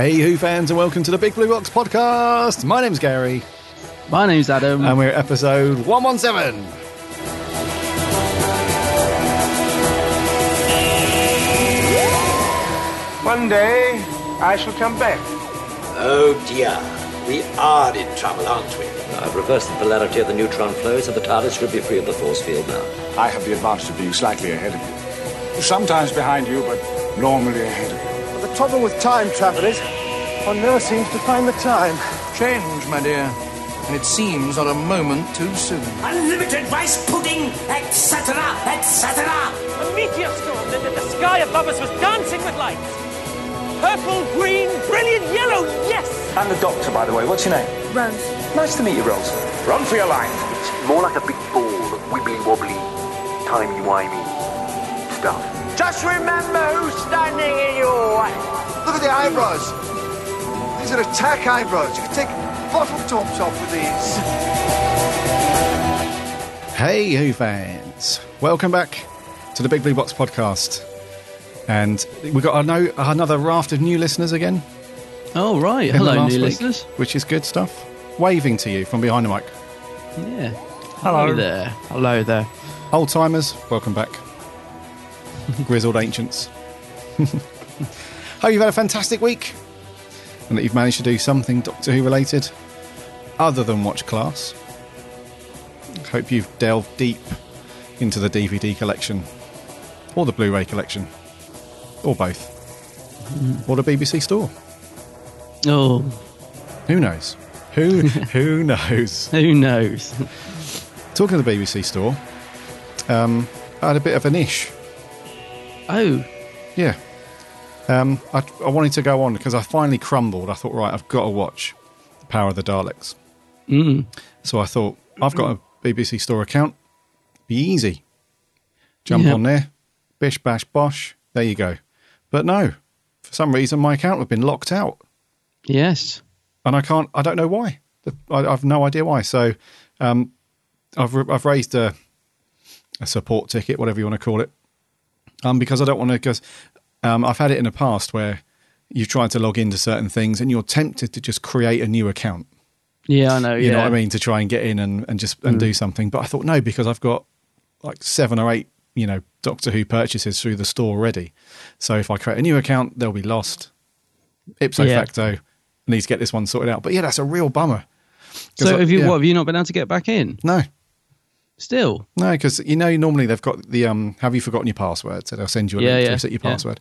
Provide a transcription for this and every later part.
Hey, Who fans, and welcome to the Big Blue Box podcast. My name's Gary, My name's Adam. and we're at episode 117. One day, I shall come back. Oh dear, we are in trouble, aren't we? I've reversed the polarity of the neutron flow, so the TARDIS should be free of the force field now. I have the advantage of being slightly ahead of you. Sometimes behind you, but normally ahead of you. The trouble with time travel is, one never seems to find the time. Change, my dear. And it seems not a moment too soon. Unlimited rice pudding, etc., etc. A meteor storm that the sky above us was dancing with lights. Purple, green, brilliant yellow, yes! I'm the doctor, by the way. What's your name? Rose. Nice to meet you, Rose. Run for your life. It's more like a big ball of wibbly wobbly, timey wimey stuff. Just remember who's standing in your way. Look at the eyebrows. These are attack eyebrows. You can take bottle tops off with these. Hey, Who fans, welcome back to the Big Blue Box podcast. And we've got ano- another raft of new listeners again. oh, right. Hello, new week, listeners. Which is good stuff. Waving to you from behind the mic. Yeah. Hello there. Hello there. Old timers, welcome back. Grizzled ancients. Hope you've had a fantastic week and that you've managed to do something Doctor Who related other than watch class. Hope you've delved deep into the DVD collection or the Blu ray collection or both or the BBC store. Oh, Who knows? Who, who knows? who knows? Talking of the BBC store, um, I had a bit of an ish. Oh, Yeah. Um, I, I wanted to go on because I finally crumbled. I thought, right, I've got to watch The Power of the Daleks. mm. So I thought, I've got a BBC Store account. Be easy. Jump Yeah. on there. Bish, bash, bosh. There you go. But no, for some reason, my account had been locked out. yes. And I can't, I don't know why. I, I've no idea why. So um, I've, I've raised a, a support ticket, whatever you want to call it, um, because I don't want to, because um, I've had it in the past where you've tried to log into certain things and you're tempted to just create a new account. Yeah, I know. You yeah. know what I mean? To try and get in and, and just and do something. But I thought no, because I've got like seven or eight, you know, Doctor Who purchases through the store already. So if I create a new account, they'll be lost. Ipso Yeah. facto, I need to get this one sorted out. But yeah, that's a real bummer. So I- have you? yeah. What have you not been able to get back in? No, Still? no, because you know normally they've got the um. Have you forgotten your password? So they'll send you a Yeah, link yeah, to reset your yeah. password.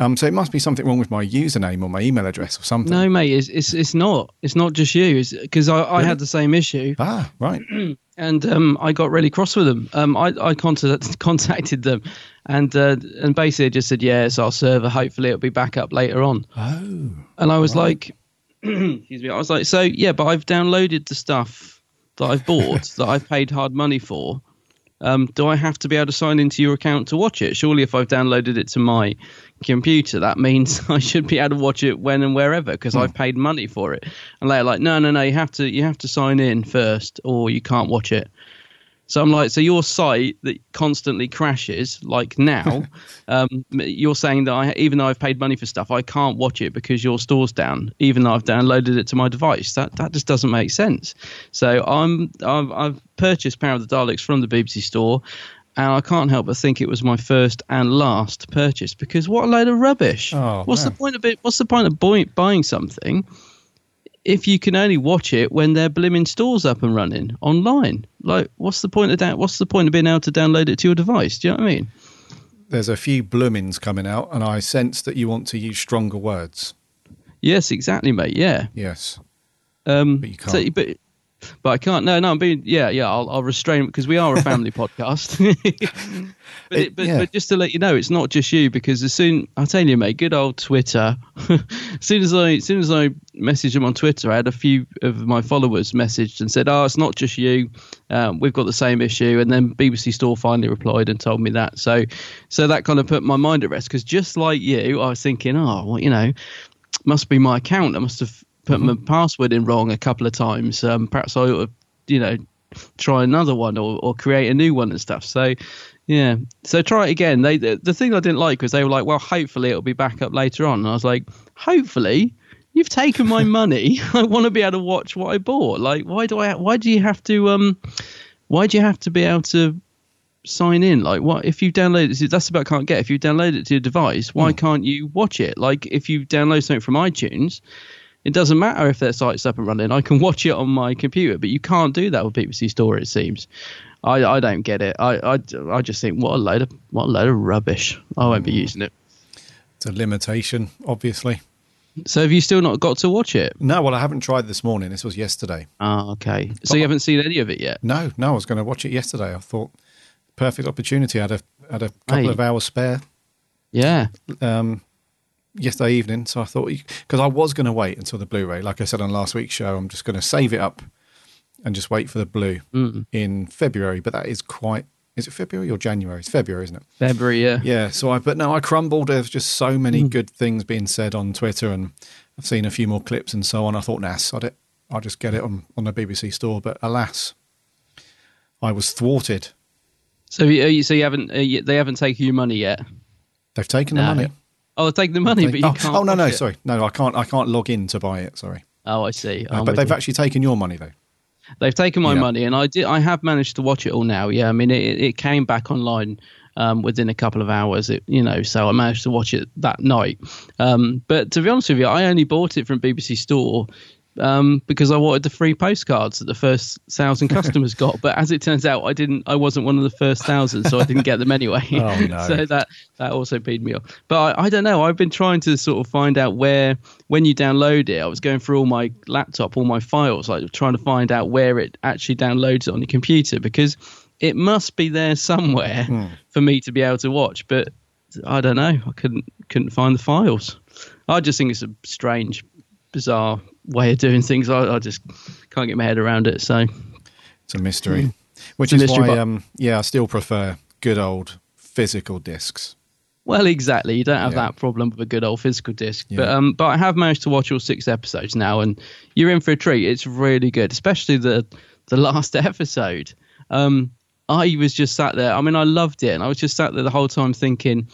Um, so it must be something wrong with my username or my email address or something. No, mate. It's it's it's not. It's not just you. Because I, I had the same issue, Ah, right. and um, I got really cross with them. Um, I I contact, contacted them, and uh, and basically just said, yeah, it's our server. Hopefully it'll be back up later on. Oh, And I was like, excuse me, I was like, so yeah, but I've downloaded the stuff that I've bought that I've paid hard money for. Um, do I have to be able to sign into your account to watch it? Surely, if I've downloaded it to my computer, that means I should be able to watch it when and wherever because I've paid money for it. And they're like, no, no, no, you have to, you have to sign in first, or you can't watch it. So I'm like, so your site that constantly crashes, like now, um, you're saying that I, even though I've paid money for stuff, I can't watch it because your store's down, even though I've downloaded it to my device. That that just doesn't make sense. So I'm I've, I've purchased Power of the Daleks from the BBC store, and I can't help but think it was my first and last purchase because what a load of rubbish! Oh, what's man. the point of it? What's the point of buy, buying something? If you can only watch it when their blimmin' store's up and running online. Like, what's the point of that? What's the point of being able to download it to your device? Do you know what I mean? there's a few bloomings coming out, and I sense that you want to use stronger words. Yes, exactly, mate. Yeah. Yes. Um, But you can't. but, but I can't. No, no, I'm being. Yeah, yeah. I'll, I'll restrain because we are a family podcast. but, It- but, yeah. but just to let you know, it's not just you because as soon I'll tell you, mate. Good old Twitter. as soon as I, as soon as I messaged him on Twitter, I had a few of my followers messaged and said, "Oh, it's not just you. Um, we've got the same issue." And then BBC Store finally replied and told me that. So, so that kind of put my mind at rest because just like you, I was thinking, "Oh, well, you know." must be my account. I must have put my password in wrong a couple of times. Um, perhaps I ought to, you know, try another one or, or create a new one and stuff. So, yeah. So try it again. They the, the thing I didn't like was they were like, well, hopefully it'll be back up later on. And I was like, hopefully. you've taken my money. I want to be able to watch what I bought. Like, why do I? Why do you have to? Um, why do you have to be able to sign in? Like, what if you download it? That's about can't get. If you download it to your device, why can't you watch it? Like, if you download something from iTunes, it doesn't matter if their site's up and running. I can watch it on my computer, but you can't do that with BBC Store. It seems. I, I don't get it. I, I, I just think what a load of what a load of rubbish. I won't be using it. It's a limitation, obviously. So have you still not got to watch it? No, well, I haven't tried this morning. This was yesterday. Oh, okay. So you haven't seen any of it yet? No, no, I was going to watch it yesterday. I thought perfect opportunity. I had a had a couple Hey. of hours spare Yeah. um, yesterday evening, so I thought because I was going to wait until the Blu-ray. Like I said on last week's show, I'm just going to save it up and just wait for the blue Mm. in February. But that is quite. Is it February or January? It's February, isn't it? February, yeah. Yeah. So I, but no, I crumbled. There's just so many Mm. good things being said on Twitter, and I've seen a few more clips and so on. I thought, nah, sod it. I'll just get it on on the BBC store. But alas, I was thwarted. So you, so you haven't uh, you, they haven't taken your money yet? They've taken the No. money. Oh, taken the money, They- but you oh, can't. oh, no, no, it. sorry, no, I can't. I can't log in to buy it. Sorry, Oh, I see. But they've you. actually taken your money though. They've taken my Yeah. money, and I did. I have managed to watch it all now. Yeah, I mean, it, it came back online um, within a couple of hours. It, you know, so I managed to watch it that night. Um, but to be honest with you, I only bought it from BBC Store um, because I wanted the free postcards that the first thousand customers got. But as it turns out, I didn't. I wasn't one of the first thousand, so I didn't get them anyway. Oh, no. so that that also peed me off. But I, I don't know. I've been trying to sort of find out where when you download it. I was going through all my laptop, all my files, like trying to find out where it actually downloads it on your computer because it must be there somewhere for me to be able to watch. But I don't know. I couldn't couldn't find the files. I just think it's a strange, bizarre way of doing things. I, I just can't get my head around it. So It's a mystery, which It's a is mystery, why, but- um, yeah, I still prefer good old physical discs. Well, exactly. You don't have Yeah. that problem with a good old physical disc. Yeah. But um, but I have managed to watch all six episodes now, and you're in for a treat. It's really good, especially the the last episode. Um, I was just sat there. I mean, I loved it, and I was just sat there the whole time thinking,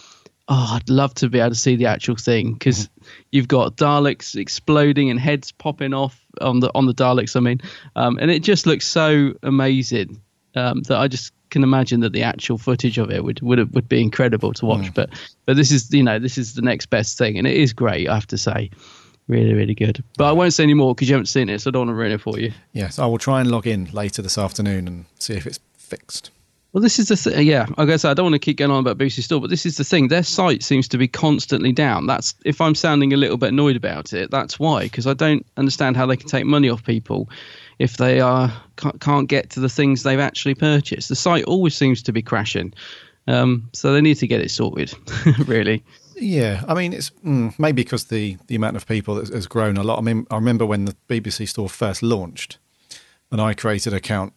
"Oh, I'd love to be able to see the actual thing because you've got Daleks exploding and heads popping off on the on the Daleks. I mean, um, and it just looks so amazing um, that I just can imagine that the actual footage of it would would would be incredible to watch. But but this is you know this is the next best thing, and it is great. I have to say, really really good. But I won't say any more because you haven't seen it, so I don't want to ruin it for you. Yes, I will try and log in later this afternoon and see if it's fixed. Well, this is the th- yeah. I guess I don't want to keep going on about BBC Store, but this is the thing. Their site seems to be constantly down. That's if I'm sounding a little bit annoyed about it. That's why, because I don't understand how they can take money off people if they are can't, can't get to the things they've actually purchased. The site always seems to be crashing, um, so they need to get it sorted. really. Yeah, I mean, it's mm, maybe because the the amount of people has, has grown a lot. I mean, I remember when the BBC store first launched, and I created account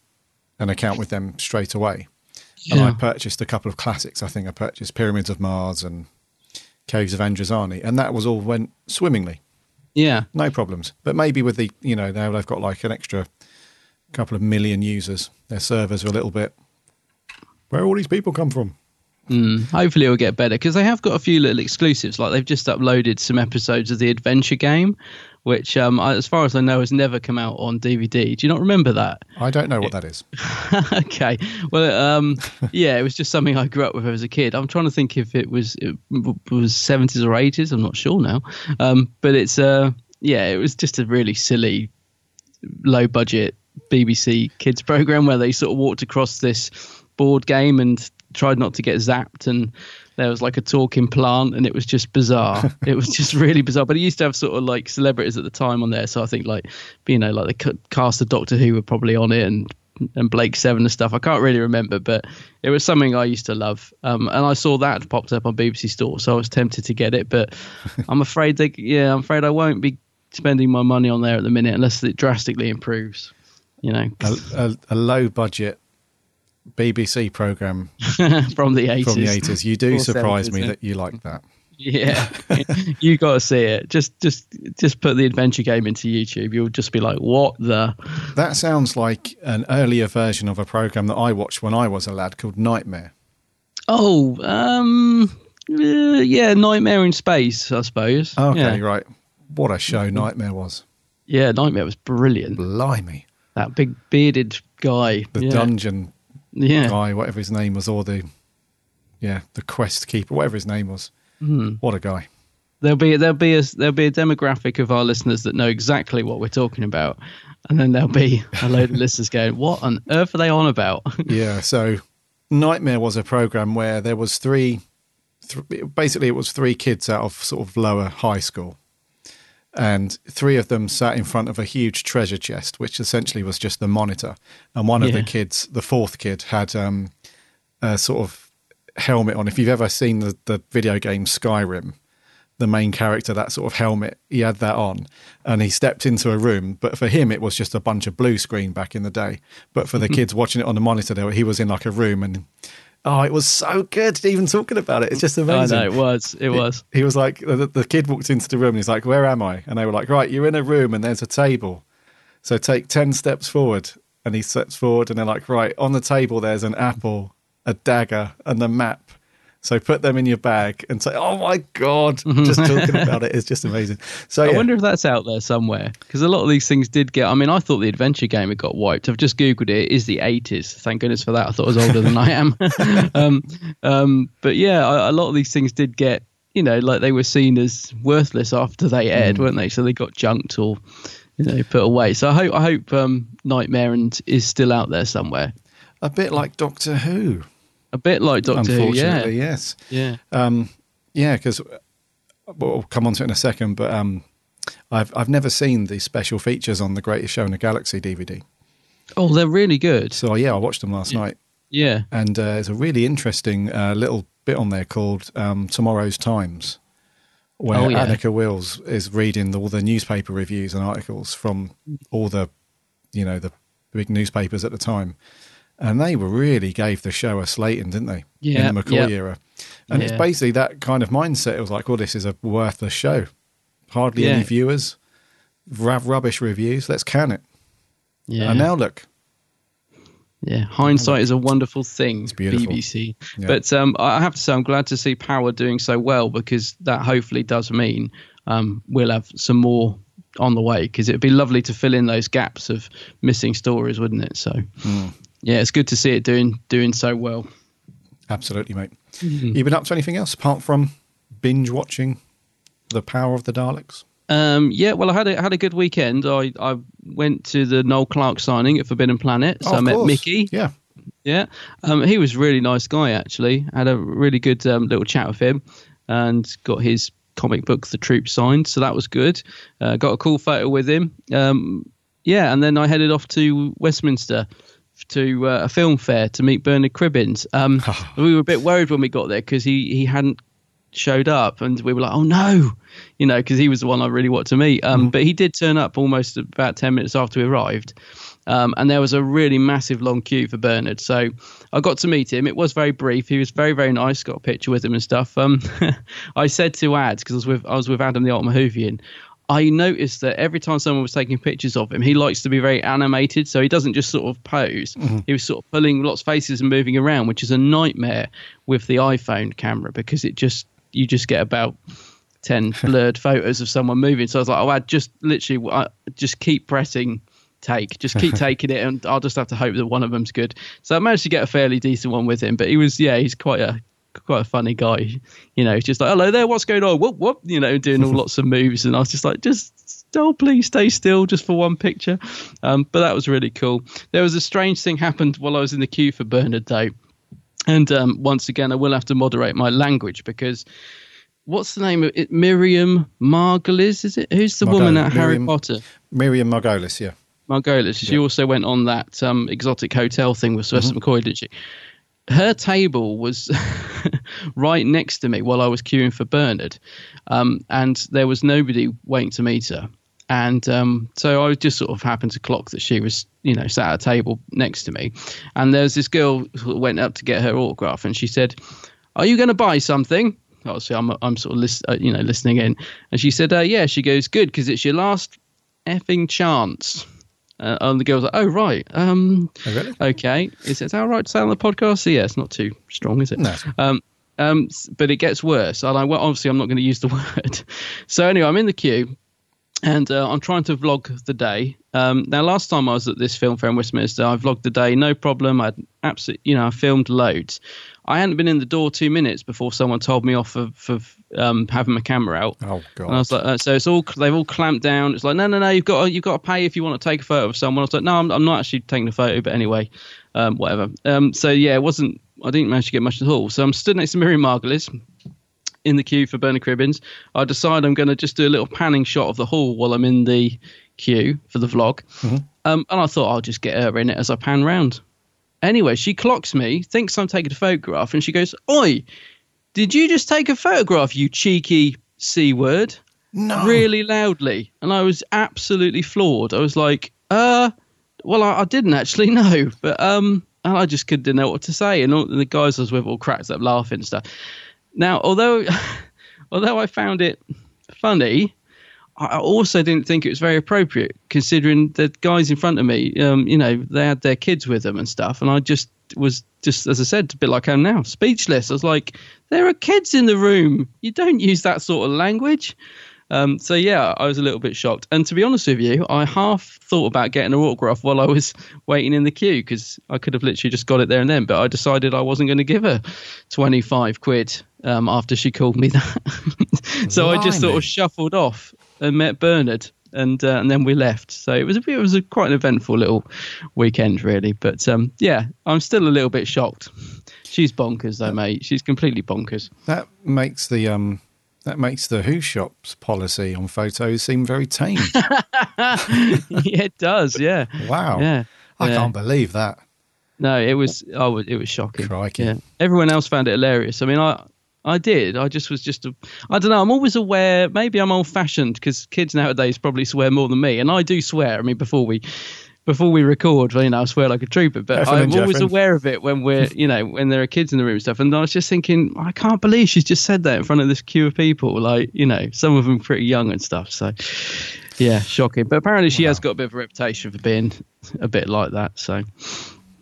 an account with them straight away, and I purchased a couple of classics. I think I purchased Pyramids of Mars and Caves of Androzani, and that was all went swimmingly, Yeah. no problems. But maybe with the you know now they've got like an extra couple of million users, their servers are a little bit. Where all these people come from? Mm, hopefully it'll get better because they have got a few little exclusives. Like they've just uploaded some episodes of the Adventure Game, which, um, I, as far as I know, has never come out on DVD. Do you not remember that? I don't know what that is. okay. Well, um, yeah, it was just something I grew up with as a kid. I'm trying to think if it was it was 70s or 80s. I'm not sure now. Um, but it's uh, yeah, it was just a really silly, low budget BBC kids program where they sort of walked across this board game and tried not to get zapped and there was like a talking plant and it was just bizarre. It was just really bizarre. But it used to have sort of like celebrities at the time on there. So i think like you know like the cast of doctor who were probably on it and and blake seven and stuff. I can't really remember but it was something i used to love. Um, and i saw that popped up on bbc store so i was tempted to get it. But i'm afraid they yeah i'm afraid i won't be spending my money on there at the minute unless it drastically improves you know. A, a, a low budget BBC program from the 80s from the eighties. You do surprise 70s, me that you like that. Yeah, you got to see it. Just, just, just put the adventure game into YouTube. You'll just be like, "What the?" That sounds like an earlier version of a program that I watched when I was a lad called Knightmare. Oh, um, uh, yeah, Nightmare in Space, I suppose. Okay, yeah. right. What a show Knightmare was. Yeah, Knightmare was brilliant. Blimey. That big bearded guy. The yeah. dungeon Yeah. guy, whatever his name was, or the yeah, the quest keeper, whatever his name was. Hmm. What a guy. There'll be there'll be a there'll be a demographic of our listeners that know exactly what we're talking about, and then there'll be a load of listeners going, "What on earth are they on about?" yeah, so Knightmare was a program where there was three, th- basically it was three kids out of sort of lower high school, and three of them sat in front of a huge treasure chest, which essentially was just the monitor, and one of the kids, the fourth kid, had um, a sort of helmet on. If you've ever seen the, the video game Skyrim, the main character, that sort of helmet, he had that on and he stepped into a room. But for him, it was just a bunch of blue screen back in the day. But for the kids watching it on the monitor, they were, he was in like a room and oh, it was so good even talking about it. It's just amazing. I know it was. It was. He was like, the, the kid walked into the room and he's like, Where am I? And they were like, Right, you're in a room and there's a table. So take 10 steps forward. And he steps forward and they're like, Right, on the table, there's an apple, a dagger, and a map. So put them in your bag and say, "Oh my god!" Just talking about it is just amazing. So I yeah. wonder if that's out there somewhere because a lot of these things did get. I mean, I thought the adventure game had got wiped. I've just googled it. It is the eighties. Thank goodness for that. I thought I was older than I am. um, um, but yeah, a, a lot of these things did get. You know, like they were seen as worthless after they aired, Mm. weren't they? So they got junked or you know put away. So I hope I hope um, Knightmare and is still out there somewhere. a bit like Doctor Who. A bit like Doctor Who. Yeah. Yes. Yeah. Um, yeah, because we'll come on to it in a second, but um, I've I've never seen the special features on the Greatest Show in the Galaxy DVD. Oh, they're really good. So yeah, I watched them last night, Yeah. and uh, there's a really interesting uh, little bit on there called um, Tomorrow's Times, where Oh, yeah. Annika Wills is reading all the newspaper reviews and articles from all the, you know, the big newspapers at the time. And they were really gave the show a slating, didn't they? Yeah, In the McCoy yeah. era. And it's basically that kind of mindset. It was like, well, this is a worthless show. Hardly Yeah. any viewers. Rav rubbish reviews. Let's can it. Yeah. And now look. Yeah, hindsight is a wonderful thing. It's beautiful. BBC, Yeah. but um, I have to say I'm glad to see Power doing so well because that hopefully does mean um, we'll have some more on the way because it'd be lovely to fill in those gaps of missing stories, wouldn't it? So, Hmm. Yeah, it's good to see it doing doing so well. Absolutely, mate. Mhm. You been up to anything else apart from binge watching The Power of the Daleks? Um, yeah, well, I had a had a good weekend. I I went to the Noel Clarke signing at Forbidden Planet, so Oh, I met course. Mickey. Yeah. Yeah, um, he was a really nice guy. Actually, had a really good um, little chat with him, and got his comic book, The Troop, signed. So that was good. Uh, got a cool photo with him. Um, yeah, and then I headed off to Westminster to uh, a film fair to meet Bernard Cribbins. Um, we were a bit worried when we got there because he he hadn't showed up, and we were like, oh no, you know, because he was the one I really wanted to meet. Um, But he did turn up almost about ten minutes after we arrived. Um, and there was a really massive long queue for Bernard. So I got to meet him. It was very brief. He was very, very nice. Got a picture with him and stuff. Um, I said to Ads because I was with I was with Adam the Ultimate Whovian. I noticed that every time someone was taking pictures of him, he likes to be very animated. So he doesn't just sort of pose. Mm-hmm. He was sort of pulling lots of faces and moving around, which is a nightmare with the iPhone camera because it just you just get about 10 blurred photos of someone moving. So I was like, oh, I just literally I, just keep pressing take, just keep taking it, and I'll just have to hope that one of them's good. So I managed to get a fairly decent one with him, but he was, yeah, he's quite a quite a funny guy. You know, he's just like, hello there, what's going on? Whoop, whoop, you know, doing all lots of moves. And I was just like, just still, please stay still just for one picture. Um, but that was really cool. There was a strange thing happened while I was in the queue for Bernard, though. And um, once again, I will have to moderate my language because what's the name of it? Miriam Margolyes, is it? Who's the woman at Harry Potter? Miriam Margolyes, yeah. Margolyes. She also went on that um, exotic hotel thing with Sylvester McCoy, didn't she? Her table was right next to me while I was queuing for Bernard, um, and there was nobody waiting to meet her. And um, so I just sort of happened to clock that she was, you know, sat at a table next to me. And there was this girl who went up to get her autograph, and she said, "Are you going to buy something?" Obviously, I'm I'm sort of list, uh, you know listening in, and she said, uh, "Yeah." She goes, "Good, because it's your last effing chance." Uh, and the girl's like, "Oh right, um, okay. Is it all right to say on the podcast? So, yeah, it's not too strong, is it? No. Um, um, but it gets worse. I well, obviously I'm not going to use the word. So anyway, I'm in the queue, and uh, I'm trying to vlog the day. Um, now, last time I was at this film fair in Westminster, I vlogged the day, no problem. I absolutely, you know, I filmed loads. I hadn't been in the door two minutes before someone told me off for, for um, having my camera out. Oh god! And I was like, uh, so it's all they've all clamped down. It's like, no, no, no, you've got to, you've got to pay if you want to take a photo of someone. I was like, no, I'm, I'm not actually taking a photo, but anyway, um, whatever. Um, so yeah, it wasn't. I didn't manage to get much at all. So I'm stood next to Miriam Margolyes in the queue for Bernard Cribbins. I decide I'm going to just do a little panning shot of the hall while I'm in the queue for the vlog. Um, and I thought I'll just get her in it as I pan round. Anyway, she clocks me, thinks I'm taking a photograph, and she goes, Oi, did you just take a photograph, you cheeky C word? No. Really loudly. And I was absolutely floored. I was like, uh, well, I, I didn't actually know, but um, and I just couldn't know what to say. And all, the guys I was with all cracked up laughing and stuff. Now, although although I found it funny, I also didn't think it was very appropriate considering the guys in front of me, um, you know, they had their kids with them and stuff. And I just was just, as I said, a bit like I am now, speechless. I was like, there are kids in the room. You don't use that sort of language. Um, so yeah, I was a little bit shocked. And to be honest with you, I half thought about getting an autograph while I was waiting in the queue because I could have literally just got it there and then. But I decided I wasn't going to give her twenty five quid um, after she called me that. so I just sort of shuffled off and met Bernard. And uh, and then we left. So it was a it was a quite an eventful little weekend, really. But um, yeah, I'm still a little bit shocked. She's bonkers, though, mate. She's completely bonkers. That makes the um that makes the Who Shop's policy on photos seem very tame. yeah, it does. Yeah. wow. Yeah. I yeah. can't believe that. No, it was. Oh. It was shocking. Crikey. Yeah. Everyone else found it hilarious. I mean, I. I did. I just was just a. I don't know. I'm always aware. Maybe I'm old fashioned because kids nowadays probably swear more than me, and I do swear. I mean, before we. Before we record, you know, I swear like a trooper, but I'm always aware of it when we're, you know, when there are kids in the room and stuff. And I was just thinking, I can't believe she's just said that in front of this queue of people. Like, you know, some of them pretty young and stuff. So, yeah, shocking. But apparently, she has got a bit of a reputation for being a bit like that. So,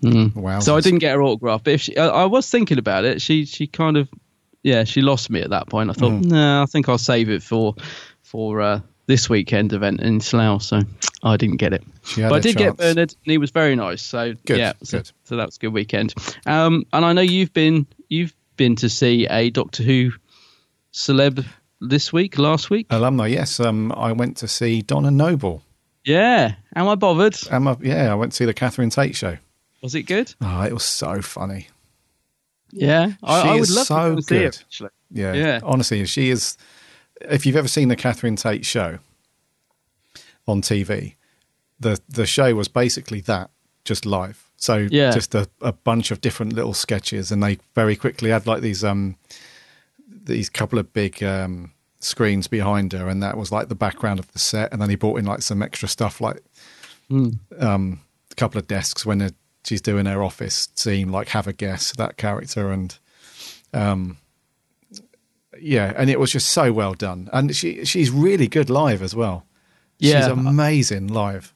mm. Wow. So I didn't get her autograph, but if she, I, I was thinking about it. She she kind of yeah she lost me at that point. I thought Mm-hmm. no, I think I'll save it for for uh, this weekend event in Slough. So I didn't get it, but I did get. Bernard, and he was very nice. So Good, yeah, so, good. so that was a good weekend. Um, and I know you've been you've been to see a Doctor Who celeb this week, last week. Alumni, yes. Um, I went to see Donna Noble. Yeah, am I bothered? Am I- yeah, I went to see the Catherine Tate show. Was it good? Oh, it was so funny. Yeah, I, She I would is love so to see good. it. Actually. Yeah, Yeah. Honestly, she is. If you've ever seen the Catherine Tate show on TV, the the show was basically that, just live. So Yeah. just a, a bunch of different little sketches, and they very quickly had like these um these couple of big um screens behind her, and that was like the background of the set. And then he brought in like some extra stuff, like um a couple of desks when they're- she's doing her office scene, like have a guess that character and um, yeah, and it was just so well done. And she she's really good live as well. Yeah. she's amazing live.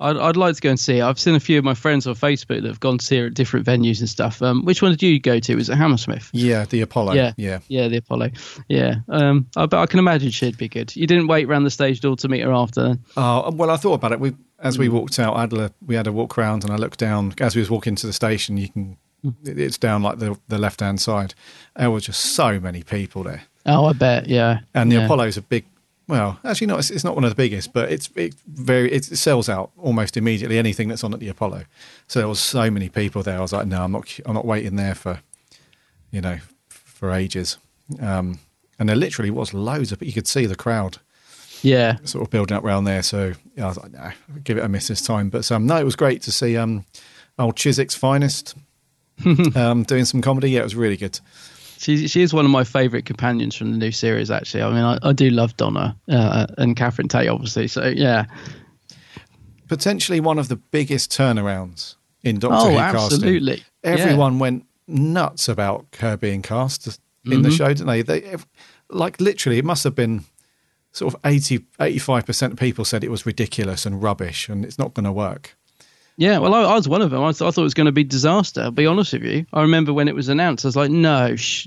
I'd, I'd like to go and see it. I've seen a few of my friends on Facebook that have gone to see her at different venues and stuff. Um, which one did you go to? Was it Hammersmith? Yeah, the Apollo. yeah, yeah. yeah, the Apollo. Yeah, um, I, but I can imagine she'd be good. You didn't wait round the stage door to meet her after. Oh well, I thought about it. We as we walked out, Adler, we had a walk around, and I looked down as we was walking to the station. You can, Mm. it- it's down like the the left hand side. There were just so many people there, Oh, I bet. Yeah, and the yeah. Apollo's a big. Well, actually, not. It's, it's not one of the biggest, but it's it very it sells out almost immediately anything that's on at the Apollo. So there was so many people there. I was like, no, I'm not. I'm not waiting there for, you know, for ages. Um, and there literally was loads of. But you could see the crowd Yeah, sort of building up around there. So yeah, I was like, nah, give it a miss this time. But um, no, it was great to see um, old Chiswick's finest um, doing some comedy. Yeah, it was really good. she she is one of my favourite companions from the new series. Actually, I mean, I, I do love Donna uh, and Catherine Tate, obviously. So yeah, Potentially one of the biggest turnarounds in Doctor Oh, Who absolutely. casting. Yeah. Everyone went nuts about her being cast in the Mhm. show, didn't they? They like literally, it must have been sort of 80, 85 percent of people said it was ridiculous and rubbish, and it's not going to work. Yeah, well, I, I was one of them. I, th- I thought it was going to be disaster. I'll be honest with you. I remember when it was announced, I was like, no, sh-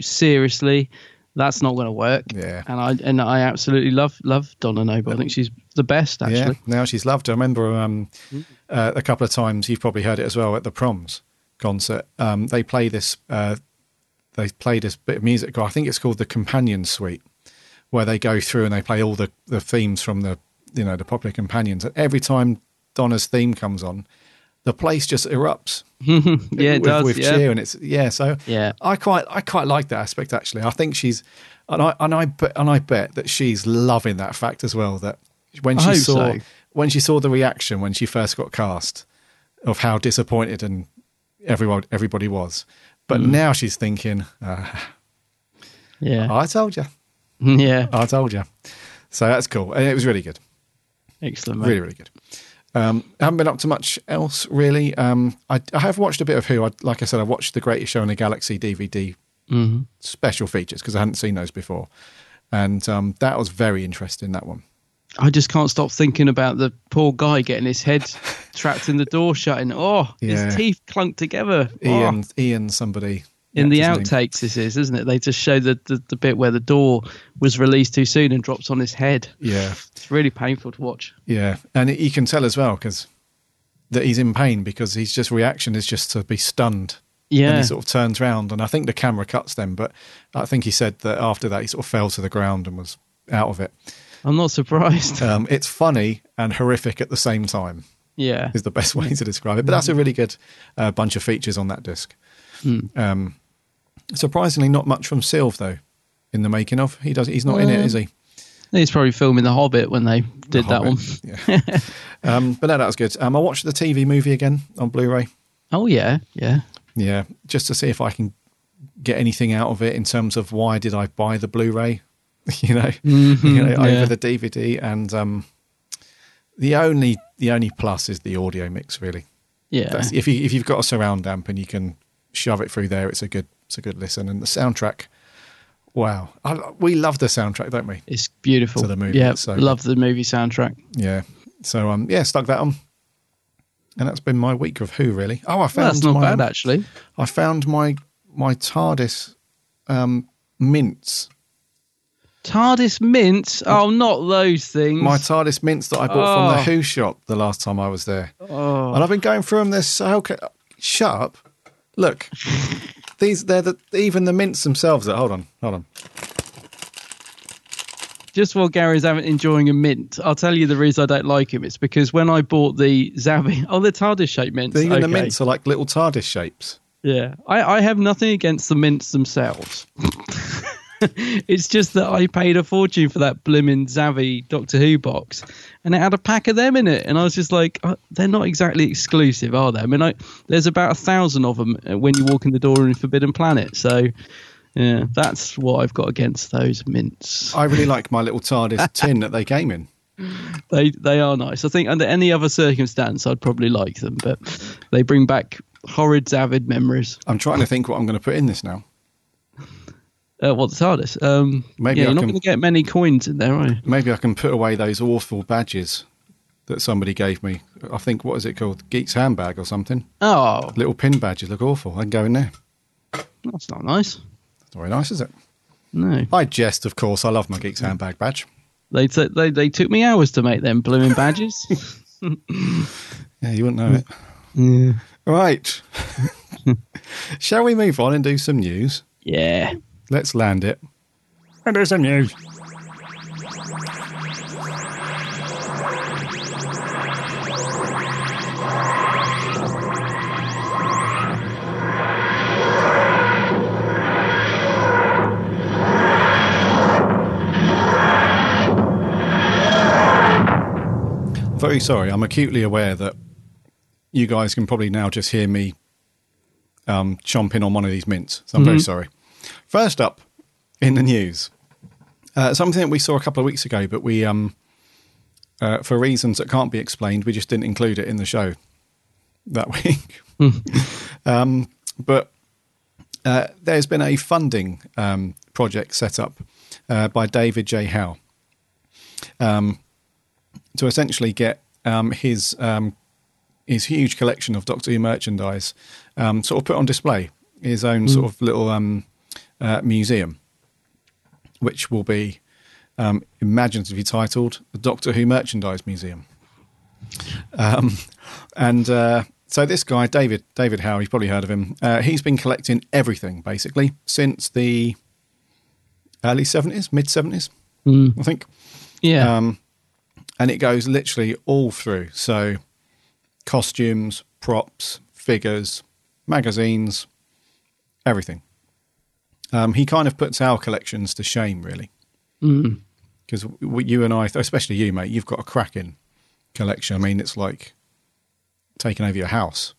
seriously. That's not going to work. Yeah. And I and I absolutely love love Donna Noble. I think she's the best actually. Yeah, now she's loved. I remember um, Hmm. uh, a couple of times. You've probably heard it as well at the proms concert. Um, they play this. Uh, they play this bit of music. I think it's called the Companion Suite, where they go through and they play all the, the themes from the you know the popular companions. And every time Donna's theme comes on, the place just erupts. yeah, it with, does. with yeah. cheer, and it's yeah. So Yeah. I quite I quite like that aspect actually. I think she's and I and I bet and I bet that she's loving that fact as well. That when she saw so. when she saw the reaction when she first got cast of how disappointed and everyone everybody was, but Mm. now she's thinking, uh, Yeah. I told you, yeah. I told you. So that's cool, and it was really good. Excellent. Mate. Really, really good. Um, I haven't been up to much else really. Um, I, I have watched a bit of Who. I, like I said, I watched the Greatest Show in the Galaxy DVD Mm-hmm. special features because I hadn't seen those before, and um, that was very interesting. That one. I just can't stop thinking about the poor guy getting his head trapped in the door shutting. Oh, Yeah. his teeth clunked together. Oh. Ian, Ian, somebody In the his name. outtakes, this is, isn't it? They just show the, the, the bit where the door was released too soon and drops on his head. Yeah, It's really painful to watch. yeah, and you can tell as well because that he's in pain because his just reaction is just to be stunned. yeah And he sort of turns round, and I think the camera cuts them, but I think he said that after that he sort of fell to the ground and was out of it. I'm not surprised. Um, it's funny and horrific at the same time. yeah. is the best way to describe it. But that's a really good uh, bunch of features on that disc. Um, surprisingly, not much from Sylve though in the making of. He does. He's not in it, is he? He's probably filming The Hobbit when they did The that one. Yeah. um, but no, that was good. Um, I watched the TV movie again on Blu-ray. Oh, yeah. Yeah. Yeah, just to see if I can get anything out of it in terms of why did I buy the Blu-ray, you know, you know yeah. over the DVD. And um, the only the only plus is the audio mix, really. Yeah. That's, if you if you've got a surround amp and you can shove it through there, it's a good it's a good listen. And the soundtrack, wow, I, we love the soundtrack, don't we? It's beautiful. To the movie, Yeah. so love the movie soundtrack. Yeah. So um, yeah, stuck that on, and that's been my week of Who really. Oh, I found Well, that's not my, bad, actually. I found my my TARDIS um, mints. TARDIS mints. Oh, not those things. My TARDIS mints that I bought from the Oh. Who shop the last time I was there, oh. and I've been going through them. They're so ca- shut up. Look, these they're the even the mints themselves. That hold on, hold on. Just while Gary's having, enjoying a mint, I'll tell you the reason I don't like him. It's because when I bought the Zavvi, oh, the TARDIS shaped mints. Even the mints are like little TARDIS shapes. Yeah, I, I have nothing against the mints themselves. it's just that I paid a fortune for that blimmin' Zavvi Doctor Who box, and it had a pack of them in it, and I was just like, uh, they're not exactly exclusive, are they? I mean, I, there's about a thousand of them uh, when you walk in the door in Forbidden Planet, so yeah, that's what I've got against those mints. I really like my little TARDIS tin that they came in. They they are nice. I think under any other circumstance, I'd probably like them, but they bring back horrid Zavid memories. I'm trying to think what I'm going to put in this now. Uh, what the TARDIS? Um, Maybe yeah, I you're not can- going to get many coins in there, are you? Maybe I can put away those awful badges that somebody gave me. I think what is it called? Geek's handbag or something. Oh, Little pin badges look awful. I can go in there. that's not nice. It's not very nice, is it? No, I jest, of course. I love my Geek's handbag badge. they t- they they took me hours to make them blooming badges. Yeah, you wouldn't know it. yeah. Right. Shall we move on and do some news? yeah. Let's land it. And there's some news. Very sorry. I'm acutely aware that you guys can probably now just hear me um, chomping on one of these mints. So I'm very sorry. First up in the news, uh, something that we saw a couple of weeks ago, but we, um, uh, for reasons that can't be explained, we just didn't include it in the show that week. um, but uh, there's been a funding um, project set up uh, by David J. Howe um, to essentially get um, his um, his huge collection of Doctor Who merchandise um, sort of put on display, his own sort of little um, uh, museum. which will be um, imaginatively titled the Doctor Who Merchandise Museum. Um, and uh, so this guy, David David Howe, you've probably heard of him. Uh, he's been collecting everything basically since the early seventies, mid seventies, I think. Yeah. Um, and it goes literally all through. So costumes, props, figures, magazines, everything. Um, he kind of puts our collections to shame, really. Because you and I, especially you, mate, you've got a cracking collection. I mean, it's like taking over your house.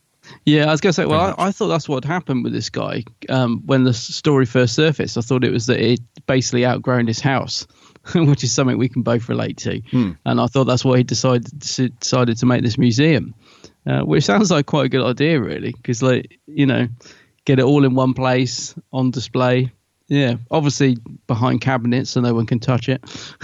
Yeah, I was going to say, well, I, I thought that's what happened with this guy um, when the story first surfaced. I thought it was that it basically outgrown his house, which is something we can both relate to. Hmm. And I thought that's why he decided to, decided to make this museum, uh, which sounds like quite a good idea, really, because like you know, get it all in one place on display. Yeah, obviously behind cabinets so no one can touch it.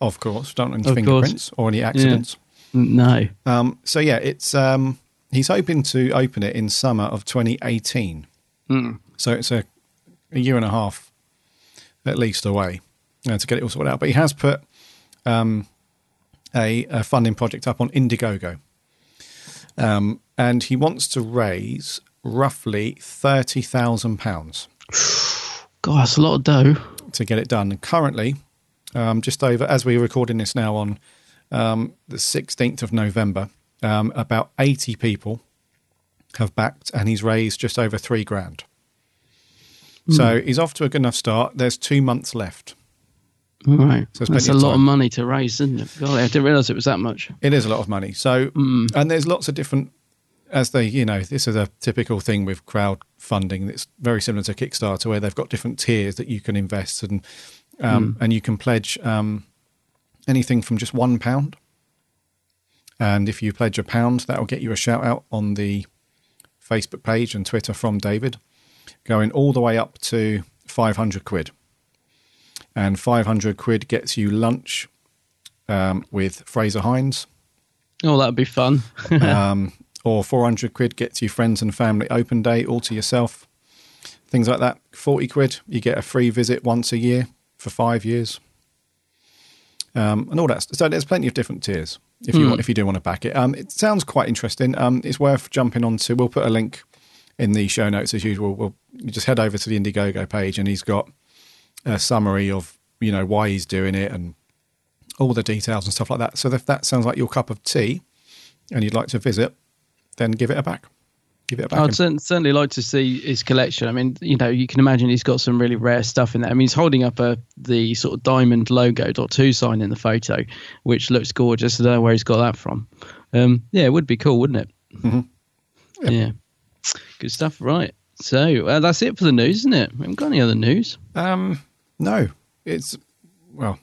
Of course, don't want any fingerprints or any accidents. no. Um, so yeah, it's um, he's hoping to open it in summer of 2018. So it's a, a year and a half at least away uh, to get it all sorted out. But he has put um, a, a funding project up on Indiegogo, um, and he wants to raise roughly thirty thousand pounds God, that's a lot of dough. to get it done. And currently, um, just over as we're recording this now on um, the 16th of November, um, about 80 people have backed, and he's raised just over three grand. So he's off to a good enough start. There's two months left. All right. So it's That's a lot of money to raise, isn't it? God, I didn't realise it was that much. It is a lot of money. So, and there's lots of different, as they, you know, this is a typical thing with crowdfunding. It's very similar to Kickstarter, where they've got different tiers that you can invest and um, and you can pledge um, anything from just one pound. And if you pledge a pound, that will get you a shout out on the Facebook page and Twitter from David, going all the way up to 500 quid. And 500 quid gets you lunch um, with Frazer Hines Oh, that'd be fun. um, or 400 quid gets you friends and family open day all to yourself. Things like that. 40 quid, you get a free visit once a year for five years. Um, and all that. So there's plenty of different tiers if you want, if you do want to back it. Um, it sounds quite interesting. Um, it's worth jumping onto. We'll put a link in the show notes as usual. We'll you just head over to the Indiegogo page and he's got a summary of you know why he's doing it and all the details and stuff like that. So if that sounds like your cup of tea and you'd like to visit, then give it a back. Give it a back. I'd cer- certainly like to see his collection. I mean, you know, you can imagine he's got some really rare stuff in there. I mean, he's holding up a the sort of diamond logo dot two sign in the photo, which looks gorgeous. I don't know where he's got that from. Um, yeah, it would be cool, wouldn't it? Mm-hmm. Yeah, good stuff. Right. So uh, that's it for the news, isn't it? We haven't got any other news. Um, no, it's well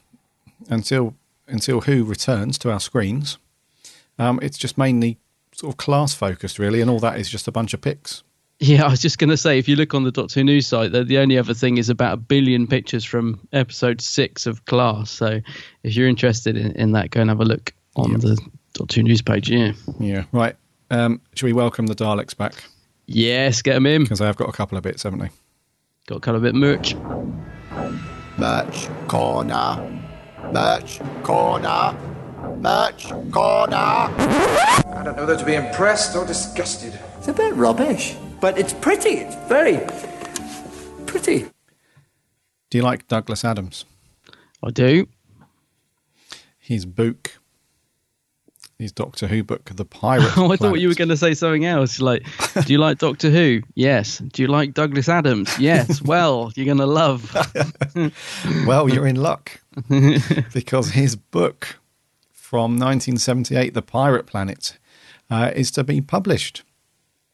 until until Who returns to our screens. Um, it's just mainly sort of class focused, really, and all that is just a bunch of pics. Yeah, I was just going to say, if you look on the Doctor News site, the, the only other thing is about a billion pictures from episode six of Class. So if you're interested in, in that, go and have a look on the Doctor News page. Yeah. Yeah, right. Um, should we welcome the Daleks back Yes, get them in. because they have got a couple of bits, haven't they? Got a couple of bit merch. Merch corner. Merch corner. Merch corner. I don't know whether to be impressed or disgusted. It's a bit rubbish, but it's pretty. It's very pretty. Do you like Douglas Adams? I do. His book, his Doctor Who book, The Pirate. Oh, I thought you were going to say something else. Like, do you like Doctor Who? Yes. Do you like Douglas Adams? Yes. Well, you're going to love. Well, you're in luck because his book from 1978, The Pirate Planet, uh, is to be published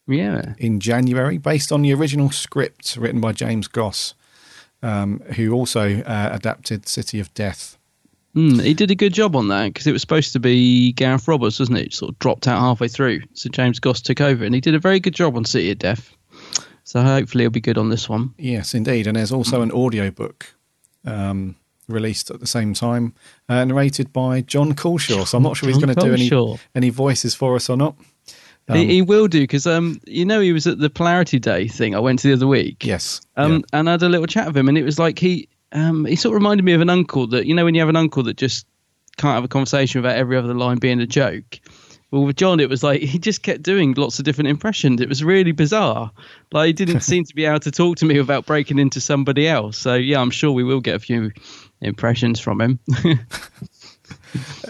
Yeah. in January based on the original script written by James Goss, um, who also uh, adapted City of Death. Mm, he did a good job on that because it was supposed to be Gareth Roberts, wasn't it? It Sort of dropped out halfway through, so James Goss took over, and he did a very good job on City of Death. So hopefully he'll be good on this one. Yes, indeed. And there's also an audiobook um, released at the same time, uh, narrated by Jon Culshaw. So I'm not sure he's going to do any, any voices for us or not. Um, he, he will do because um, you know he was at the Polarity Day thing I went to the other week. yes. Um, yeah. and I had a little chat with him, and it was like he um, he sort of reminded me of an uncle that you know when you have an uncle that just can't have a conversation without every other line being a joke. Well, with John, it was like he just kept doing lots of different impressions. It was really bizarre. Like he didn't seem to be able to talk to me without breaking into somebody else. So yeah, I'm sure we will get a few impressions from him.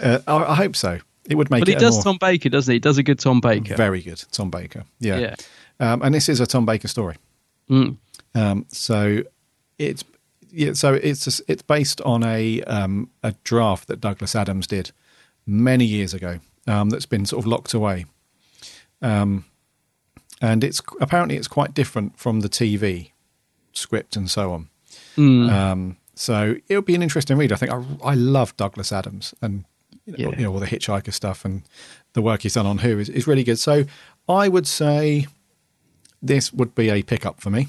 Uh, I, I hope so. It would make but he does more- Tom Baker, doesn't he? He does a good Tom Baker. Very good, Tom Baker. Yeah, Yeah. Um, and this is a Tom Baker story. Mm. Um, so it's yeah, so it's it's based on a um, a draft that Douglas Adams did many years ago. Um, that's been sort of locked away. Um, and it's apparently it's quite different from the TV script and so on. Mm. Um, so it'll be an interesting read. I think I, I love Douglas Adams and you know, Yeah. you know all the Hitchhiker stuff and the work he's done on Who is, is really good. So I would say this would be a pickup for me.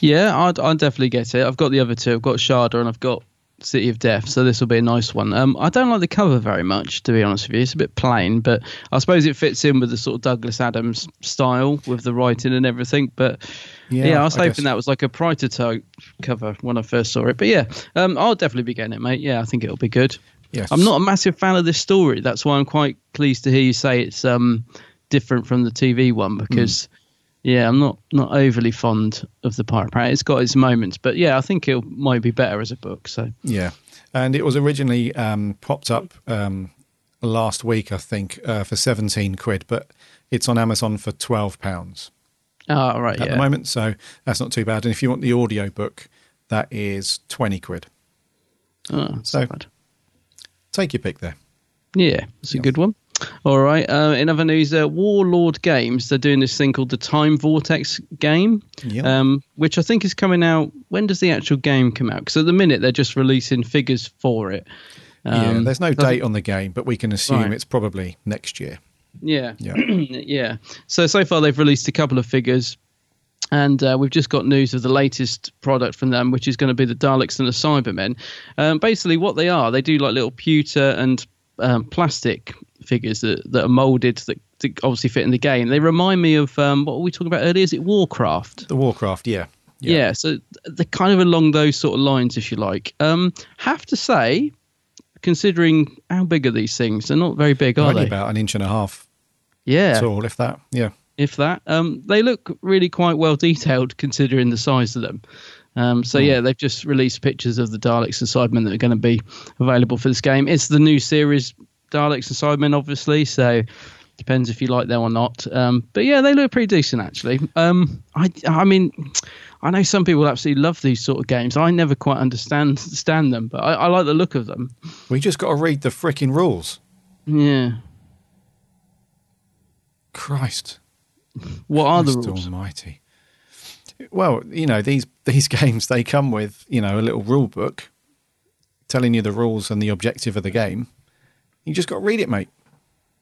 Yeah, I'd, I'd definitely get it. I've got the other two. I've got Shada and I've got City of Death, so this will be a nice one. Um, I don't like the cover very much, to be honest with you. It's a bit plain, but I suppose it fits in with the sort of Douglas Adams style with the writing and everything. But Yeah, yeah, I was I hoping guess. that was like a prototype cover when I first saw it. But yeah, um, I'll definitely be getting it, mate. Yeah, I think it'll be good. Yes. I'm not a massive fan of this story. That's why I'm quite pleased to hear you say it's um, different from the TV one because. Yeah, I'm not not overly fond of the Pirate Planet. It's got its moments, but yeah, I think it might be better as a book. So Yeah, and it was originally um, popped up um, last week, I think, uh, for seventeen quid, but it's on Amazon for twelve pounds oh, right, at yeah, the moment. So that's not too bad. And if you want the audio book, that is twenty quid. Oh, So- bad. Take your pick there. yeah, it's a good one. All right. Uh, in other news, uh, Warlord Games they're doing this thing called the Time Vortex game, Yeah. um, which I think is coming out. When does the actual game come out? Because at the minute they're just releasing figures for it. yeah, Um, there's no date on the game, but we can assume Right. it's probably next year. Yeah. Yeah. yeah. So so far they've released a couple of figures, and uh, we've just got news of the latest product from them, which is going to be the Daleks and the Cybermen. Um, basically, what they are, they do like little pewter and um, plastic figures that that are molded that, that obviously fit in the game. They remind me of um, what were we talking about earlier? Is it Warcraft? The Warcraft, yeah. Yeah. so they're kind of along those sort of lines, if you like. Um, have to say, considering how big are these things, they're not very big, are Only they? about an inch and a half yeah tall, if that. Yeah. if that. Um, they look really quite well detailed considering the size of them. Um, so yeah, they've just released pictures of the Daleks and Cybermen that are going to be available for this game. It's the new series Daleks and Cybermen, obviously. So depends if you like them or not. Um, but yeah, they look pretty decent actually. Um, I, I mean, I know some people absolutely love these sort of games. I never quite understand understand them, but I, I like the look of them. We just got to read the freaking rules. Yeah. Christ. What are the rules? Almighty. Well, you know these these games they come with you know a little rule book telling you the rules and the objective of the game. You just got to read it, mate.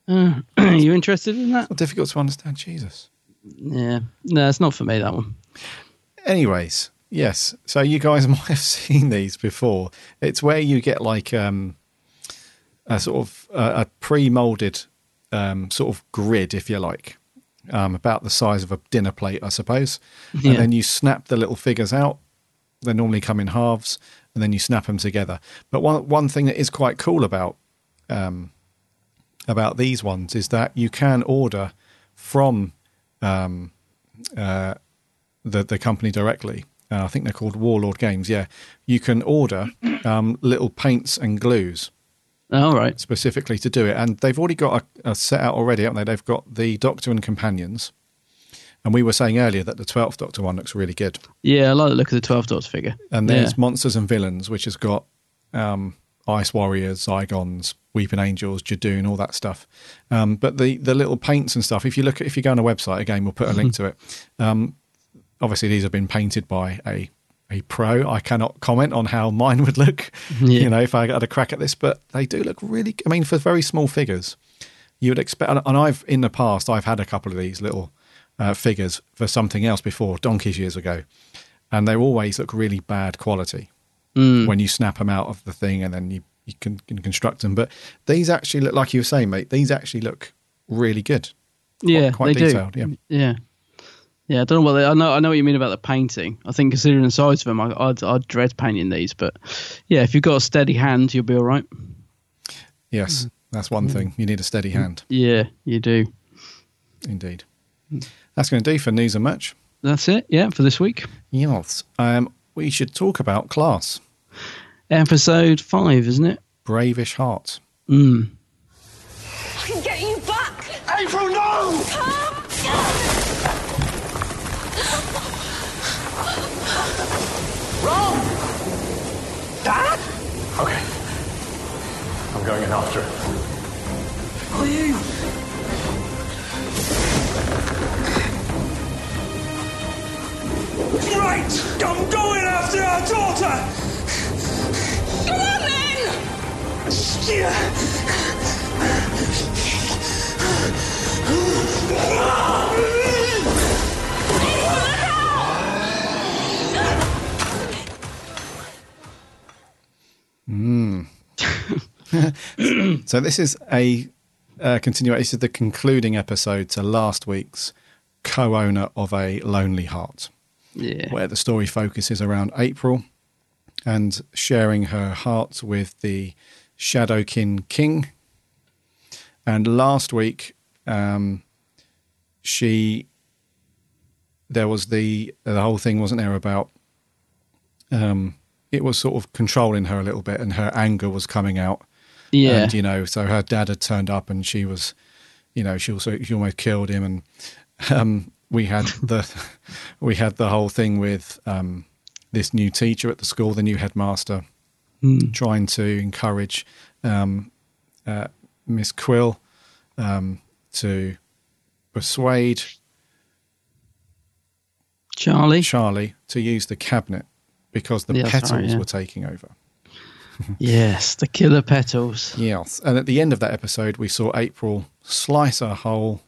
Uh, are you interested in that? Not difficult to understand. Jesus. Yeah. No, it's not for me that one. Anyways, yes. So you guys might have seen these before. It's where you get like um, a sort of uh, a pre-molded um, sort of grid, if you like, um, about the size of a dinner plate, I suppose. Yeah. And then you snap the little figures out. They normally come in halves, and then you snap them together. But one one thing that is quite cool about um, about these ones is that you can order from um, uh, the the company directly. Uh, I think they're called Warlord Games. Yeah, you can order um, little paints and glues All right. specifically to do it, and they've already got a, a set out already, haven't they? They've got the Doctor and companions, and we were saying earlier that the Twelfth Doctor one looks really good. Yeah, I like the look of the 12th Doctor figure. And there's yeah. Monsters and Villains, which has got um, Ice Warriors, Zygons, Weeping Angels, Judoon, all that stuff. Um, but the the little paints and stuff. If you look, at, if you go on a website again, we'll put a link to it. Um, obviously, these have been painted by a a pro. I cannot comment on how mine would look. Yeah. You know, if I had a crack at this, but they do look really. I mean, for very small figures, you would expect. And I've in the past, I've had a couple of these little uh, figures for something else before, donkeys years ago, and they always look really bad quality Mm. when you snap them out of the thing and then you, you can, can construct them. But these actually look like you were saying, mate. These actually look really good. yeah, quite they detailed, do. yeah. Yeah. Yeah, I don't know what they, I know. I know what you mean about the painting. I think considering the size of them, I, I'd, I'd dread painting these. But yeah, if you've got a steady hand, you'll be all right. Yes, that's one thing. You need a steady hand. Yeah, you do. Indeed. That's going to do for news and match. That's it. Yeah, for this week. Yes. Um, we should talk about class. Episode five, isn't it? Brave-ish Heart. Mm. I can get you back! April, no! Ron! Dad? Okay. I'm going in after it. Are you? Right! I'm going after our daughter! Come on then! Mm. so this is a uh, continuation. This is the concluding episode to last week's co-owner of a lonely heart. Yeah. Where the story focuses around April and sharing her heart with the Shadowkin King. And last week, um, she there was the the whole thing wasn't there about um, it was sort of controlling her a little bit, and her anger was coming out. Yeah. and you know, so her dad had turned up, and she was, you know, she also she almost killed him, and um, we had the we had the whole thing with um, this new teacher at the school, the new headmaster, Mm. trying to encourage um, uh, Miss Quill um, to persuade Charlie Charlie to use the cabinet because the Yeah, petals right, yeah. were taking over. Yes, the killer petals. Yes, and at the end of that episode, we saw April slice a hole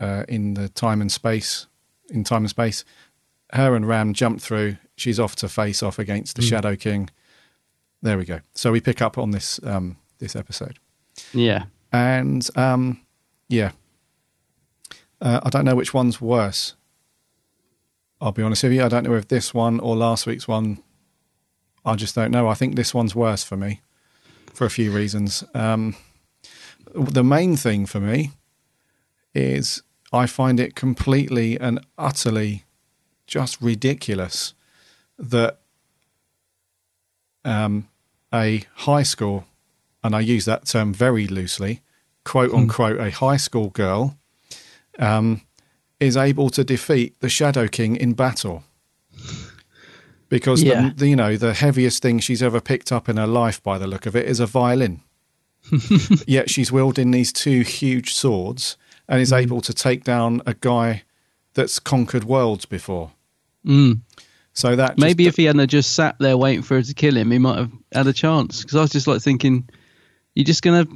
uh, in the time and space. In time and space, her and Ram jump through. She's off to face off against the Mm. Shadow King. There we go. So we pick up on this um, this episode, Yeah. and um, yeah, uh, I don't know which one's worse. I'll be honest with you. I don't know if this one or last week's one. I just don't know. I think this one's worse for me for a few reasons. Um, the main thing for me is I find it completely and utterly just ridiculous that um, a high school, and I use that term very loosely, quote unquote, a high school girl, um, is able to defeat the Shadow King in battle. Because Yeah. the, the, you know the heaviest thing she's ever picked up in her life, by the look of it, is a violin. Yet she's wielding these two huge swords and is able to take down a guy that's conquered worlds before. Mm. So that just- Maybe if he hadn't just sat there waiting for her to kill him, he might have had a chance. Because I was just like thinking, you're just gonna,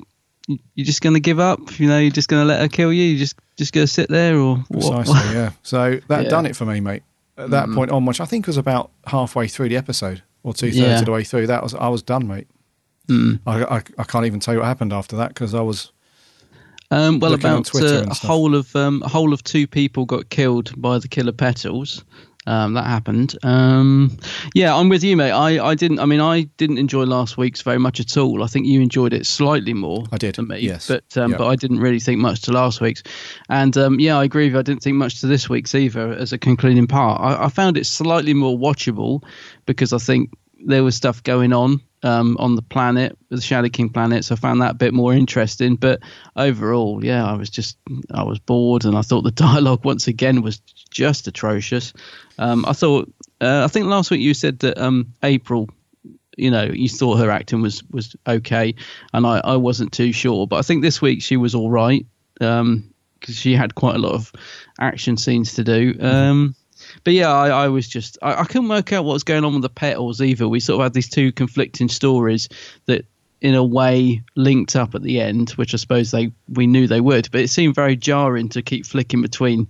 you're just gonna give up. You know, you're just gonna let her kill you. You just, just gonna sit there or what? Precisely, yeah. So that Yeah. done it for me, mate. At that Mm. point on, which I think was about halfway through the episode or two thirds Yeah. of the way through, that was I was done, mate. Mm. I, I I can't even tell you what happened after that because I was Um, well, about uh, a whole of um, a whole of two people got killed by the killer petals. Um, that happened. Um, yeah, I'm with you, mate. I, I didn't. I mean, I didn't enjoy last week's very much at all. I think you enjoyed it slightly more. I did, than me. yes. but um, Yeah. but I didn't really think much to last week's. And um, yeah, I agree. With you. I didn't think much to this week's either as a concluding part. I, I found it slightly more watchable because I think there was stuff going on um, on the planet, the Shadow King planet. So I found that a bit more interesting. But overall, yeah, I was just I was bored, and I thought the dialogue once again was just atrocious. Um, I thought uh, I think last week you said that um, April. You know, you thought her acting was was okay, and I, I wasn't too sure. But I think this week she was all right because she had quite a lot of action scenes to do. Um, but yeah, I, I was just I, I couldn't work out what was going on with the petals either. We sort of had these two conflicting stories that, in a way, linked up at the end, which I suppose they we knew they would. But it seemed very jarring to keep flicking between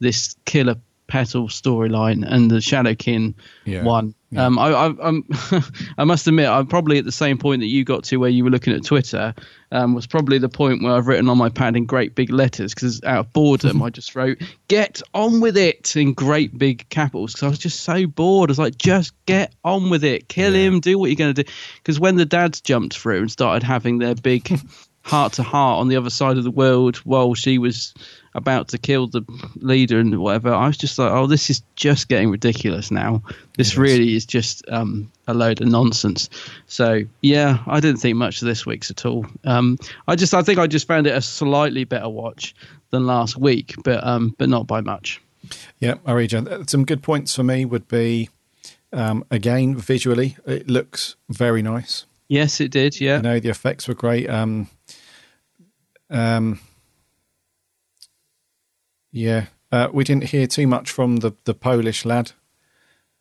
this killer petal storyline and the Shadow King Yeah. one. Um, I, I, I'm, I must admit, I'm probably at the same point that you got to where you were looking at Twitter. Um, was probably the point where I've written on my pad in great big letters because out of boredom, I just wrote "Get on with it" in great big capitals because I was just so bored. I was like, just get on with it, kill him, do what you're going to do. Because when the dads jumped through and started having their big heart to heart on the other side of the world while she was about to kill the leader and whatever. I was just like, oh, this is just getting ridiculous now. This really is just um, a load of nonsense. So yeah, I didn't think much of this week's at all. Um, I just, I think I just found it a slightly better watch than last week, but um, but not by much. Yeah, I read you. Some good points for me would be um, again visually, it looks very nice. Yes, it did. Yeah, you know the effects were great. Um, um, yeah, uh, we didn't hear too much from the the Polish lad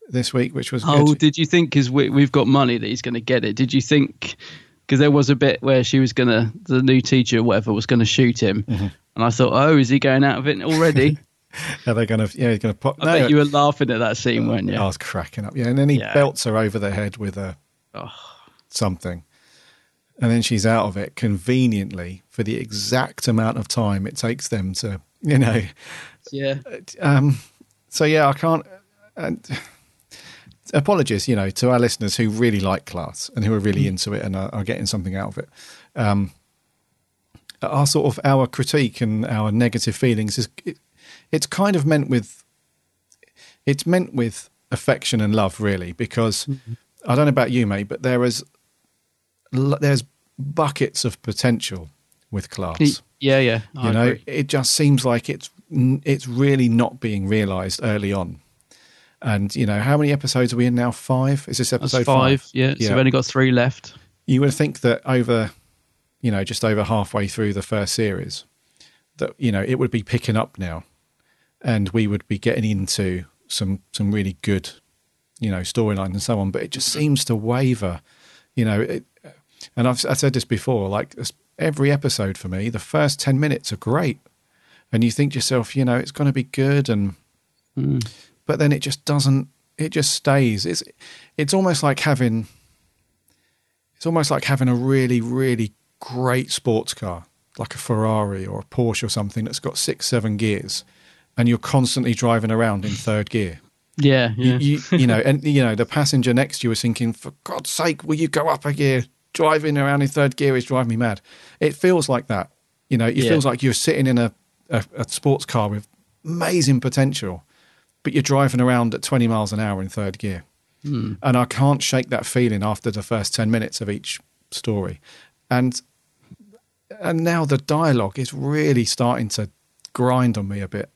this week, which was oh, good. did you think because we, we've got money that he's going to get it? Did you think because there was a bit where she was going to the new teacher, or whatever, was going to shoot him, Mhm. and I thought, oh, is he going out of it already? Are they going to? Yeah, he's going to pop. I bet you were laughing at that scene, weren't you? I was cracking up. Yeah, and then he Yeah. belts her over the head with a Oh. something, and then she's out of it conveniently for the exact amount of time it takes them to, you know. Yeah. Um, so yeah, I can't. And apologies, you know, to our listeners who really like class and who are really into it and are, are getting something out of it. Um, our sort of our critique and our negative feelings is it, it's kind of meant with it's meant with affection and love, really, because I don't know about you, mate, but there is there's buckets of potential with class Yeah, yeah. I you know agree. it just seems like it's it's really not being realized early on and you know how many episodes are we in now five is this episode five. Yeah, so we've only got three left. you would think that over you know just over halfway through the first series that you know it would be picking up now and we would be getting into some some really good you know storylines and so on but it just mm-hmm. seems to waver you know it, and I've, I've said this before like every episode for me the first 10 minutes are great and you think to yourself you know it's going to be good and hmm. but then it just doesn't it just stays it's it's almost like having it's almost like having a really really great sports car like a ferrari or a porsche or something that's got six seven gears and you're constantly driving around in third gear Yeah, yeah. you, you, you know, and you know, the passenger next to you was thinking, "For God's sake, will you go up a gear? Driving around in third gear is driving me mad." It feels like that. You know, it Yeah. feels like you're sitting in a, a, a sports car with amazing potential, but you're driving around at 20 miles an hour in third gear. Hmm. And I can't shake that feeling after the first 10 minutes of each story. And and now the dialogue is really starting to grind on me a bit.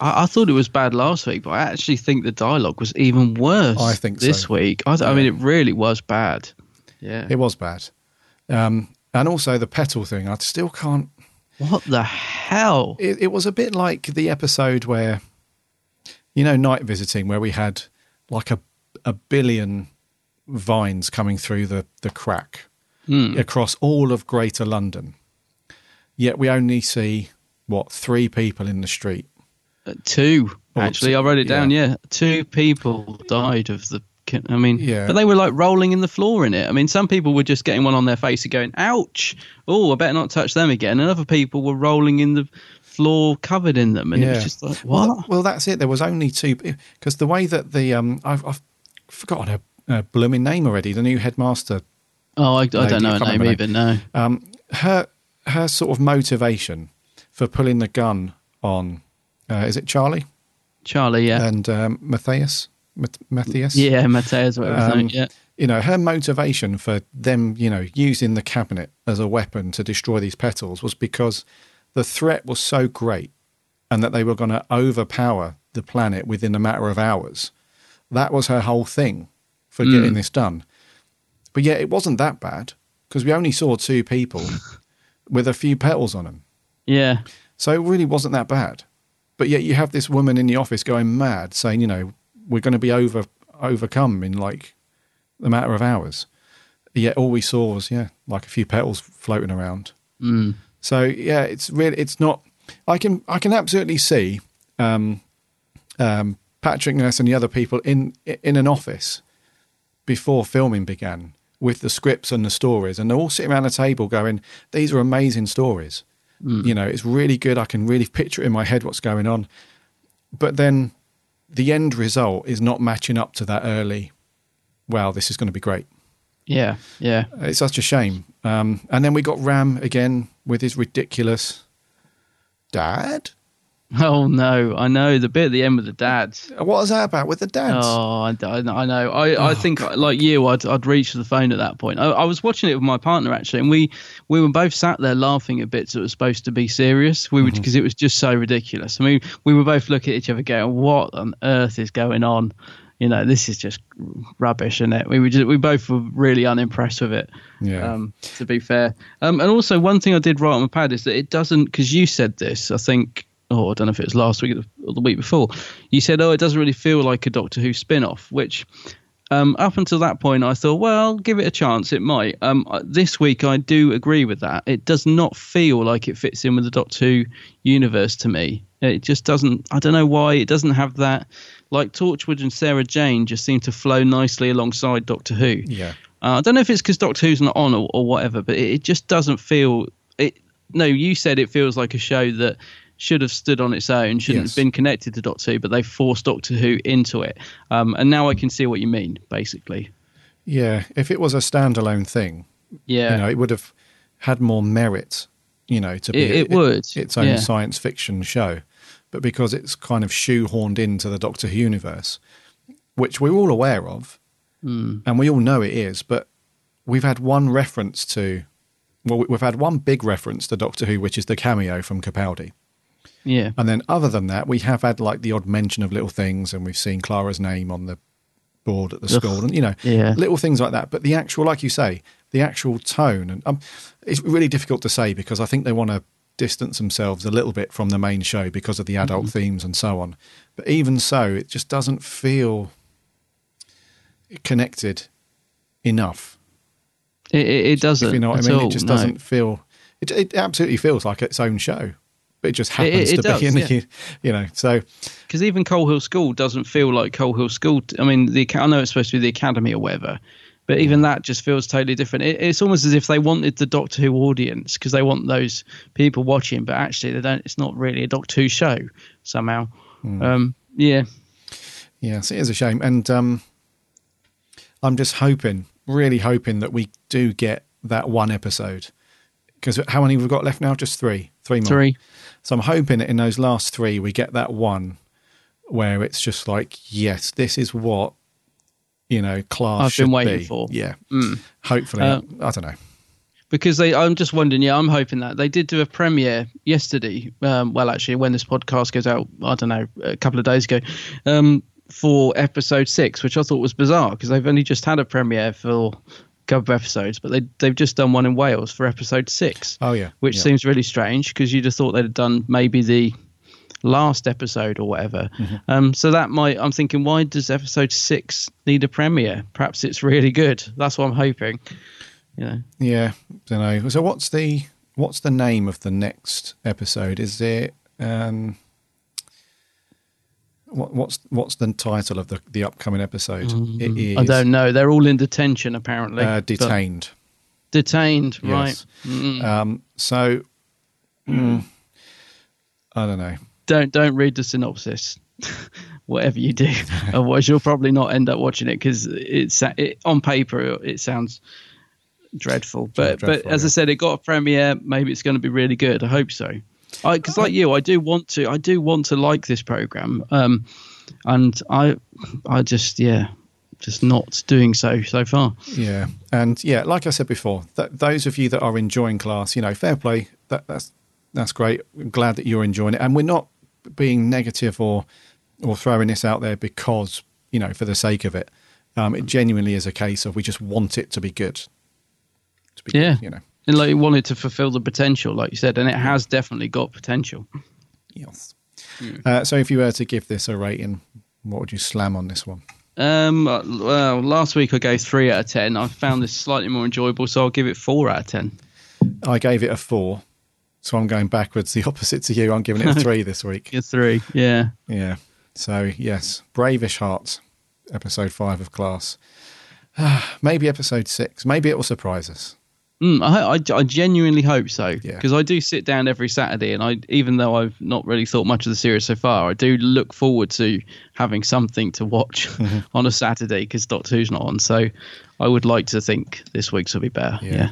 I, I thought it was bad last week, but I actually think the dialogue was even worse. I think this so. week. I, th- I mean, it really was bad. Yeah. It was bad. Um, and also the petal thing, I still can't. What the hell? It, it was a bit like the episode where, you know, night visiting, where we had like a, a billion vines coming through the, the crack Hmm. across all of Greater London. Yet we only see, what, three people in the street. Uh, two, actually. two, I wrote it down. yeah. Yeah. Two people died of the. I mean, Yeah. but they were like rolling in the floor in it. I mean, some people were just getting one on their face and going, ouch. Oh, I better not touch them again. And other people were rolling in the floor covered in them. And it was just like, what? Well, well, that's it. There was only two because the way that the um, I've, I've forgotten her, her blooming name already. The new headmaster. Oh, I, I don't know her name either. No. Um, her her sort of motivation for pulling the gun on uh, is it Charlie? Charlie, yeah. and um, Matthias. Mat- Matthias. Yeah, Matthias, whatever Um, yeah. You know, her motivation for them, you know, using the cabinet as a weapon to destroy these petals was because the threat was so great and that they were going to overpower the planet within a matter of hours. That was her whole thing for Mm. getting this done. But yet it wasn't that bad because we only saw two people with a few petals on them. Yeah. So it really wasn't that bad. But yet you have this woman in the office going mad saying, you know, we're going to be over overcome in like a matter of hours. Yet all we saw was, yeah, like a few petals floating around. Mm. So yeah, it's really it's not. I can I can absolutely see um, um, Patrick Ness and the other people in in an office before filming began with the scripts and the stories, and they're all sitting around the table going, "These are amazing stories." You know, it's really good. I can really picture it in my head what's going on, but then the end result is not matching up to that early. Wow, this is going to be great. Yeah, yeah. It's such a shame. Um, and then we got Ram again with his ridiculous dad. Oh no, I know the bit at the end with the dads. What was that about with the dads? Oh, I, I know. I, I think like you, I'd I'd reach for the phone at that point. I, I was watching it with my partner actually, and we we were both sat there laughing at bits that were supposed to be serious. We were because it was just so ridiculous. I mean, we were both looking at each other going, "What on earth is going on?" You know, this is just rubbish, isn't it? We were just, we both were really unimpressed with it. Yeah. Um, to be fair, um, and also one thing I did write on my pad is that it doesn't because you said this. I think oh, I don't know if it was last week or the week before. You said, oh, it doesn't really feel like a Doctor Who spin off, which um, up until that point, I thought, well, give it a chance. It might. Um, uh, this week, I do agree with that. It does not feel like it fits in with the Doctor Who universe to me. It just doesn't. I don't know why. It doesn't have that. Like Torchwood and Sarah Jane just seem to flow nicely alongside Doctor Who. Yeah. Uh, I don't know if it's because Doctor Who's not on or, or whatever, but it, it just doesn't feel. It. No, you said it feels like a show that should have stood on its own, shouldn't Yes. have been connected to Doctor Who, but they forced Doctor Who into it. Um, and now I can see what you mean, basically. Yeah, if it was a standalone thing, Yeah. you know, it would have had more merit, you know, to be It- it would, its own yeah. science fiction show. But because it's kind of shoehorned into the Doctor Who universe, which we're all aware of, Mm. and we all know it is, but we've had one reference to, well, we've had one big reference to Doctor Who, which is the cameo from Capaldi. Yeah. And then other than that, we have had like the odd mention of little things, and we've seen Clara's name on the board at the Ugh. school, and you know, Yeah. little things like that. But the actual, like you say, the actual tone, and um, it's really difficult to say because I think they want to distance themselves a little bit from the main show because of the adult Mm-hmm. themes and so on. But even so, it just doesn't feel connected enough. It, it, it doesn't. If you know what at I mean, all, it just no. doesn't feel. It, it absolutely feels like its own show, but it just It- it- happens it to does, be in the, yeah. you know. So because even Coal Hill School doesn't feel like Coal Hill School. I mean, the I know it's supposed to be the academy or whatever, but even that just feels totally different. It, it's almost as if they wanted the Doctor Who audience because they want those people watching, but actually they don't. It's not really a Doctor Who show somehow. Hmm. Um, yeah, Yes, it is a shame, and um, I'm just hoping, really hoping that we do get that one episode. Because how many we've got left now? Just three, three more. Three. So I'm hoping that in those last three we get that one where it's just like, yes, this is what you know class I've should been waiting be. for. Yeah, Mm. hopefully. Uh, I don't know. because they i'm just wondering yeah i'm hoping that they did do a premiere yesterday um, well actually when this podcast goes out i don't know a couple of days ago um, for episode six which i thought was bizarre because they've only just had a premiere for of episodes but they, they've just done one in wales for episode six Oh yeah, which yeah. seems really strange because you'd have thought they'd have done maybe the last episode or whatever. Mm-hmm. Um, so that might, I'm thinking, why does episode six need a premiere? Perhaps it's really good. That's what I'm hoping. You know, Yeah, don't know. So what's the what's the name of the next episode? Is it um what, what's what's the title of the the upcoming episode? It is Mm, I don't know. They're all in detention apparently. uh, but- detained. Detained, right? Yes. Mm. Um, so mm, I don't know. Don't don't read the synopsis. Whatever you do, otherwise you'll probably not end up watching it because it's it, on paper it sounds dreadful. But but dreadful, as I said, it got a premiere. Maybe it's going to be really good. I hope so. Because like you, I do want to. I do want to like this program. Um, and I I just yeah, just not doing so so far. Yeah, and yeah, like I said before, that those of you that are enjoying class, you know, fair play. That that's that's great. I'm glad that you're enjoying it, and we're not being negative or or throwing this out there because you know for the sake of it. Um, it genuinely is a case of we just want it to be good. To be Yeah, good, you know. And like you wanted to fulfill the potential, like you said, and it has definitely got potential. Yes. Uh, so if you were to give this a rating, what would you slam on this one? Um, uh, well, last week I gave three out of ten. I found this slightly more enjoyable, so I'll give it four out of ten. I gave it a four, so I'm going backwards, the opposite to you. I'm giving it a three this week. A three, yeah. Yeah. So yes, Brave-ish hearts, episode five of Class. maybe episode six. Maybe it will surprise us. Mm, I, I, I genuinely hope so Yeah. because I do sit down every Saturday, and I even though I've not really thought much of the series so far, I do look forward to having something to watch Mm-hmm. on a Saturday because Doctor Who's not on. So I would like to think this week's will be better. Yeah,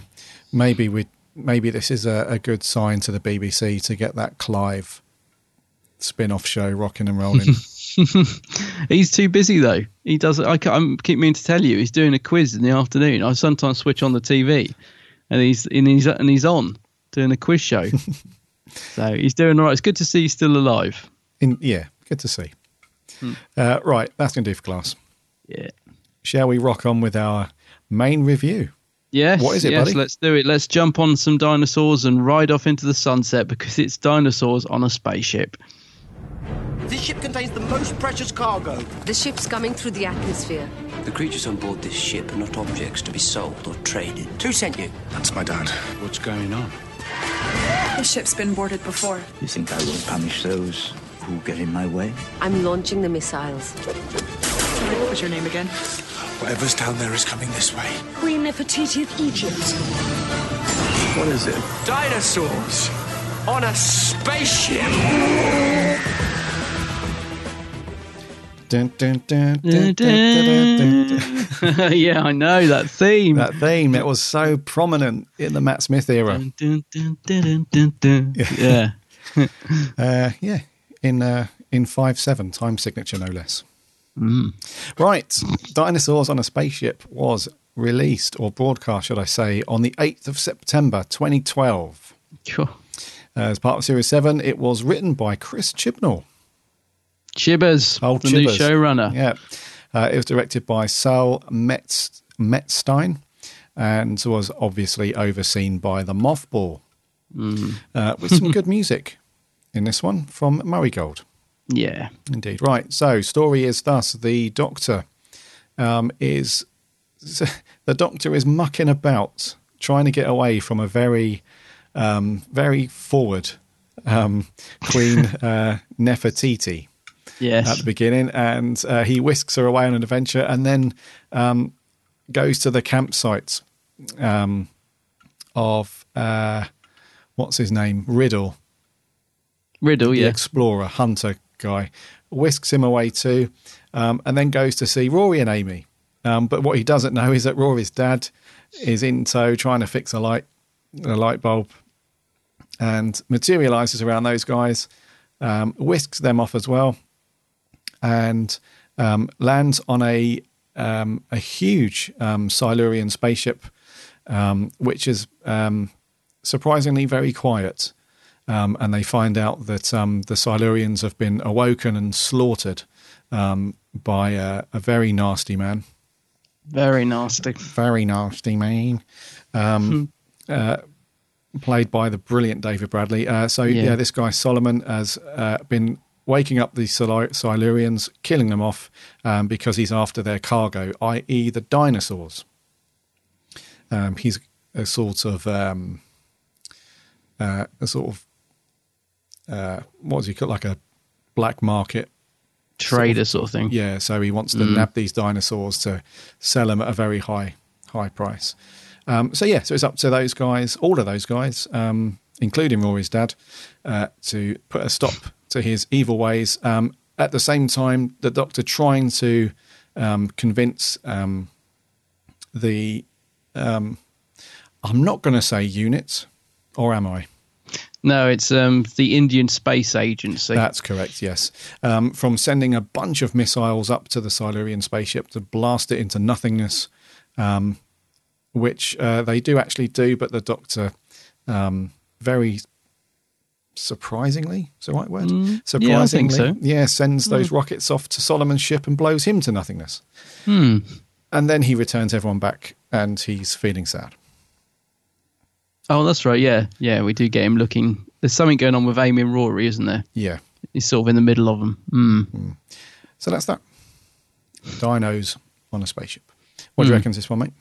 Maybe we. Maybe this is a, a good sign to the BBC to get that Clive spin-off show rocking and rolling. he's too busy though. He does. I, I'm keep meaning to tell you, he's doing a quiz in the afternoon. I sometimes switch on the TV, and he's and he's and he's on doing a quiz show. so he's doing all right. It's good to see he's still alive. In, yeah, good to see. Uh, right, that's going to do for class. Yeah. Shall we rock on with our main review? Yes. What is it, yes, buddy? let's do it. Let's jump on some dinosaurs and ride off into the sunset because it's dinosaurs on a spaceship. This ship contains the most precious cargo. The ship's coming through the atmosphere. The creatures on board this ship are not objects to be sold or traded. Who sent you? That's my dad. What's going on? The ship's been boarded before. You think I will punish those who get in my way? I'm launching the missiles. Sorry, what was your name again? Whatever's down there is coming this way. Queen Nefertiti of Egypt. What is it? Dinosaurs on a spaceship. Yeah, I know that theme. That theme, it was so prominent in the Matt Smith era. Yeah. Uh, yeah, in uh, in five seven time signature, no less. Mm. Right, Dinosaurs on a Spaceship was released or broadcast, should I say, on the eighth of September, twenty twelve. Sure. Uh, as part of Series seven, it was written by Chris Chibnall. Chibbers, Old the new showrunner. Yeah. Uh, it was directed by Saul Metz, Metzstein and was obviously overseen by the Mothball, Mm. uh, with some good music in this one from Murray Gold. Yeah. Indeed. Right. So, story is thus the Doctor um, is the Doctor is mucking about trying to get away from a very, um, very forward um, Queen uh, Nefertiti Yes. at the beginning, and uh, he whisks her away on an adventure, and then um, goes to the campsite um, of uh, what's his name, Riddell, Riddell, yeah. explorer hunter guy, whisks him away too, um, and then goes to see Rory and Amy. Um, but what he doesn't know is that Rory's dad is in tow trying to fix a light, a light bulb, and materializes around those guys, um, whisks them off as well, and um, lands on a um, a huge um, Silurian spaceship, um, which is um, surprisingly very quiet. Um, and they find out that um, the Silurians have been awoken and slaughtered um, by a, a very nasty man. Very nasty. Very nasty man. Um, uh, played by the brilliant David Bradley. Uh, so, yeah. Yeah. this guy Solomon has uh, been waking up the Sil- Silurians, killing them off um, because he's after their cargo, i.e., the dinosaurs. Um, he's a sort of. Um, uh, a sort of uh, what does he call like a black market Trader sort of thing. Yeah, so he wants to Mm. nab these dinosaurs to sell them at a very high high price. Um, so yeah, so it's up to those guys, all of those guys, um, including Rory's dad, uh, to put a stop to his evil ways. Um, at the same time, the Doctor trying to um, convince um, the um, I'm not going to say units, or am I? No, it's um, the Indian Space Agency. That's correct, yes. Um, from sending a bunch of missiles up to the Silurian spaceship to blast it into nothingness, um, which uh, they do actually do, but the Doctor um, very surprisingly, is the right word? Mm, yeah, surprisingly, think so. yeah, sends those Mm. rockets off to Solomon's ship and blows him to nothingness. Hmm. And then he returns everyone back and he's feeling sad. Oh, that's right. Yeah, yeah, we do get him looking. There's something going on with Amy and Rory, isn't there? Yeah. He's sort of in the middle of them. Mm. So that's that. Dinos on a spaceship. What do you reckon this one, mate?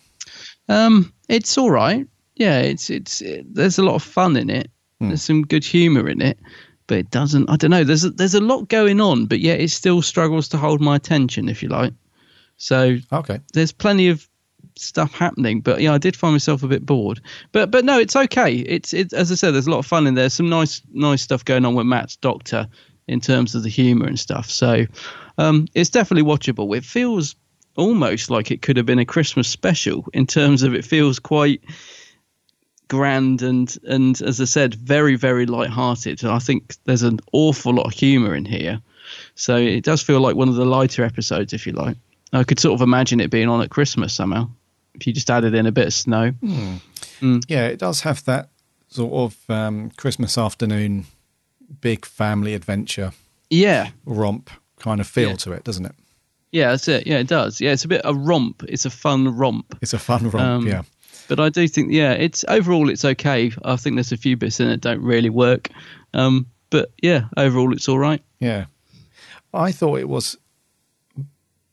Um, it's all right. Yeah, it's it's it, there's a lot of fun in it. Hmm. There's some good humour in it, but it doesn't. I don't know. There's a, there's a lot going on, but yet it still struggles to hold my attention, if you like. So okay, there's plenty of stuff happening. But yeah, I did find myself a bit bored. But but no, it's okay. It's it as I said, there's a lot of fun in there. Some nice nice stuff going on with Matt's doctor in terms of the humour and stuff. So um, it's definitely watchable. It feels almost like it could have been a Christmas special in terms of it feels quite grand and and as I said, very very light-hearted. I think there's an awful lot of humour in here, so it does feel like one of the lighter episodes, if you like. I could sort of imagine it being on at Christmas somehow. If you just added in a bit of snow. Hmm. Mm. Yeah, it does have that sort of um, Christmas afternoon, big family adventure, Yeah, romp kind of feel Yeah. to it, doesn't it? yeah, that's it. Yeah, it does. Yeah, it's a bit a romp. It's a fun romp. It's a fun romp, Um, yeah. But I do think, yeah, it's overall it's okay. I think there's a few bits in it that don't really work. Um, but yeah, overall it's all right. Yeah. I thought it was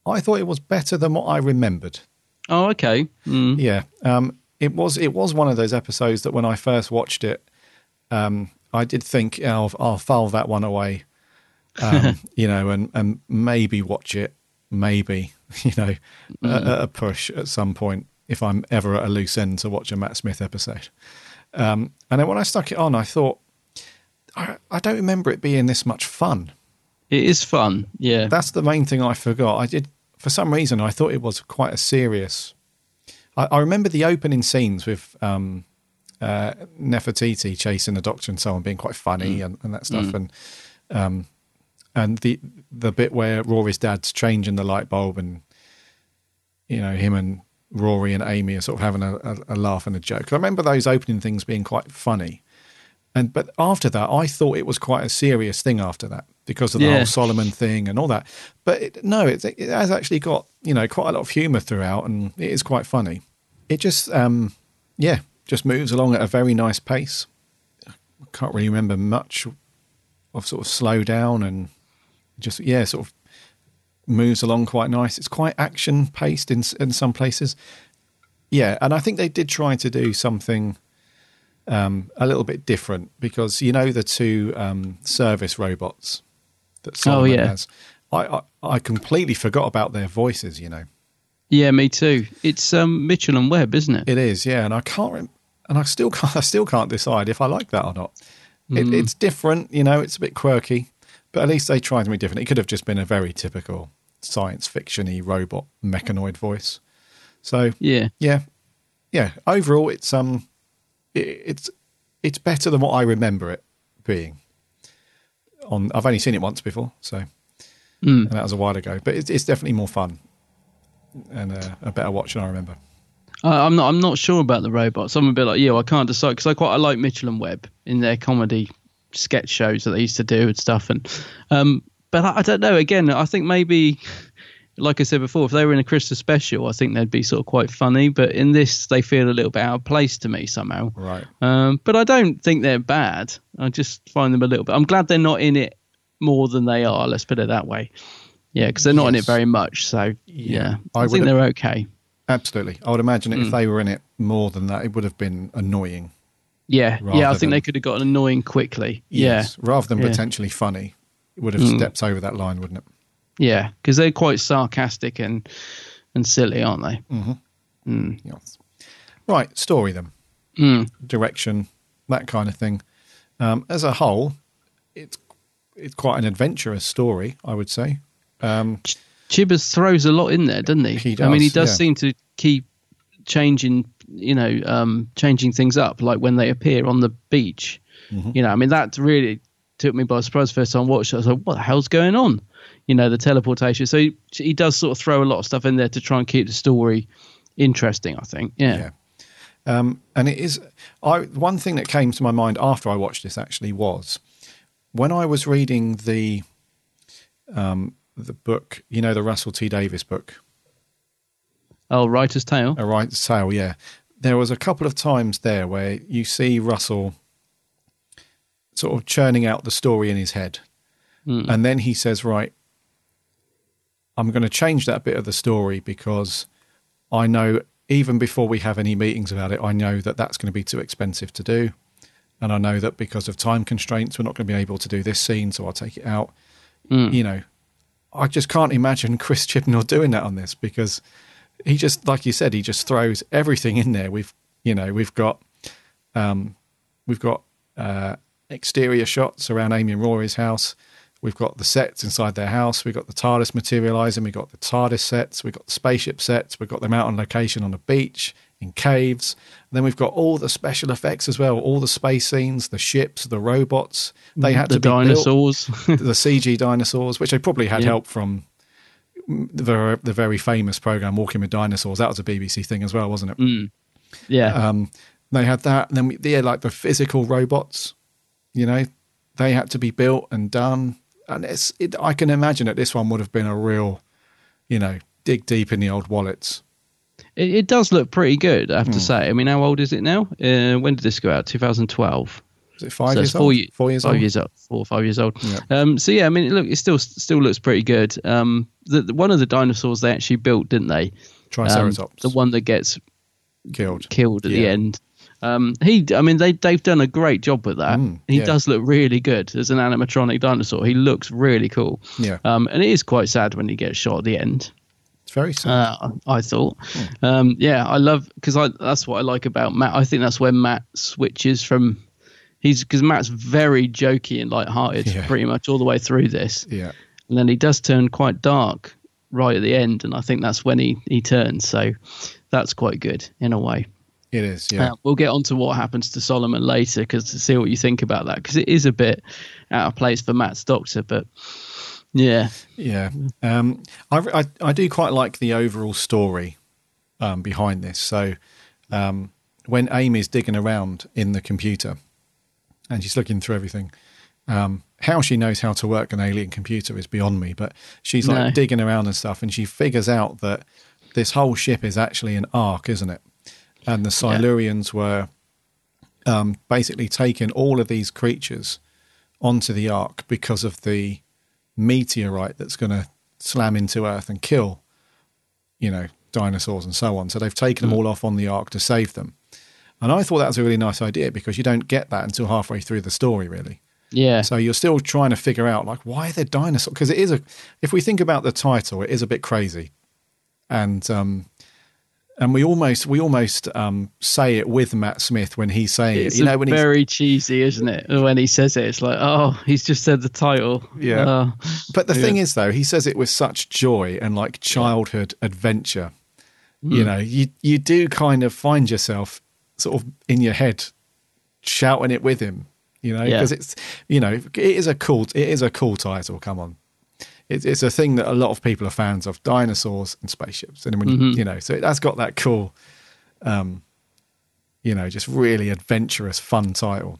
I thought it was better than what I remembered. Oh, okay. Mm. Yeah. Um it was it was one of those episodes that when I first watched it, um, I did think, oh, I'll, I'll file that one away. Um, you know, and, and maybe watch it, maybe, you know, at, at a push at some point if I'm ever at a loose end to watch a Matt Smith episode. Um, and then when I stuck it on, I thought, I, I don't remember it being this much fun. It is fun. Yeah. That's the main thing I forgot. I did, for some reason, I thought it was quite a serious. I, I remember the opening scenes with um, uh, Nefertiti chasing the doctor and so on being quite funny Mm. and, and that stuff. Mm. And um, and the the bit where Rory's dad's changing the light bulb and you know him and Rory and Amy are sort of having a, a, a laugh and a joke. I remember those opening things being quite funny. And but after that, I thought it was quite a serious thing. After that, because of the Yeah. whole Solomon thing and all that. But it, no, it, it has actually got you know quite a lot of humour throughout, and it is quite funny. It just, um, yeah, just moves along at a very nice pace. I can't really remember much of sort of slow down and just yeah, sort of moves along quite nice. It's quite action paced in in some places. Yeah, and I think they did try to do something um, a little bit different because you know the two um, service robots that Solomon yeah. has. I, I I completely forgot about their voices. You know, Yeah, me too. It's um, Mitchell and Webb, isn't it? it is yeah, and I can't rem- and I still can't I still can't decide if I like that or not. It, Mm. it's different, you know. It's a bit quirky, but at least they tried to be different. It could have just been a very typical science fictiony robot mechanoid voice. So Yeah. yeah, yeah. Overall, it's um, it, it's it's better than what I remember it being. On I've only seen it once before, so Mm. and that was a while ago. But it's, it's definitely more fun and uh, a better watch than I remember. I, I'm not. I'm not sure about the robots. I'm a bit like you. I can't decide because I quite I like Mitchell and Webb in their comedy sketch shows that they used to do and stuff. And um, but I, I don't know. Again, I think maybe, like I said before, if they were in a Christmas special, I think they'd be sort of quite funny. But in this, they feel a little bit out of place to me somehow. Right. Um, but I don't think they're bad. I just find them a little bit. I'm glad they're not in it more than they are. Let's put it that way. Yeah, because they're not in it very much. So yeah, I I, think they're okay. Absolutely, I would imagine if Mm. they were in it more than that, it would have been annoying. Yeah, yeah. I think than- they could have gotten annoying quickly. Yes, yeah, rather than Yeah. potentially funny, would have Mm. stepped over that line, wouldn't it? Yeah, because they're quite sarcastic and and silly, aren't they? Mm-hmm. Mm. Yes. Right, story them, Mm. direction, that kind of thing. Um, as a whole, it's it's quite an adventurous story, I would say. Um, Chibbers throws a lot in there, doesn't he? He does, I mean, he does, yeah. seem to keep changing, you know, um, changing things up, like when they appear on the beach. Mhm. You know, I mean, that really took me by surprise first time I watched it. I was like, what the hell's going on? You know, the teleportation. So he, he does sort of throw a lot of stuff in there to try and keep the story interesting, I think. Yeah. Um, and it is I one thing that came to my mind after I watched this actually was when I was reading the um, the book, you know, the Russell T Davies book, Oh, Writer's Tale. A Writer's Tale. Yeah, there was a couple of times there where you see Russell sort of churning out the story in his head, Mm. and then he says, "Right, I'm going to change that bit of the story because I know even before we have any meetings about it, I know that that's going to be too expensive to do. And I know that because of time constraints, we're not going to be able to do this scene, so I'll take it out. Mm. You know, I just can't imagine Chris Chibnall doing that on this because he just like you said, he just throws everything in there. We've you know we've got um, we've got uh, exterior shots around Amy and Rory's house. We've got the sets inside their house. We've got the TARDIS materializing. We've got the TARDIS sets. We've got the spaceship sets. We've got them out on location on the beach, in caves. And then we've got all the special effects as well, all the space scenes, the ships, the robots. They had The to be built. dinosaurs. the CG dinosaurs, which they probably had Yeah. help from the very, the very famous program Walking with Dinosaurs. That was a BBC thing as well, wasn't it? Mm. Yeah. Um, they had that. And then we, yeah, like the physical robots, you know, they had to be built and done. And it's, it, I can imagine that this one would have been a real, you know, dig deep in the old wallets. It, it does look pretty good, I have Hmm. to say. I mean, how old is it now? Uh, when did this go out? 2012. Is it five So years four, old? Four years five old? years old, four or five years old. Yeah. Um, so yeah, I mean, look, it still still looks pretty good. Um, the, the- one of the dinosaurs they actually built, didn't they? Triceratops. Um, the one that gets Killed. killed at the end. Um, he, I mean, they they've done a great job with that. he yeah. does look really good as an animatronic dinosaur. He looks really cool. Yeah. Um, and it is quite sad when he gets shot at the end. It's very sad. Uh, I thought, um, yeah, I love because I that's what I like about Matt. I think that's when Matt switches from he's because Matt's very jokey and light-hearted Yeah. pretty much all the way through this, yeah. and then he does turn quite dark right at the end, and I think that's when he he turns. So that's quite good in a way. It is, yeah. Uh, we'll get on to what happens to Solomon later because to see what you think about that because it is a bit out of place for Matt's doctor, but yeah, Yeah, um, I, I I do quite like the overall story um, behind this. So um, when Amy's digging around in the computer and she's looking through everything, um, how she knows how to work an alien computer is beyond me. But she's like No. digging around and stuff, and she figures out that this whole ship is actually an ark, isn't it? And the Silurians were um, basically taking all of these creatures onto the ark because of the meteorite that's going to slam into Earth and kill, you know, dinosaurs and so on. So they've taken them all off on the ark to save them. And I thought that was a really nice idea because you don't get that until halfway through the story, really. yeah, So you're still trying to figure out like why they're dinosaurs because it is a. If we think about the title, it is a bit crazy, and um, and we almost we almost um say it with Matt Smith when he's saying It's it. You know when he's very cheesy, isn't it? When he says it, it's like, oh, he's just said the title. Yeah. Uh, But the Yeah. thing is, though, he says it with such joy and like childhood adventure. You Mm. know, you you do kind of find yourself sort of in your head shouting it with him. You know, Yeah. because it's you know it is a cool it is a cool title. Come on, it's it's a thing that a lot of people are fans of: dinosaurs and spaceships. And when you, Mhm. you know, so that's got that cool, um, you know, just really adventurous, fun title.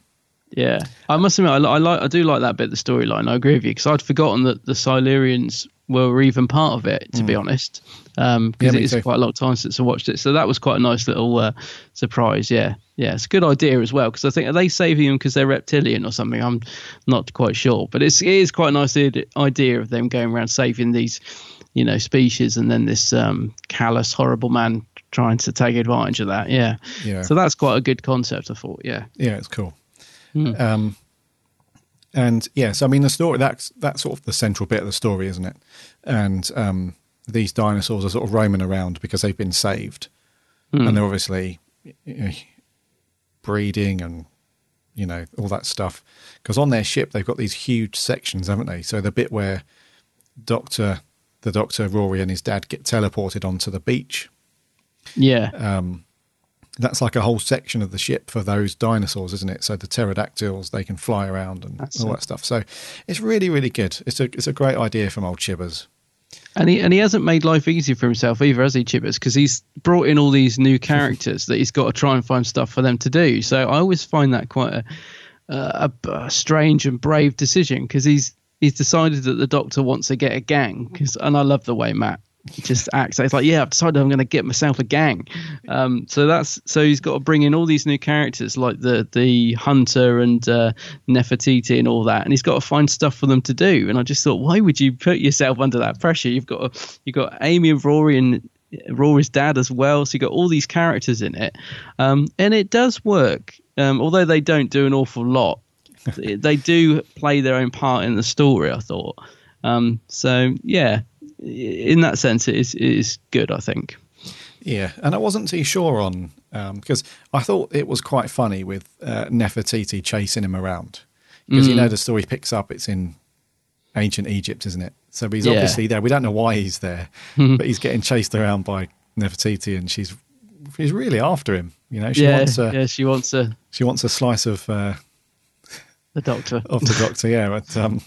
yeah, I must admit, I, I like, I do like that bit of the storyline. I agree with you because I'd forgotten that the Silurians were even part of it. To be honest, because Mm. Yeah, it is too. quite a long time since I watched it, so that was quite a nice little uh, surprise. Yeah, yeah, it's a good idea as well because I think are they saving them because they're reptilian or something? I'm not quite sure, but it's it is quite a nice idea of them going around saving these, you know, species, and then this um, callous, horrible man trying to take advantage of that. Yeah, Yeah. So that's quite a good concept. I thought. Yeah. Yeah, it's cool. Hmm. Um, and yes, I mean the story that's that's sort of the central bit of the story, isn't it? And um, these dinosaurs are sort of roaming around because they've been saved, Hmm. and they're obviously you know, breeding and you know all that stuff. Because on their ship they've got these huge sections, haven't they? So the bit where Doctor, the Doctor Rory and his dad get teleported onto the beach Yeah. um, that's like a whole section of the ship for those dinosaurs, isn't it? So the pterodactyls they can fly around and That's all it. that stuff. So it's really, really good. It's a it's a great idea from old Chibbers. And he and he hasn't made life easy for himself either, has he, Chibbers? Because he's brought in all these new characters that he's got to try and find stuff for them to do. So I always find that quite a a, a strange and brave decision because he's he's decided that the Doctor wants to get a gang. Cause, and I love the way Matt just acts. It's like, yeah, I've decided I'm going to get myself a gang. Um, so that's so he's got to bring in all these new characters like the the hunter and uh, Nefertiti and all that, and he's got to find stuff for them to do. And I just thought, why would you put yourself under that pressure? You've got you've got Amy and Rory and Rory's dad as well, so you've got all these characters in it, um, and it does work. Um, although they don't do an awful lot, they do play their own part in the story. I thought. Um, so yeah, in that sense, it is, it is good. I think. Yeah, and I wasn't too sure on because I thought it was quite funny with uh, Nefertiti chasing him around because you Mm. know the story picks up. It's in ancient Egypt, isn't it? So he's Yeah. obviously there. We don't know why he's there, but he's getting chased around by Nefertiti, and she's she's really after him. You know, she yeah, wants a yeah, she wants a she wants a slice of uh, the doctor. of the doctor. Yeah, but um,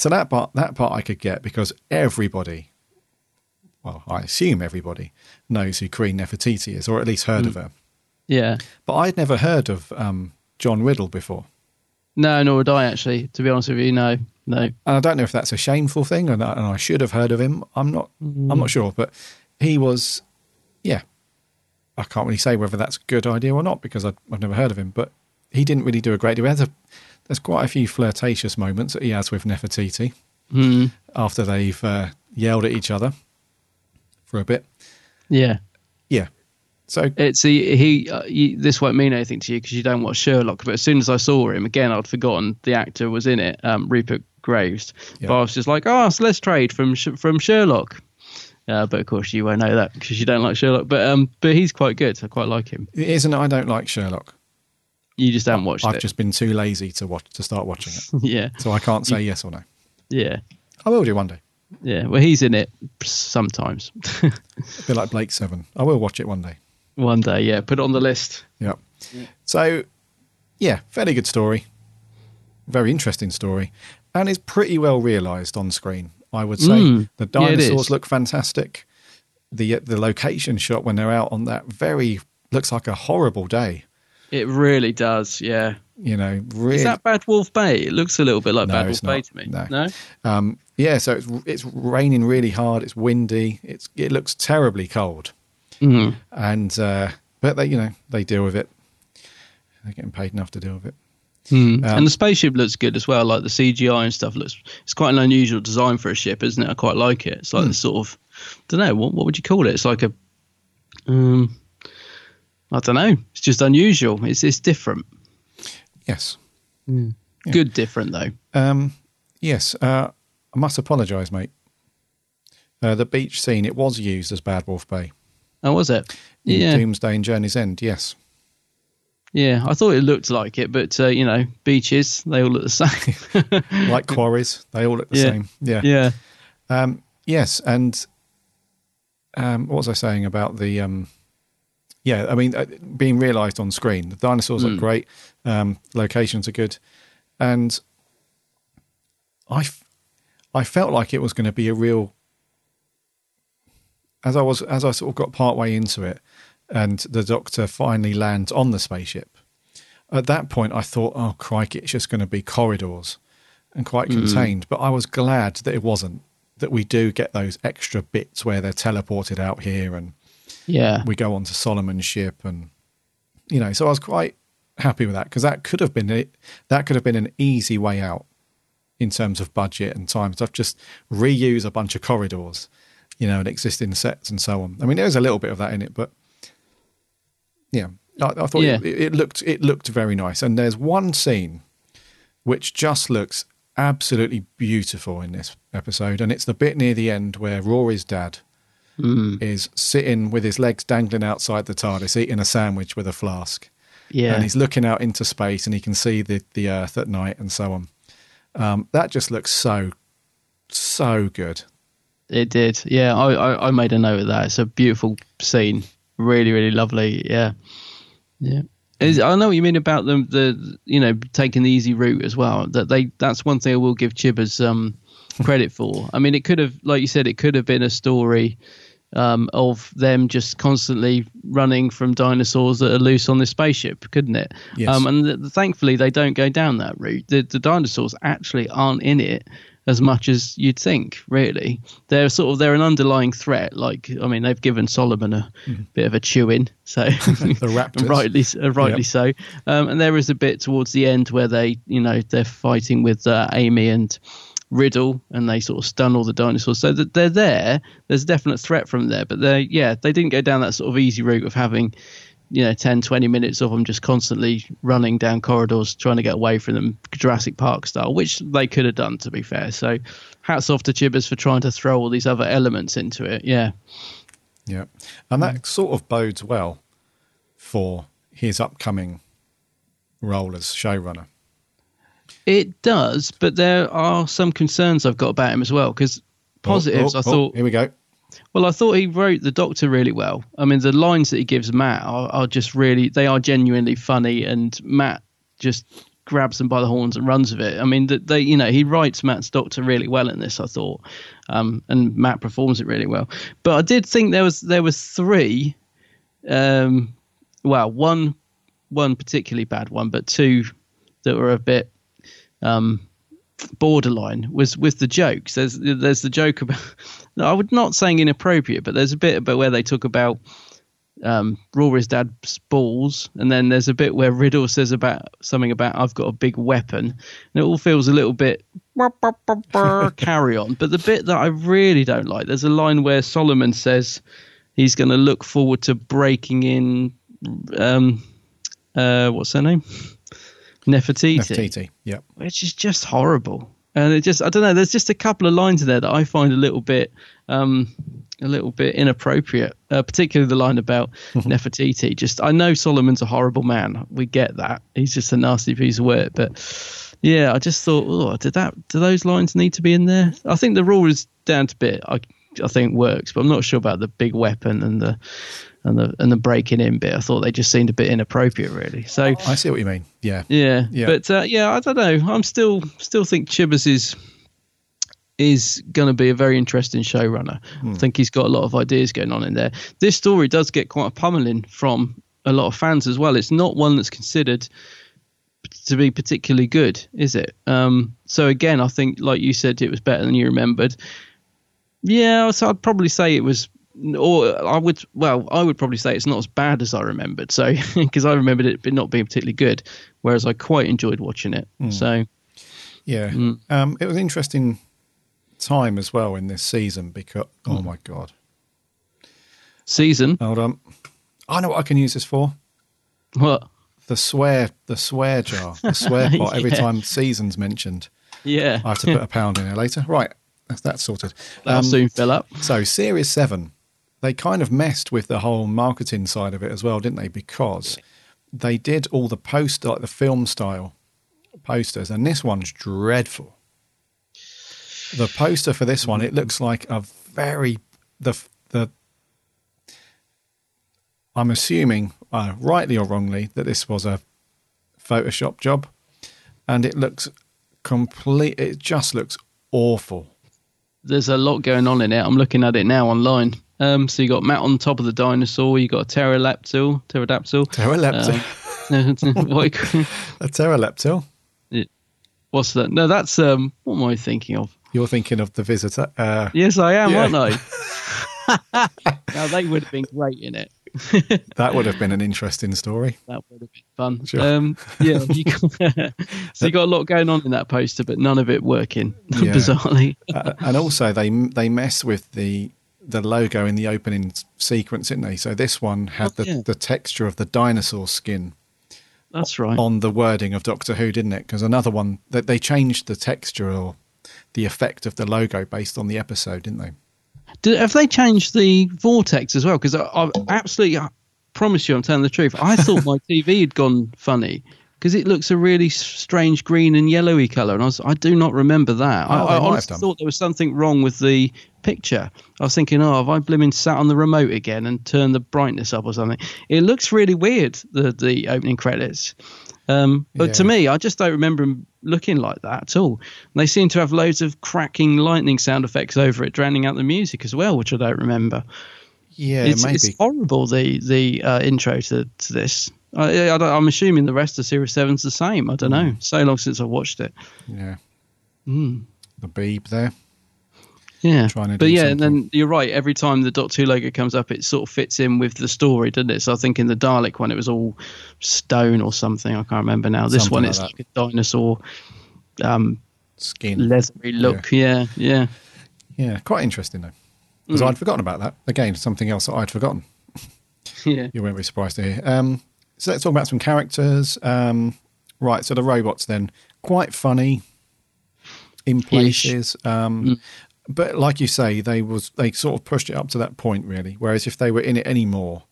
so that part that part I could get because everybody, well, I assume everybody knows who Queen Nefertiti is, or at least heard of her. Yeah. But I'd never heard of um, John Riddell before. No, nor would I actually. To be honest with you, no, no. And I don't know if that's a shameful thing, and I, and I should have heard of him. I'm not. I'm not sure, but he was. Yeah, I can't really say whether that's a good idea or not because I, I've never heard of him. But he didn't really do a great deal. He has a, there's quite a few flirtatious moments that he has with Nefertiti Hmm. after they've uh, yelled at each other for a bit. Yeah. Yeah. So it's he. he uh, this won't mean anything to you because you don't watch Sherlock. But as soon as I saw him again, I'd forgotten the actor was in it, um, Rupert Graves. But I was just like, oh, it's Lestrade from Sh- from Sherlock. Uh, but of course, you won't know that because you don't like Sherlock. But um, but he's quite good. I quite like him. It isn't. I don't like Sherlock. You just haven't watched it. I've just been too lazy to watch to start watching it. yeah. So I can't say yes or no. Yeah. I will do one day. Yeah. Well, he's in it sometimes. A bit like Blake Seven. I will watch it one day. One day, yeah. Put it on the list. Yep. So, yeah, fairly good story. Very interesting story. And it's pretty well realised on screen, I would say. Mm. The dinosaurs is. look fantastic. The the location shot when they're out on that very looks like a horrible day. It really does. Yeah. You know, really. Is that Bad Wolf Bay? It looks a little bit like No, Bad Wolf Bay to me. No. No. Um, yeah, so it's it's raining really hard. It's windy. It's it looks terribly cold. Mhm. And uh, but they you know they deal with it. They're getting paid enough to deal with it. Hmm. Um, and the spaceship looks good as well. Like the CGI and stuff looks. It's quite an unusual design for a ship, isn't it? I quite like it. It's like Hmm. this sort of. I don't know what what would you call it? It's like a. Um, I don't know. It's just unusual. It's it's different. Yes. Good different though. Um, yes, uh, I must apologise, mate. Uh, the beach scene it was used as Bad Wolf Bay. Oh, was it? in Yeah. Doomsday and Journey's End. Yes. Yeah, I thought it looked like it, but uh, you know, beaches they all look the same. like quarries, they all look the Yeah. same. Yeah, Yeah. Um, yes, and um, what was I saying about the? Yeah, I mean, uh, being realised on screen, the dinosaurs Mm. look great. Um, locations are good, and I, f- I felt like it was going to be a real. As I was, as I sort of got part way into it, and the Doctor finally lands on the spaceship. At that point, I thought, "Oh crikey, it's just going to be corridors and quite Mm. contained." But I was glad that it wasn't. That we do get those extra bits where they're teleported out here, and Yeah. we go on to Solomon's ship, and you know, so I was quite happy with that because that could have been it. That could have been an easy way out in terms of budget and time stuff. Just reuse a bunch of corridors, you know, and existing sets and so on. I mean, there's a little bit of that in it, but yeah, I, I thought Yeah. it, it looked it looked very nice. And there's one scene which just looks absolutely beautiful in this episode, and it's the bit near the end where Rory's dad Mm. is sitting with his legs dangling outside the TARDIS, eating a sandwich with a flask. Yeah. and he's looking out into space, and he can see the the Earth at night, and so on. Um, that just looks so so good. It did. Yeah, I, I, I made a note of that. It's a beautiful scene. Really, really lovely. Yeah. Yeah. Is- I know what you mean about them, the you know taking the easy route as well. That they that's one thing I will give Chibbers um, credit for. I mean, it could have, like you said, it could have been a story um, of them just constantly running from dinosaurs that are loose on this spaceship, couldn't it? Yes. Um, and th- thankfully, they don't go down that route. The, the dinosaurs actually aren't in it as much as you'd think. Really, they're sort of they're an underlying threat. Like, I mean, they've given Solomon a bit of a chewing, so the raptors. rightly uh, rightly Yep. so. Um, and there is a bit towards the end where they, you know, they're fighting with uh, Amy and Riddell, and they sort of stun all the dinosaurs. So that they're there. There's a definite threat from there, but they, yeah, they didn't go down that sort of easy route of having. You know, 10, 20 minutes of them just constantly running down corridors trying to get away from them, Jurassic Park style, which they could have done, to be fair. So, hats off to Chibbers for trying to throw all these other elements into it. Yeah. Yeah. And that sort of bodes well for his upcoming role as showrunner. It does, but there are some concerns I've got about him as well. Because positives, Oh, oh, I oh, thought. here we go. Well, I thought he wrote the Doctor really well. I mean, the lines that he gives Matt are, are just really, they are genuinely funny, and Matt just grabs them by the horns and runs with it. I mean, that they, you know, he writes Matt's Doctor really well in this. I thought, um, and Matt performs it really well. But I did think there was there was three, um, well, one one particularly bad one, but two that were a bit um, borderline was with the jokes. There's there's the joke about I would not saying inappropriate, but there's a bit about where they talk about um, Rory's dad's balls, and then there's a bit where Riddell says about something about I've got a big weapon, and it all feels a little bit carry on. But the bit that I really don't like, there's a line where Solomon says he's going to look forward to breaking in. Um, uh, what's her name? Nefertiti. Nefertiti, yeah. Which is just horrible. And it just, I don't know, there's just a couple of lines in there that I find a little bit, um, a little bit inappropriate, uh, particularly the line about Nefertiti. Just, I know Solomon's a horrible man. We get that. He's just a nasty piece of work. But yeah, I just thought, oh, did that, do those lines need to be in there? I think the rule is down to bit. I, I think works, but I'm not sure about the big weapon and the, and the and the breaking in bit. I thought they just seemed a bit inappropriate, really. So I see what you mean. Yeah, yeah, Yeah. But uh, yeah, I don't know. I'm still still think Chibbers is is going to be a very interesting showrunner. Hmm. I think he's got a lot of ideas going on in there. This story does get quite a pummeling from a lot of fans as well. It's not one that's considered to be particularly good, is it? Um, so again, I think, like you said, it was better than you remembered. Yeah, so I'd probably say it was, or I would, well, I would probably say it's not as bad as I remembered. So because I remembered it not being particularly good, whereas I quite enjoyed watching it. Mm. So Yeah. Mm. Um, it was an interesting time as well in this season because, Mm. oh my God. Season? Hold on. I know what I can use this for. What? The swear, the swear jar, the swear pot. Every time season's mentioned, Yeah. I have to put a pound in there later. Right, that's, that's sorted. That'll soon fill up. So, Series 7, they kind of messed with the whole marketing side of it as well, didn't they? Because they did all the post, like the film style posters, and this one's dreadful. The poster for this one, it looks like a very the the. I'm assuming, uh, rightly or wrongly, that this was a Photoshop job, and it looks complete. It just looks awful. There's a lot going on in it. I'm looking at it now online. Um, so you got Matt on top of the dinosaur. You got a pterodactyl. Pterodactyl. Pterodactyl. Um, what A pterodactyl. What's that? No, that's um. What am I thinking of? You're thinking of the visitor. Uh, Yes, I am, Yeah. aren't I? now they would have been great in it. that would have been an interesting story. That would have been fun. Sure. Um, yeah, you got, so you got a lot going on in that poster, but none of it working. Yeah. Bizarrely, uh, and also they they mess with the the logo in the opening sequence, didn't they? So this one had oh, the, yeah. the texture of the dinosaur skin that's right. on the wording of Doctor Who, didn't it? Because another one that they changed the texture or the effect of the logo based on the episode, didn't they? Do, have they changed the vortex as well? Because I, I absolutely I promise you, I'm telling the truth. I thought my TV had gone funny because it looks a really strange green and yellowy color, and I was I do not remember that. Oh, I, I honestly thought there was something wrong with the picture. I was thinking, oh, have I blimmin' sat on the remote again and turned the brightness up or something? It looks really weird. The the opening credits. Um, but to me, I just don't remember them looking like that at all. And they seem to have loads of cracking lightning sound effects over it, drowning out the music as well, which I don't remember. Yeah, it's, maybe. it's horrible the the uh, intro to, to this. I, I I'm assuming the rest of Series Seven's the same. I don't know. So long since I watched it. Yeah. Mm. The beeb there. Yeah, Trying to but yeah, and then you're right. Every time the Doctor Who logo comes up, it sort of fits in with the story, doesn't it? So I think in the Dalek one, it was all stone or something. I can't remember now. This Something one, like it's that. like a dinosaur um, Skin. leathery look. Yeah, yeah. Yeah, quite interesting though. Because Mm. I'd forgotten about that. Again, something else that I'd forgotten. Yeah. You won't be surprised to hear. Um, so let's talk about some characters. Um, right, so the robots then quite funny in places. Um, but like you say, they was they sort of pushed it up to that point really. Whereas if they were in it anymore,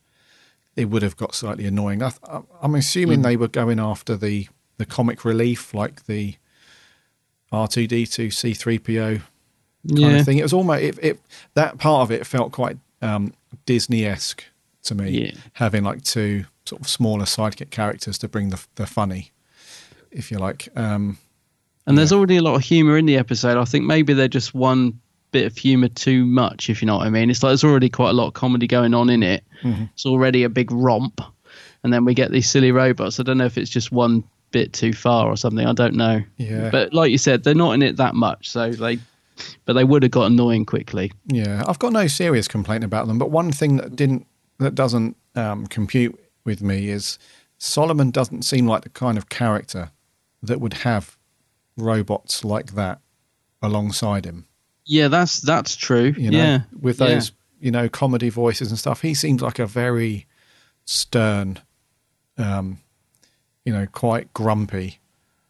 it would have got slightly annoying. I, I- I'm assuming Mm. they were going after the the comic relief, like the R2D2 C3PO kind Yeah. of thing. It was almost it, it that part of it felt quite um, Disney esque to me, Yeah. having like two sort of smaller sidekick characters to bring the the funny, if you like. Um, And there's already a lot of humor in the episode. I think maybe they're just one bit of humor too much, if you know what I mean. It's like there's already quite a lot of comedy going on in it. Mhm. It's already a big romp, and then we get these silly robots. I don't know if it's just one bit too far or something. I don't know. Yeah. But like you said, they're not in it that much, so they, but they would have got annoying quickly. Yeah, I've got no serious complaint about them, but one thing that didn't that doesn't um, compute with me is Solomon doesn't seem like the kind of character that would have robots like that alongside him. Yeah, that's that's true. You know, yeah, with Yeah. those you know comedy voices and stuff, he seems like a very stern, um, you know, quite grumpy.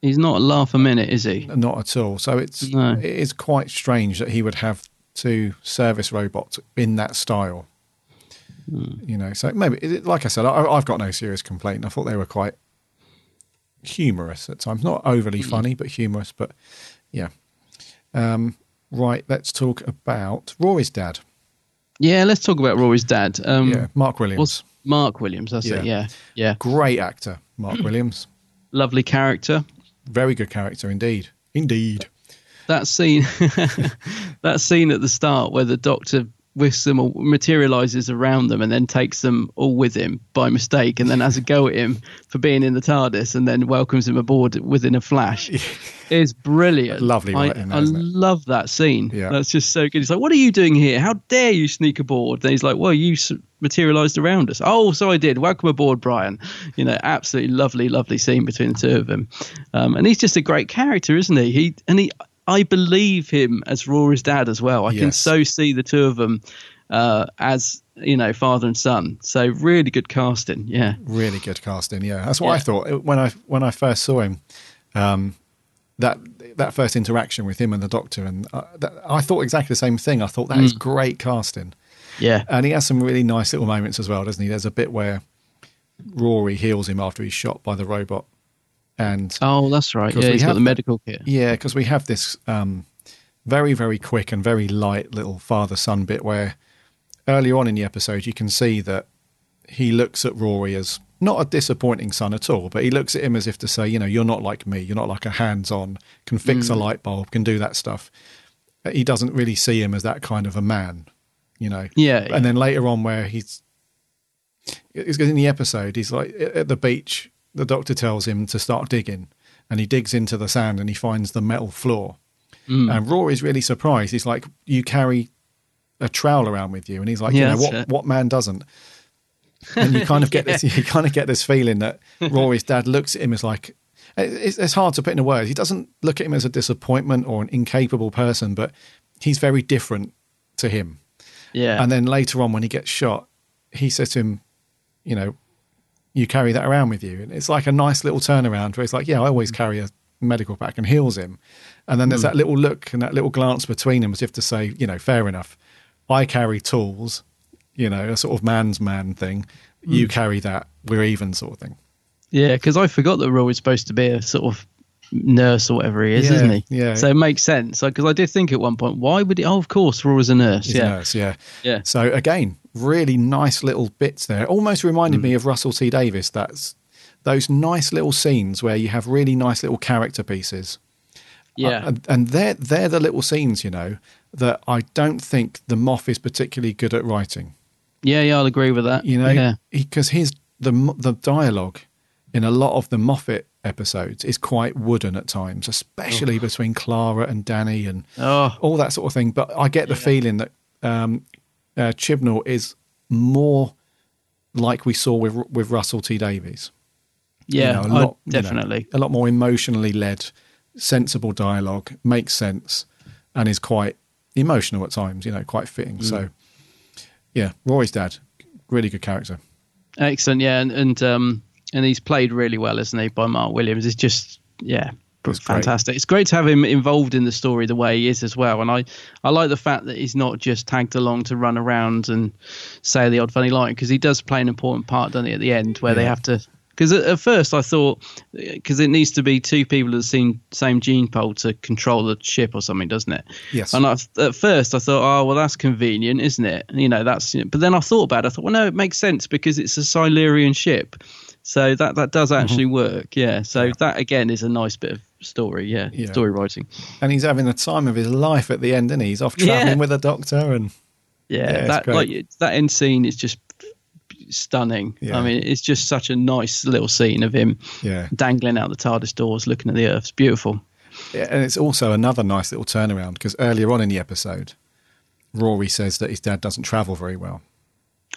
He's not a laugh a minute, is he? Not at all. So it's No. it is quite strange that he would have two service robots in that style. You know, so maybe like I said, I, I've got no serious complaint. I thought they were quite humorous at times, not overly funny, but humorous. But yeah, um, right. Let's talk about Rory's dad. Yeah, let's talk about Rory's dad. Um, Yeah, Mark Williams. Mark Williams, that's it. Yeah, yeah. Great actor, Mark Williams. Lovely character. Very good character indeed. Indeed. that scene that scene at the start where the doctor whisks them or materializes around them and then takes them all with him by mistake and then has a go at him for being in the TARDIS and then welcomes him aboard within a flash is brilliant. Lovely I, writing, I love that scene. Yeah. That's just so good. He's like, "What are you doing here? How dare you sneak aboard?" And he's like, "Well, you materialized around us." Oh, so I did. Welcome aboard, Brian. You know, absolutely lovely, lovely scene between the two of them. Um, and he's just a great character, isn't he? He and he. I believe him as Rory's dad as well. I can so see the two of them uh, as you know father and son. So really good casting. Yeah. Really good casting. Yeah, that's what Yeah. I thought when I when I first saw him. Um, that that first interaction with him and the doctor, and uh, that, I thought exactly the same thing. I thought that is Mm. great casting. Yeah. And he has some really nice little moments as well, doesn't he? There's a bit where Rory heals him after he's shot by the robot, and Oh, that's right. Yeah, he's got the medical kit. Yeah, because we have this um, very, very quick and very light little father son bit where earlier on in the episode you can see that he looks at Rory as not a disappointing son at all, but he looks at him as if to say, you know, you're not like me. You're not like a hands on, can fix a Mm. light bulb, can do that stuff. He doesn't really see him as that kind of a man, you know. Yeah, yeah. And then later on, where he's it's in the episode, he's like at the beach. The doctor tells him to start digging, and he digs into the sand and he finds the metal floor. Mm. And Rory's really surprised. He's like, "You carry a trowel around with you," and he's like, Yeah, "You know what? it. What man doesn't?" And you kind of get this. You kind of get this feeling that Rory's dad looks at him as like. It's, it's hard to put into words. He doesn't look at him as a disappointment or an incapable person, but he's very different to him. Yeah. And then later on, when he gets shot, he says to him, you know, you carry that around with you. And it's like a nice little turnaround where it's like, yeah, I always carry a medical pack and heals him. And then there's Mm. that little look and that little glance between them as if to say, you know, fair enough. I carry tools, you know, a sort of man's man thing. You Mm. carry that. We're even sort of thing. Yeah, because I forgot that Rory's supposed to be a sort of nurse or whatever he is, Yeah, isn't he? yeah. So it makes sense. Because I did think at one point, why would he? Oh, of course, Rory's a nurse. He's yeah. a nurse, yeah. Yeah. So again, really nice little bits there. Almost Mm. reminded me of Russell T Davies. That's those nice little scenes where you have really nice little character pieces. Yeah. Uh, and, and they're they're the little scenes, you know, that I don't think the Moff is particularly good at writing. Yeah, yeah, I'll agree with that. You know, yeah. because his the the dialogue in a lot of the Moffat episodes is quite wooden at times, especially between Clara and Danny and Oh. all that sort of thing. But I get the feeling that um, uh, Chibnall is more like we saw with with Russell T Davies. Yeah, a I- lot, you know, definitely. a lot more emotionally led, sensible dialogue, makes sense, and is quite emotional at times. You know, quite fitting. Mm. So, yeah, Rory's dad, really good character. Excellent. Yeah, and and um and he's played really well, isn't he? By Mark Williams. It's just yeah, great. fantastic. It's great to have him involved in the story the way he is as well. And I, I like the fact that he's not just tagged along to run around and say the odd funny line because he does play an important part, doesn't he, at the end where they have to. Because at, at first I thought, because it needs to be two people of the same same gene pool to control the ship or something, doesn't it? Yes. And I, at first I thought, oh well, that's convenient, isn't it? You know, that's. But then I thought about it. I thought, well, no, it makes sense because it's a Silurian ship, so that that does mm-hmm. actually work. Yeah. So that again is a nice bit of story. Yeah. Yeah. Story writing. And he's having the time of his life at the end, and he? he's off traveling Yeah. with a doctor, and Yeah. Yeah, that like that end scene is just stunning. Yeah. I mean, it's just such a nice little scene of him yeah, dangling out the TARDIS doors, looking at the Earth. It's beautiful. Yeah, and it's also another nice little turnaround because earlier on in the episode, Rory says that his dad doesn't travel very well.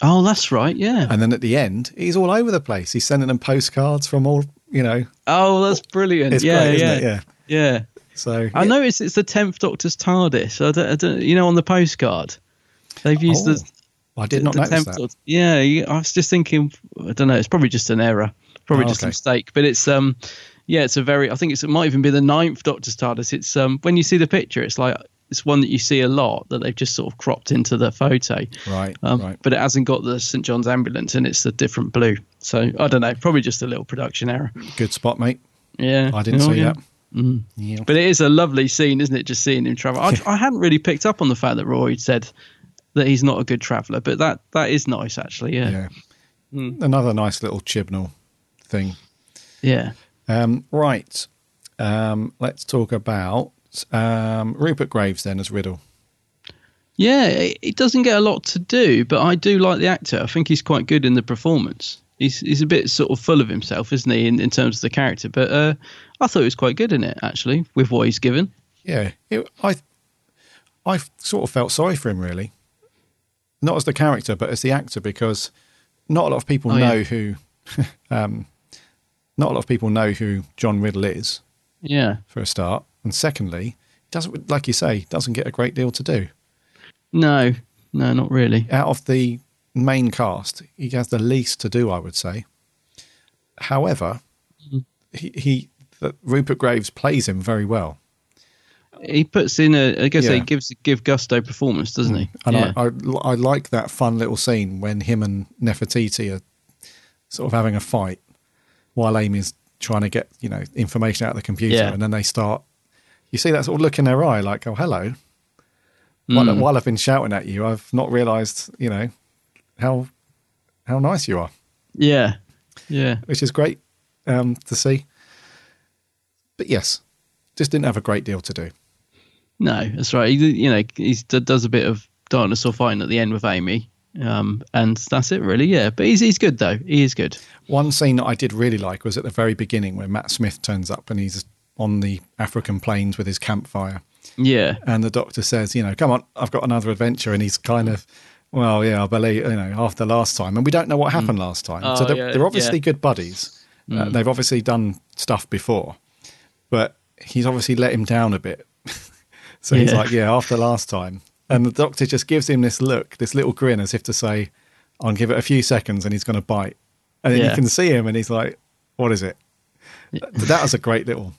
Oh, that's right. Yeah. And then at the end, he's all over the place. He's sending them postcards from all, you know. Oh, that's brilliant. It's yeah, great, yeah? Yeah. yeah. So I noticed it's the tenth Doctor's TARDIS. I don't, I don't, you know, on the postcard, they've used Oh, the. I did not the notice that. Doctor- Yeah, I was just thinking. I don't know. It's probably just an error. Probably Oh, just a mistake. But it's um, yeah, it's a very. I think it's, it might even be the ninth Doctor's TARDIS. It's um, when you see the picture, it's like it's one that you see a lot that they've just sort of cropped into the photo. Right, Um, right. But it hasn't got the St John's ambulance, and it's a different blue. So I don't know. Probably just a little production error. Good spot, mate. Yeah, I didn't Oh, see yeah. that. Mm. Yeah. But it is a lovely scene, isn't it? Just seeing him travel. I, I hadn't really picked up on the fact that Roy said that he's not a good traveller, but that that is nice, actually. Yeah, Yeah. Mm. Another nice little Chibnall thing. yeah. Um, right. Um, let's talk about um, Rupert Graves then as Riddell. Yeah, it doesn't get a lot to do, but I do like the actor. I think he's quite good in the performance. He's he's a bit sort of full of himself, isn't he, in, in terms of the character? But uh, I thought he was quite good in it, actually, with what he's given. Yeah, it, I I sort of felt sorry for him really, not as the character but as the actor because not a lot of people Oh, yeah. know who, um, not a lot of people know who John Riddell is Yeah. for a start, and secondly, doesn't like you say doesn't get a great deal to do No, no, not really. out of the main cast. He has the least to do, I would say. However, Mm-hmm. he, he Rupert Graves plays him very well. He puts in a, I guess Yeah. he gives give gusto performance, doesn't he? And yeah. I, I, I like that fun little scene when him and Nefertiti are sort of having a fight while Amy's trying to get, you know, information out of the computer. Yeah. And then they start, you see that sort of look in their eye like, oh, hello. While, Mm. while I've been shouting at you, I've not realised, you know, how how nice you are, yeah, yeah. which is great um, to see. But yes, just didn't have a great deal to do. No, that's right. He, you know, he does a bit of dinosaur fighting at the end with Amy, um, and that's it, really. Yeah, but he's he's good though. He is good. One scene that I did really like was at the very beginning where Matt Smith turns up and he's on the African plains with his campfire. Yeah, And the doctor says, you know, come on, I've got another adventure. And he's kind of, well, yeah, I believe, you know, after last time. And we don't know what happened last time. Oh, so they're, yeah, they're obviously yeah. good buddies. Uh, Mm. they've obviously done stuff before, but he's obviously let him down a bit. so he's like, yeah, after last time. And the doctor just gives him this look, this little grin as if to say, I'll give it a few seconds and he's going to bite. And then you can see him and he's like, what is it? That was a great little,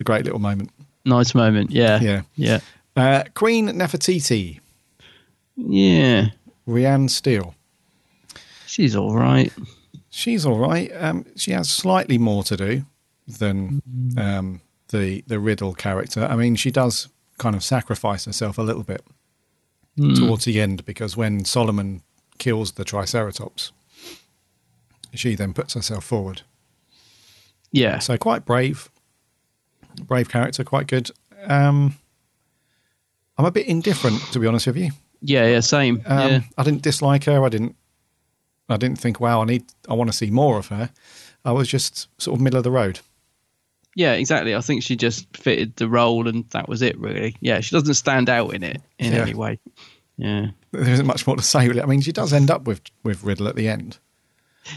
a great little moment. nice moment. Yeah, Yeah. yeah, Uh, Queen Nefertiti, yeah. Riann Steele. She's all right. She's all right. Um, she has slightly more to do than um, the the Riddell character. I mean, she does kind of sacrifice herself a little bit Mm. towards the end because when Solomon kills the Triceratops, she then puts herself forward. Yeah, So quite brave, brave character, quite good. Um, I'm a bit indifferent, to be honest with you. yeah, yeah. Same. Um, yeah, I didn't dislike her. I didn't. I didn't think, wow, I need. I want to see more of her. I was just sort of middle of the road. yeah. Exactly. I think she just fitted the role, and that was it. Really. Yeah. She doesn't stand out in it in Yeah. any way. Yeah. There isn't much more to say. Really. I mean, she does end up with with Riddell at the end.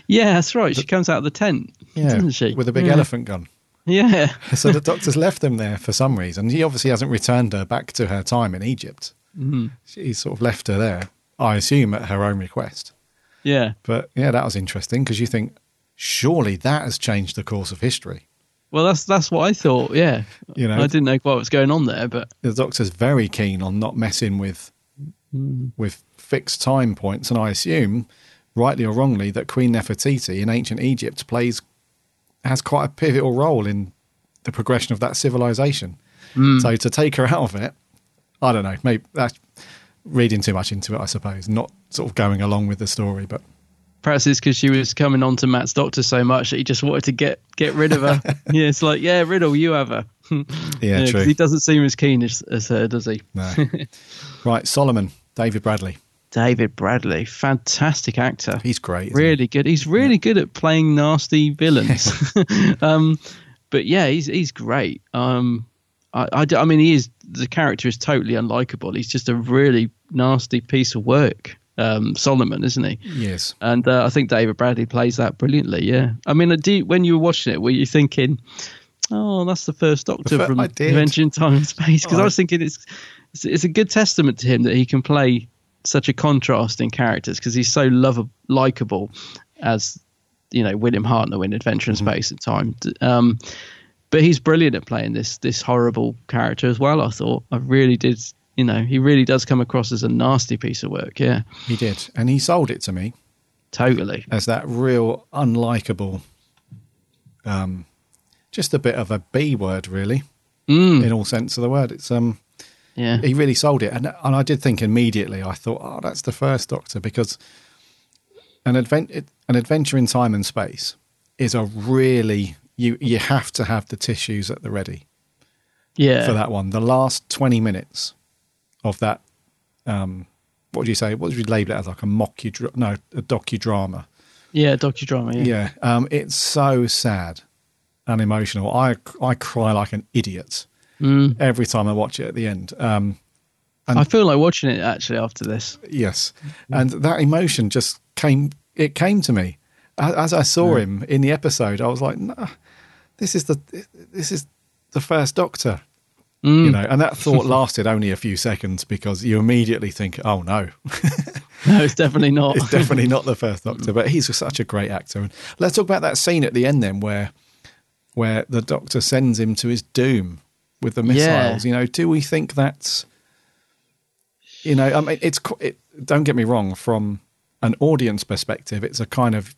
Yeah, that's right. She comes out of the tent, yeah, doesn't she? with a big Yeah. elephant gun. Yeah. So the doctor's left them there for some reason. He obviously hasn't returned her back to her time in Egypt. Mhm. He's sort of left her there. I assume at her own request. Yeah. But yeah, that was interesting because you think surely that has changed the course of history. Well, that's that's what I thought. Yeah, You know. I didn't know quite what was going on there, but the doctor's very keen on not messing with with fixed time points, and I assume, rightly or wrongly, that Queen Nefertiti in ancient Egypt plays has quite a pivotal role in the progression of that civilization. Mm. So to take her out of it, I don't know. Maybe that's reading too much into it, I suppose. Not sort of going along with the story, but perhaps it's because she was coming on to Matt's doctor so much that he just wanted to get get rid of her. yeah, it's like, yeah, Riddell, you have her. Yeah, true. He doesn't seem as keen as, as her, does he? no. right, Solomon, David Bradley. David Bradley, fantastic actor. He's great. isn't he? really good. He's really good at playing nasty villains. um, but yeah, he's he's great. Um, I, I I mean, he is the character is totally unlikable. He's just a really nasty piece of work. Um, Solomon, isn't he? Yes. And uh, I think David Bradley plays that brilliantly. Yeah. I mean, do you, when you were watching it, were you thinking, "Oh, that's the first Doctor fir- from I did. Adventure in Time and Space"? Because Oh, I was thinking it's, it's it's a good testament to him that he can play such a contrast in characters because he's so lovable, likable as you know William Hartnell in Adventure in Space and Time. Um, but he's brilliant at playing this this horrible character as well. I thought I really did. You know, he really does come across as a nasty piece of work. Yeah, He did, and he sold it to me totally. as that real unlikable, um, just a bit of a B word, really, Mm. in all sense of the word. It's um, Yeah. he really sold it, and and I did think immediately. I thought, oh, that's the first Doctor because an advent an adventure in time and space is a really you you have to have the tissues at the ready Yeah. for that one. The last twenty minutes of that, um, what do you say? What would you label it as? Like a mock no, a docudrama. Yeah, docudrama. Yeah. Yeah, um, it's so sad and emotional. I I cry like an idiot Mm. every time I watch it at the end. Um, and I feel like watching it actually after this. yes, and that emotion just came. It came to me as, I saw him in the episode. I was like, nah, this is the this is the first Doctor. Mm. You know, and that thought lasted only a few seconds because you immediately think, "Oh no, No, it's definitely not. it's definitely not the first Doctor." But he's such a great actor. And let's talk about that scene at the end then, where where the Doctor sends him to his doom with the Yeah. missiles. You know, do we think that's you know? I mean, it's it, don't get me wrong. From an audience perspective, it's a kind of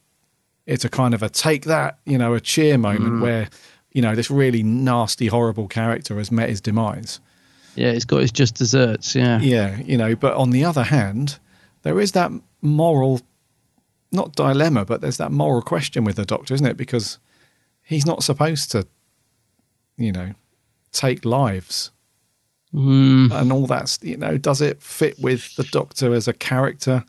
it's a kind of a take that you know a cheer moment Mm. where you know this really nasty, horrible character has met his demise. yeah, it's got his just desserts. Yeah. Yeah, you know, but on the other hand, there is that moral, not dilemma, but there's that moral question with the doctor, isn't it? Because he's not supposed to, you know, take lives Mm. and all that's, you know, does it fit with the doctor as a character?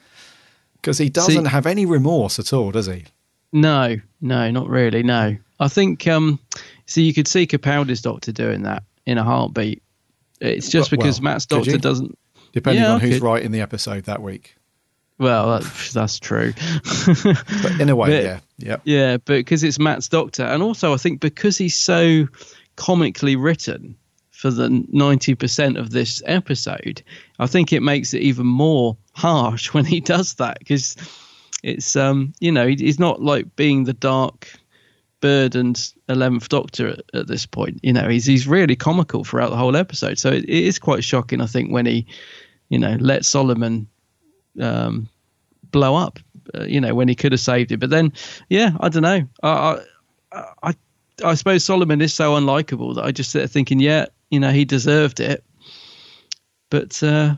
Because he doesn't See- have any remorse at all, does he? No, no, not really. No, I think. um See, you could see Capaldi's doctor doing that in a heartbeat. It's just Well, because Matt's doctor doesn't. Depending Yeah, on who's could. writing the episode that week. Well, that's, that's true. But in a way, But- yeah. Yep. Yeah, but because it's Matt's doctor, and also I think because he's so comically written for the ninety percent of this episode, I think it makes it even more harsh when he does that because it's um you know he's not like being the dark burdened eleventh Doctor at, at this point. You know he's he's really comical throughout the whole episode, so it, it is quite shocking. I think when he you know lets Solomon um blow up. Uh, you know when he could have saved it, but then yeah, I don't know. I, I I I suppose Solomon is so unlikable that I just sit there thinking, yeah, you know, he deserved it. But uh,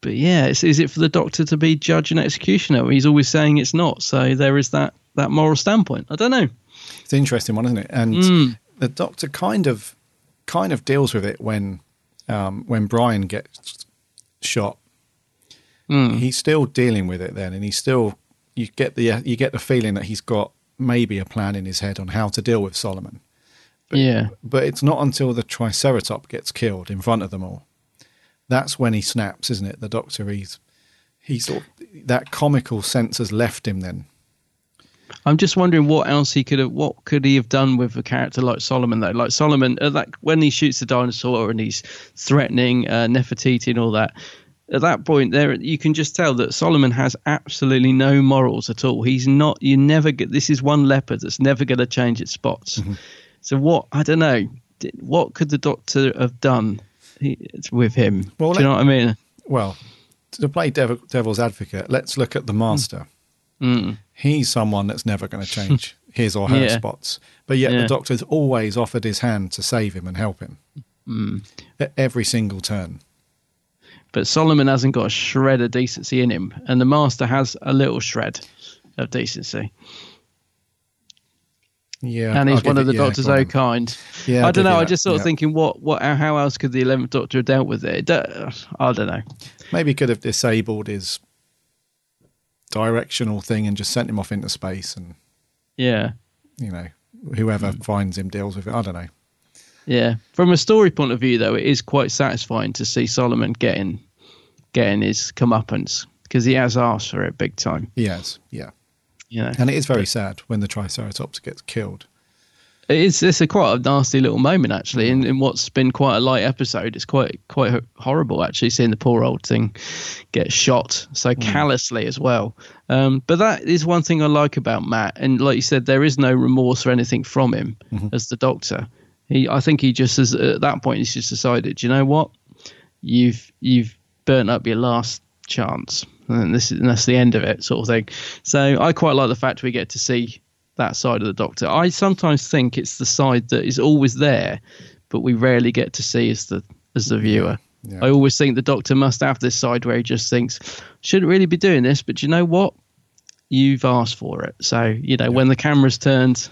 but yeah, is, is it for the Doctor to be judge and executioner? He's always saying it's not. So there is that that moral standpoint. I don't know. It's an interesting one, isn't it? And Mm. the doctor kind of kind of deals with it when um, when Brian gets shot. Mm. He's still dealing with it then, and he's still you get the you get the feeling that he's got maybe a plan in his head on how to deal with Solomon. yeah, But it's not until the Triceratop gets killed in front of them all that's when he snaps, isn't it? The Doctor, he's he's sort of, that comical sense has left him then. I'm just wondering what else he could have. What could he have done with a character like Solomon though? Like Solomon, like when he shoots the dinosaur and he's threatening uh, Nefertiti and all that. At that point, there you can just tell that Solomon has absolutely no morals at all. He's not. You never get. This is one leopard that's never going to change its spots. So what? I don't know. What could the Doctor have done with him? Well, Do you know what I mean? Well, to play devil, devil's advocate, let's look at the master. Mm. He's someone that's never going to change his or her Yeah. spots. But yet Yeah. the doctor's always offered his hand to save him and help him Mm. at every single turn. But Solomon hasn't got a shred of decency in him, and the Master has a little shred of decency. Yeah, and he's one of it- the yeah, Doctor's own kind. Yeah, I don't know. I just sort of yeah. thinking, what, what, how, else could the Eleventh Doctor have dealt with it? It I don't know. Maybe he could have disabled his directional thing and just sent him off into space and, Yeah, you know, whoever finds him deals with it. I don't know. Yeah. From a story point of view, though, it is quite satisfying to see Solomon getting getting his comeuppance because he has asked for it big time. He has, yeah. Know, And it is very sad when the Triceratops gets killed. It is. It's a quite a nasty little moment actually, in, in what's been quite a light episode. It's quite quite horrible actually seeing the poor old thing get shot so callously as well. Um, but that is one thing I like about Matt, and like you said, there is no remorse or anything from him as the Doctor. He, I think he just has at that point he's just decided, you know what, you've you've burnt up your last chance, and this is and that's the end of it, sort of thing. So I quite like the fact we get to see that side of the Doctor. I sometimes think it's the side that is always there, but we rarely get to see as the as the viewer. Yeah. I always think the Doctor must have this side where he just thinks, shouldn't really be doing this, but you know what? You've asked for it. So, you know, when the camera's turned,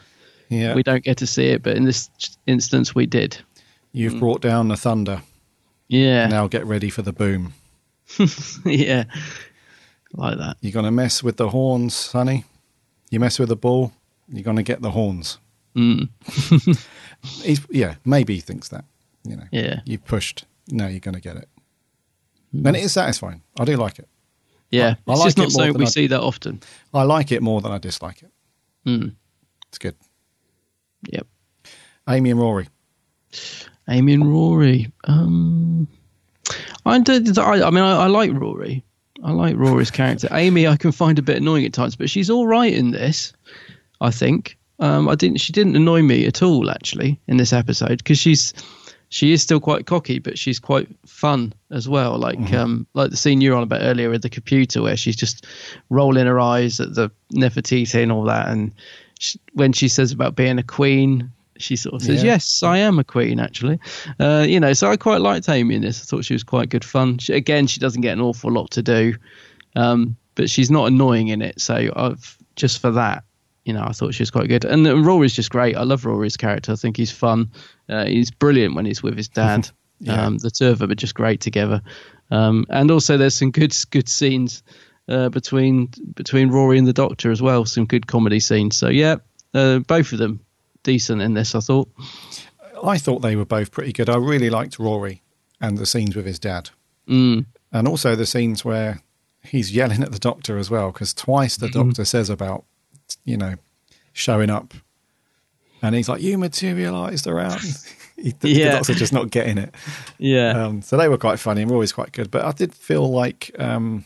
Yeah. we don't get to see it, but in this instance, we did. You've brought down the thunder. Yeah. Now get ready for the boom. yeah. Like that. You're going to mess with the horns, honey. You mess with the ball, you're going to get the horns. Mm. He's, yeah, maybe he thinks that. You know, Yeah. you've pushed. No, you're going to get it. And it is satisfying. I do like it. Yeah. I it's like just not something we I- see that often. I like it more than I dislike it. Mm. It's good. Yep. Amy and Rory. Amy and Rory. Um, I, did, I, I mean, I, I like Rory. I like Rory's character. Amy, I can find a bit annoying at times, but she's all right in this. I think. Um, I didn't. She didn't annoy me at all, actually, in this episode because she's she is still quite cocky, but she's quite fun as well. Like um, like the scene you were on about earlier with the computer, where she's just rolling her eyes at the Nefertiti and all that, and she, when she says about being a queen, she sort of says, Yeah. "Yes, I am a queen." Actually, uh, you know. So I quite liked Amy in this. I thought she was quite good fun. She, again, she doesn't get an awful lot to do, um, but she's not annoying in it. So I've just for that, you know, I thought she was quite good. And uh, Rory's just great. I love Rory's character. I think he's fun. Uh, he's brilliant when he's with his dad. Yeah. um, the two of them are just great together. Um, and also, there's some good good scenes uh, between between Rory and the Doctor as well. Some good comedy scenes. So yeah, uh, both of them decent in this. I thought. I thought they were both pretty good. I really liked Rory and the scenes with his dad. Mm. And also the scenes where he's yelling at the doctor as well, because twice the Mm-hmm. doctor says about, you know, showing up. And he's like, You materialized around. he, the, Yeah. the doctor's just not getting it. Yeah. Um, so they were quite funny and always quite good. But I did feel like um,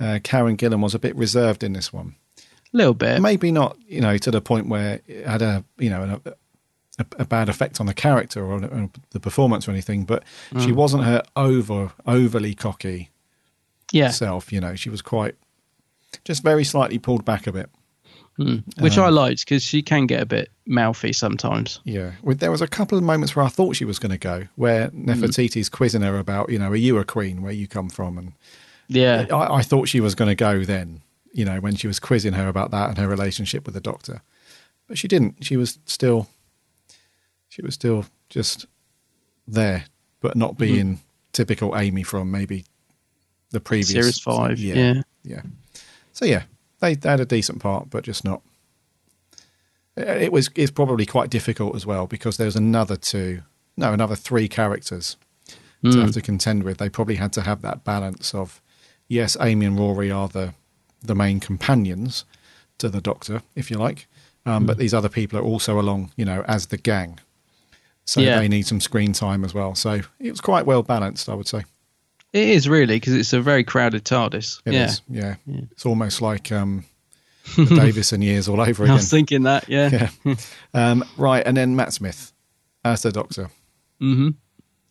uh, Karen Gillan was a bit reserved in this one. A little bit. Maybe not, you know, to the point where it had a, you know, a, a, a bad effect on the character or on the performance or anything. But she Mm. wasn't her over overly cocky Yeah. self. You know, she was quite just very slightly pulled back a bit. Mm. Which Um, I liked because she can get a bit mouthy sometimes. Yeah, With- there was a couple of moments where I thought she was going to go, where Mm. Nefertiti's quizzing her about, you know, are you a queen? Where you come from? And Yeah. I, I thought she was going to go then. You know, when she was quizzing her about that and her relationship with the doctor, but she didn't. She was still, she was still just there, but not Mm-hmm. being typical Amy from maybe the previous Series five, Yeah, yeah. yeah. So yeah, they, they had a decent part, but just not. It was it's probably quite difficult as well because there's another two, no, another three characters to Mm. have to contend with. They probably had to have that balance of, yes, Amy and Rory are the the main companions to the Doctor, if you like, um, Mm. but these other people are also along, you know, as the gang. So Yeah. they need some screen time as well. So it was quite well balanced, I would say. It is really because it's a very crowded TARDIS. It yeah. is, yeah. It's almost like um, the Davison years all over again. I was thinking that, yeah. yeah. Um, right, and then Matt Smith as the Doctor. hmm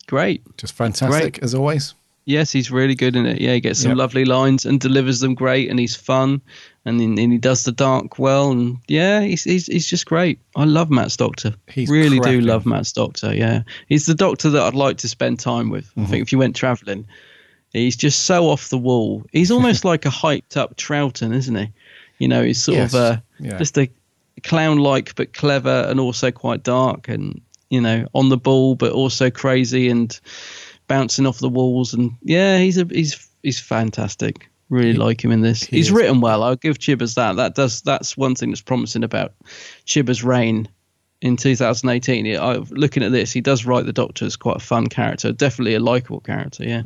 Great. Just fantastic Great. as always. Yes, he's really good in it. Yeah, he gets some Yep. lovely lines and delivers them great, and he's fun, and, then- and he does the dark well, and yeah, he's he's, he's just great. I love Matt's Doctor. He's really cracking. do love Matt's Doctor. Yeah, he's the Doctor that I'd like to spend time with. Mm-hmm. I think if you went travelling, he's just so off the wall. He's almost like a hyped up Troughton, isn't he? You know, he's sort Yes. of uh, Yeah. just a clown like but clever and also quite dark and you know on the ball but also crazy and bouncing off the walls and yeah he's a he's he's fantastic really like him in this he he's is. written well i'll give chibbers that that does that's one thing that's promising about chibbers reign in 2018 I, looking at this he does write the doctor as quite a fun character definitely a likable character yeah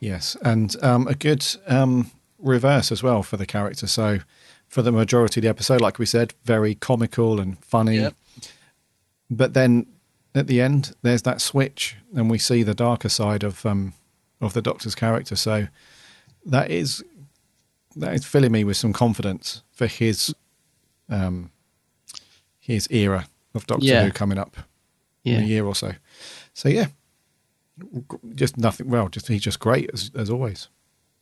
Yes, and um, a good um, reverse as well for the character. So, for the majority of the episode, like we said, very comical and funny. Yep. But then at the end, there's that switch, and we see the darker side of um, of the Doctor's character. So that is that is filling me with some confidence for his um, his era of Doctor Yeah. Who coming up in a year or so. So yeah, just nothing. Well, just he's just great as as always.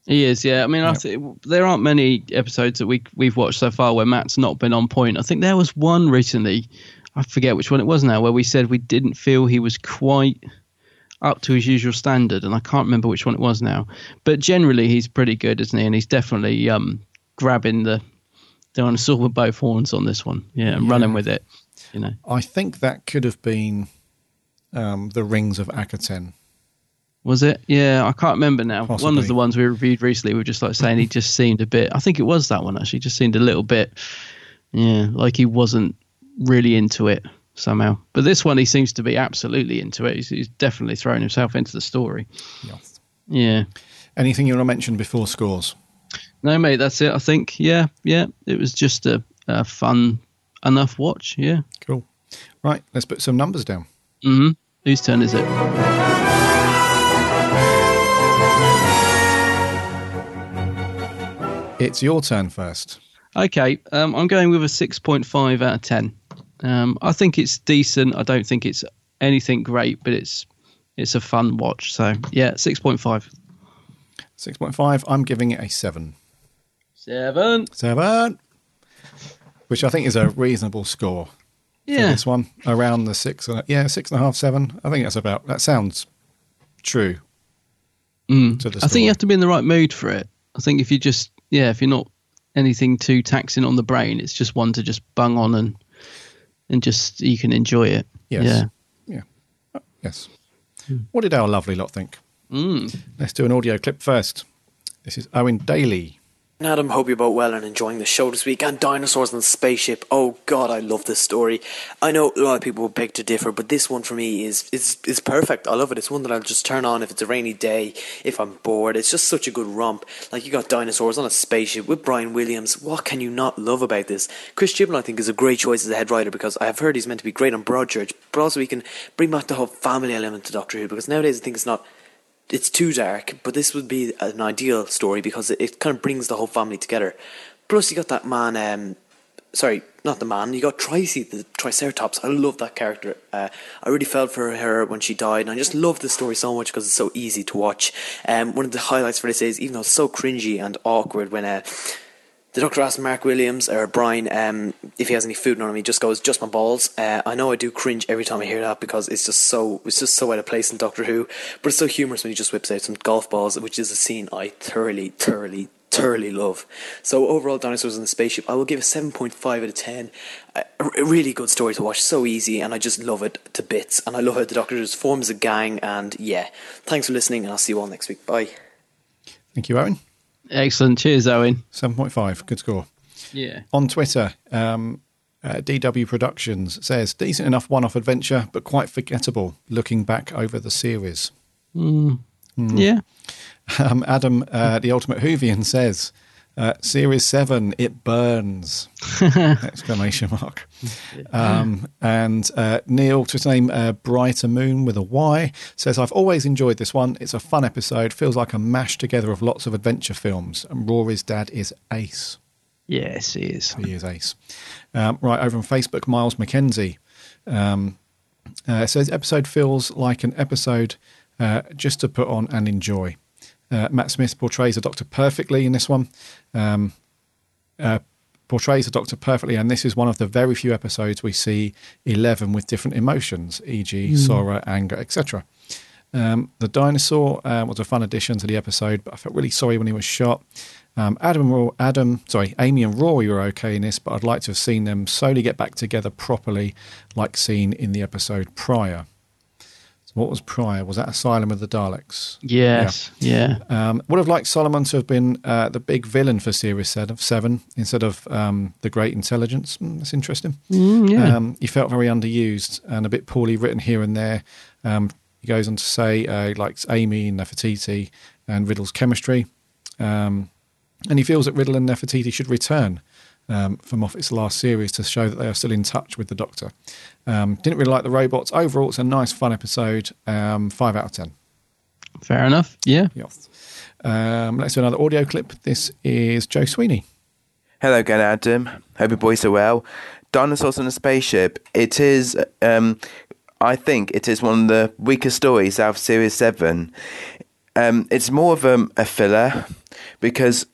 He is, yeah. I mean, I th- there aren't many episodes that we we've watched so far where Matt's not been on point. I think there was one recently, I forget which one it was now, where we said we didn't feel he was quite up to his usual standard, and I can't remember which one it was now. But generally, he's pretty good, isn't he? And he's definitely um, grabbing the dinosaur with both horns on this one, yeah, and Yeah. running with it. You know, I think that could have been um, the Rings of Akhaten. was it? Yeah, I can't remember now. One of the ones we reviewed recently, we were just like saying he just seemed a bit. I think it was that one actually. Just seemed a little bit, yeah, like he wasn't really into it somehow. But this one, he seems to be absolutely into it. He's, he's definitely thrown himself into the story. Yes. Yeah. Anything you want to mention before scores? No, mate, that's it. I think. Yeah, yeah. It was just a, a fun enough watch. Yeah. Cool. Right, let's put some numbers down. hmm Whose turn is it? It's your turn first. Okay, um, I'm going with a 6.5 out of 10. Um, I think it's decent. I don't think it's anything great, but it's it's a fun watch. So yeah, 6.5. 6.5. I'm giving it a 7. Seven. 7. Which I think is a reasonable score for Yeah. this one. Around the six. and a- Yeah, six and a half, seven. I think that's about, that sounds true. Mm. to the I think you have to be in the right mood for it. I think if you just yeah, if you're not anything too taxing on the brain, it's just one to just bung on and and just you can enjoy it. Yes. Yeah. Yeah. Oh, Yes. What did our lovely lot think? Mm. Let's do an audio clip first. This is Owen Daly. Adam, hope you're both well and enjoying the show this week. And dinosaurs and spaceship. Oh God, I love this story. I know a lot of people will beg to differ, but this one for me is is is perfect. I love it. It's one that I'll just turn on if it's a rainy day, if I'm bored. It's just such a good romp. Like you got dinosaurs on a spaceship with Brian Williams. What can you not love about this? Chris Chibnall, I think, is a great choice as a head writer because I have heard he's meant to be great on Broadchurch, but also he can bring back the whole family element to Doctor Who because nowadays I think it's not it's too dark, but this would be an ideal story because it, it kind of brings the whole family together. Plus, you got that man. Um, sorry, not the man. You got Tracy, the Triceratops. I love that character. Uh, I really felt for her when she died, and I just love the story so much because it's so easy to watch. Um, one of the highlights for this is even though it's so cringy and awkward when. Uh, the doctor asks Mark Williams or Brian um, if he has any food on him. He just goes, "Just my balls." Uh, I know I do cringe every time I hear that because it's just so it's just so out of place in Doctor Who. But it's so humorous when he just whips out some golf balls, which is a scene I thoroughly, thoroughly, thoroughly love. So overall, Dinosaurs in the Spaceship, I will give a seven point five out of ten. A, a really good story to watch, so easy, and I just love it to bits. And I love how the Doctor just forms a gang. And yeah, thanks for listening, and I'll see you all next week. Bye. Thank you, Owen. Excellent. Cheers, Owen. 7.5. Good score. Yeah. On Twitter, um, uh, DW Productions says decent enough one off adventure, but quite forgettable looking back over the series. Mm. Mm. Yeah. Um, Adam, uh, the Ultimate Whovian, says uh, Series 7, it burns! Exclamation mark. Um, and uh, Neil, to his name, uh, Brighter Moon with a Y, says, I've always enjoyed this one. It's a fun episode, feels like a mash together of lots of adventure films. And Rory's dad is ace. Yes, he is. He is ace. Um, right, over on Facebook, Miles McKenzie um, uh, says, episode feels like an episode uh, just to put on and enjoy. Uh, Matt Smith portrays the Doctor perfectly in this one. Um, uh, portrays the Doctor perfectly, and this is one of the very few episodes we see Eleven with different emotions, e.g., Mm. sorrow, anger, etc. Um, the dinosaur uh, was a fun addition to the episode, but I felt really sorry when he was shot. Um, Adam, and Adam, sorry, Amy and Rory were okay in this, but I'd like to have seen them slowly get back together properly, like seen in the episode prior. What was prior? Was that Asylum of the Daleks? Yes, yeah. Um, would have liked Solomon to have been uh, the big villain for Series seven, seven instead of um, the Great Intelligence. Mm, that's interesting. Mm, yeah. Um, he felt very underused and a bit poorly written here and there. Um, he goes on to say uh, he likes Amy and Nefertiti and Riddell's chemistry. Um, and he feels that Riddell and Nefertiti should return um, for Moffat's last series to show that they are still in touch with the Doctor. Um, didn't really like the robots. Overall, it's a nice, fun episode. Um, five out of ten. Fair enough. Yeah. Yes. Um, let's do another audio clip. This is Joe Sweeney. Hello again, Adam. Hope your boys are well. Dinosaurs on a Spaceship. It is, um, I think, it is one of the weaker stories out of Series 7. Um, it's more of a, a filler because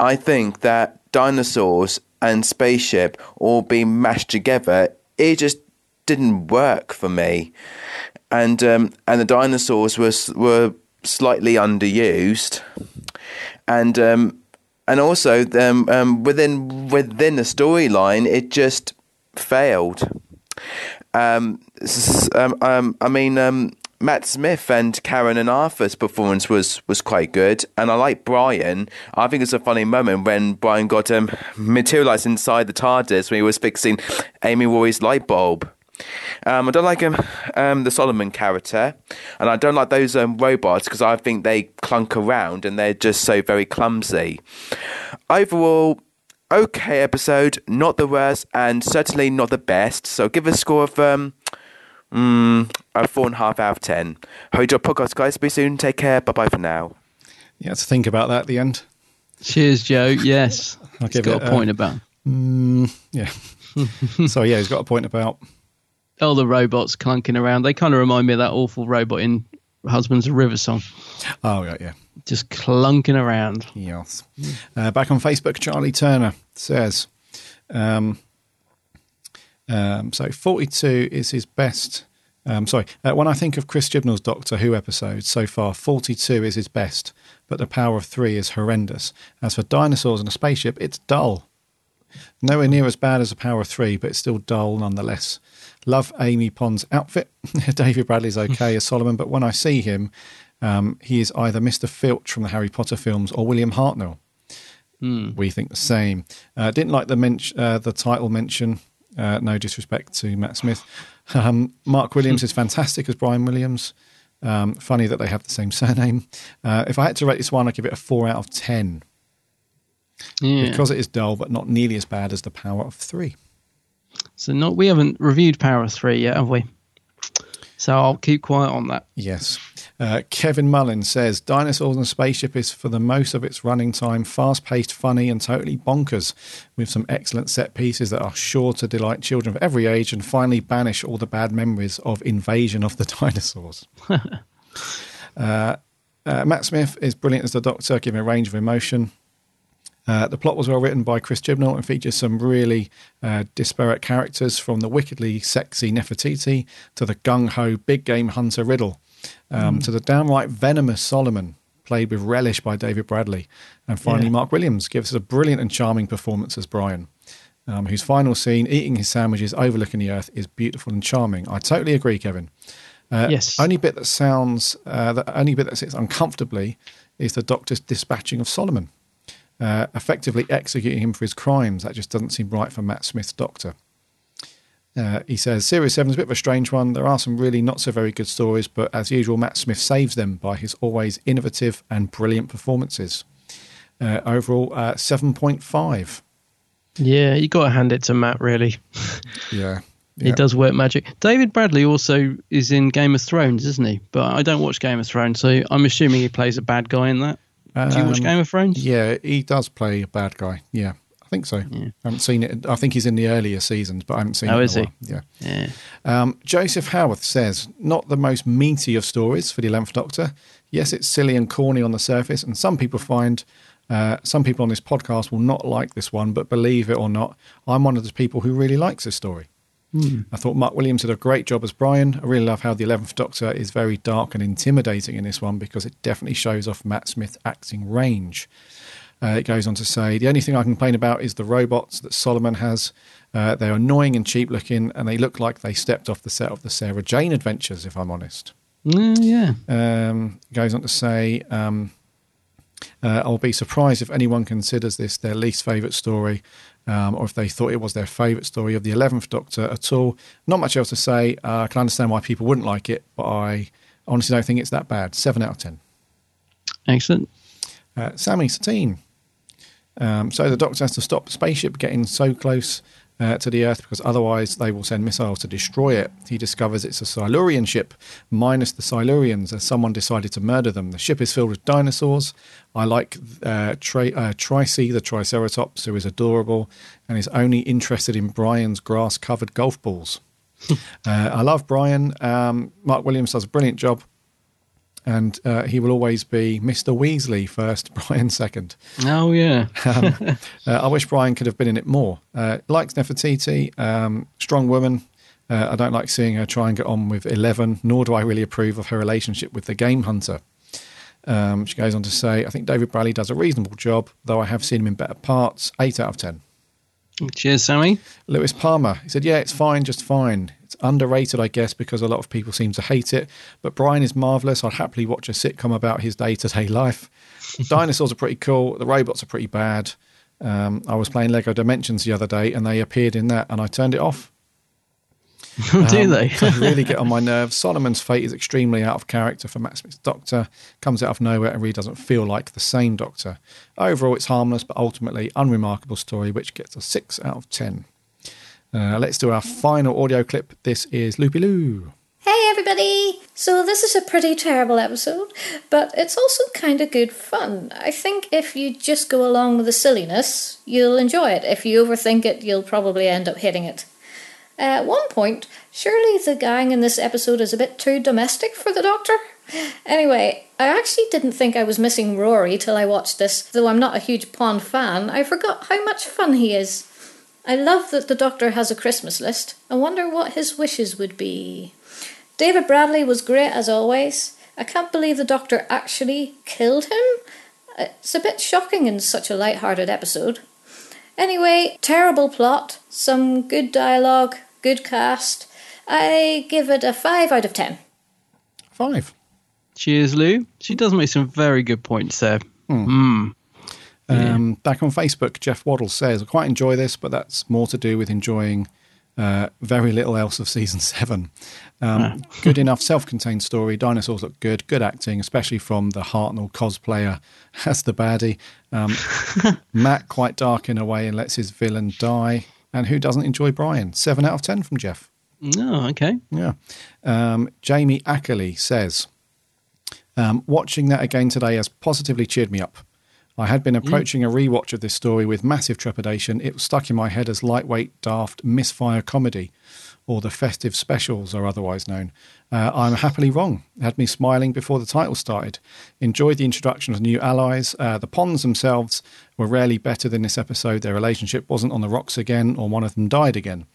I think that dinosaurs and spaceship all being mashed together, it just didn't work for me. And um, and the dinosaurs were were slightly underused, and um, and also um, um, within within the storyline, it just failed. Um, um, um, I mean, um, Matt Smith and Karen and Arthur's performance was was quite good, and I like Brian. I think it's a funny moment when Brian got um, materialized inside the TARDIS when he was fixing Amy Rory's light bulb. Um, I don't like um, um, the Solomon character, and I don't like those um, robots because I think they clunk around and they're just so very clumsy. Overall, okay episode, not the worst, and certainly not the best. So give a score of um, mm, a four and a half out of ten. Hope your podcast, guys. Be soon. Take care. Bye bye for now. You had to think about that at the end. Cheers, Joe. Yes. I'll He's give got it, a point uh, about. Mm, yeah. so yeah, he's got a point about. All the robots clunking around. They kind of remind me of that awful robot in Husbands of River Song. Oh right, yeah. Just clunking around. Yes. Uh, back on Facebook, Charlie Turner says, um, um, so 42 is his best. Um, sorry, uh, when I think of Chris Chibnall's Doctor Who episodes so far, 42 is his best, but the power of three is horrendous. As for dinosaurs and a spaceship, it's dull. Nowhere near as bad as the power of three, but it's still dull nonetheless. Love Amy Pond's outfit. David Bradley's okay as Solomon, but when I see him, um, he is either Mr. Filch from the Harry Potter films or William Hartnell. Hmm. We think the same. Uh, didn't like the men- uh, the title mention. Uh, no disrespect to Matt Smith. Um, Mark Williams is fantastic as Brian Williams. Um, funny that they have the same surname. Uh, if I had to rate this one, I'd give it a four out of ten Yeah. because it is dull, but not nearly as bad as the Power of Three. So not we haven't reviewed Power of Three yet, have we? So I'll keep quiet on that. Yes. Uh, Kevin Mullen says Dinosaurs and Spaceship is for the most of its running time fast paced, funny, and totally bonkers, with some excellent set pieces that are sure to delight children of every age and finally banish all the bad memories of Invasion of the Dinosaurs. uh, uh, Matt Smith is brilliant as the Doctor, giving a range of emotion. Uh, the plot was well written by Chris Chibnall and features some really uh, disparate characters from the wickedly sexy Nefertiti to the gung ho big game hunter Riddell um, Mm. to the downright venomous Solomon, played with relish by David Bradley. And finally, Yeah. Mark Williams gives us a brilliant and charming performance as Brian, um, whose final scene, eating his sandwiches overlooking the earth, is beautiful and charming. I totally agree, Kevin. Uh, Yes. Only bit that sounds, uh, the only bit that sits uncomfortably is the Doctor's dispatching of Solomon, uh, effectively executing him for his crimes. That just doesn't seem right for Matt Smith's Doctor. Uh, he says Series 7 is a bit of a strange one. There are some really not so very good stories, but as usual, Matt Smith saves them by his always innovative and brilliant performances. Uh, overall, uh, 7.5. Yeah, you got to hand it to Matt. Really, Yeah. he does work magic. David Bradley also is in Game of Thrones, isn't he? But I don't watch Game of Thrones, so I'm assuming he plays a bad guy in that. Do you watch Um, Game of Thrones? Yeah, he does play a bad guy. Yeah. I think so. I haven't seen it. I think he's in the earlier seasons, but I haven't seen Oh, it. is he? while. Yeah. Yeah. Um, Joseph Howarth says, not the most meaty of stories for the 11th Doctor. Yes, it's silly and corny on the surface, and some people find, uh, some people on this podcast will not like this one, but believe it or not, I'm one of the people who really likes this story. Hmm. I thought Mark Williams did a great job as Brian. I really love how the 11th Doctor is very dark and intimidating in this one because it definitely shows off Matt Smith's acting range. Uh, it goes on to say, the only thing I complain about is the robots that Solomon has. Uh, they're annoying and cheap looking, and they look like they stepped off the set of the Sarah Jane Adventures, if I'm honest. Mm, yeah. Um, goes on to say, um, uh, I'll be surprised if anyone considers this their least favourite story, um, or if they thought it was their favourite story of the 11th Doctor at all. Not much else to say. Uh, I can understand why people wouldn't like it, but I honestly don't think it's that bad. 7 out of 10. Excellent. Uh, Sammy Satine. Um, so the Doctor has to stop the spaceship getting so close uh, to the Earth because otherwise they will send missiles to destroy it. He discovers it's a Silurian ship, minus the Silurians, as someone decided to murder them. The ship is filled with dinosaurs. I like uh, Tri- uh, Trice, the Triceratops, who is adorable and is only interested in Brian's grass covered golf balls. uh, I love Brian. Um, Mark Williams does a brilliant job. And uh, he will always be Mr. Weasley first, Brian second. Oh, yeah. um, uh, I wish Brian could have been in it more. Uh, likes Nefertiti, um, strong woman. Uh, I don't like seeing her try and get on with Eleven, nor do I really approve of her relationship with the Game Hunter. Um, she goes on to say, I think David Bradley does a reasonable job, though I have seen him in better parts. 8 out of 10. Cheers, Sammy. Lewis Palmer, he said, Yeah, it's fine, just fine. It's underrated, I guess, because a lot of people seem to hate it. But Brian is marvellous. I'd happily watch a sitcom about his day to day life. Dinosaurs are pretty cool. The robots are pretty bad. Um, I was playing Lego Dimensions the other day and they appeared in that and I turned it off. Do Um, they? they really get on my nerves. Solomon's fate is extremely out of character for Matt Smith's Doctor. Comes out of nowhere and really doesn't feel like the same Doctor. Overall, it's harmless, but ultimately unremarkable story, which gets a six out of ten. Uh, let's do our final audio clip. This is Loopy Loo. Hey everybody! So, this is a pretty terrible episode, but it's also kind of good fun. I think if you just go along with the silliness, you'll enjoy it. If you overthink it, you'll probably end up hating it. At one point, surely the gang in this episode is a bit too domestic for the Doctor? Anyway, I actually didn't think I was missing Rory till I watched this. Though I'm not a huge Pond fan, I forgot how much fun he is. I love that the Doctor has a Christmas list. I wonder what his wishes would be. David Bradley was great as always. I can't believe the Doctor actually killed him. It's a bit shocking in such a light-hearted episode. Anyway, terrible plot, some good dialogue, good cast. I give it a 5 out of 10. Five. Cheers, Lou. She does make some very good points there. Hmm. Um, Back on Facebook, Jeff Waddle says, I quite enjoy this, but that's more to do with enjoying uh, very little else of season seven. Um, good enough self contained story. Dinosaurs look good. Good acting, especially from the Hartnell cosplayer as the baddie. Um, Matt, quite dark in a way and lets his villain die. And who doesn't enjoy Brian? Seven out of 10 from Jeff. Oh, okay. Yeah. Um, Jamie Ackley says, um, watching that again today has positively cheered me up. I had been approaching a rewatch of this story with massive trepidation. It was stuck in my head as lightweight, daft, misfire comedy, or the festive specials are otherwise known. Uh, I'm happily wrong. It had me smiling before the title started. Enjoyed the introduction of new allies. Uh, the Ponds themselves were rarely better than this episode. Their relationship wasn't on the rocks again, or one of them died again.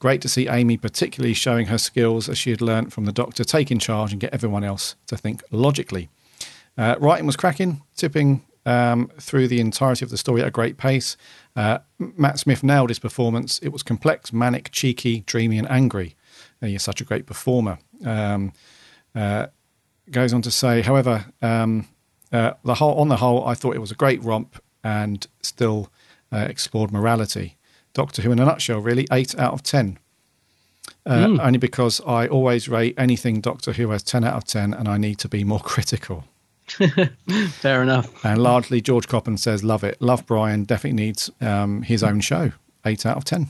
Great to see Amy particularly showing her skills as she had learnt from the Doctor, take in charge and get everyone else to think logically. Uh, writing was cracking, tipping um, through the entirety of the story at a great pace. Uh, Matt Smith nailed his performance. It was complex, manic, cheeky, dreamy, and angry. And he is such a great performer. Um, uh, goes on to say, however, um, uh, the whole on the whole, I thought it was a great romp and still uh, explored morality. Doctor Who in a nutshell, really, eight out of ten. Uh, Mm. Only because I always rate anything Doctor Who as ten out of ten, and I need to be more critical. Fair enough. And largely, George Coppen says, "Love it, love Brian. Definitely needs um, his own show. Eight out of ten.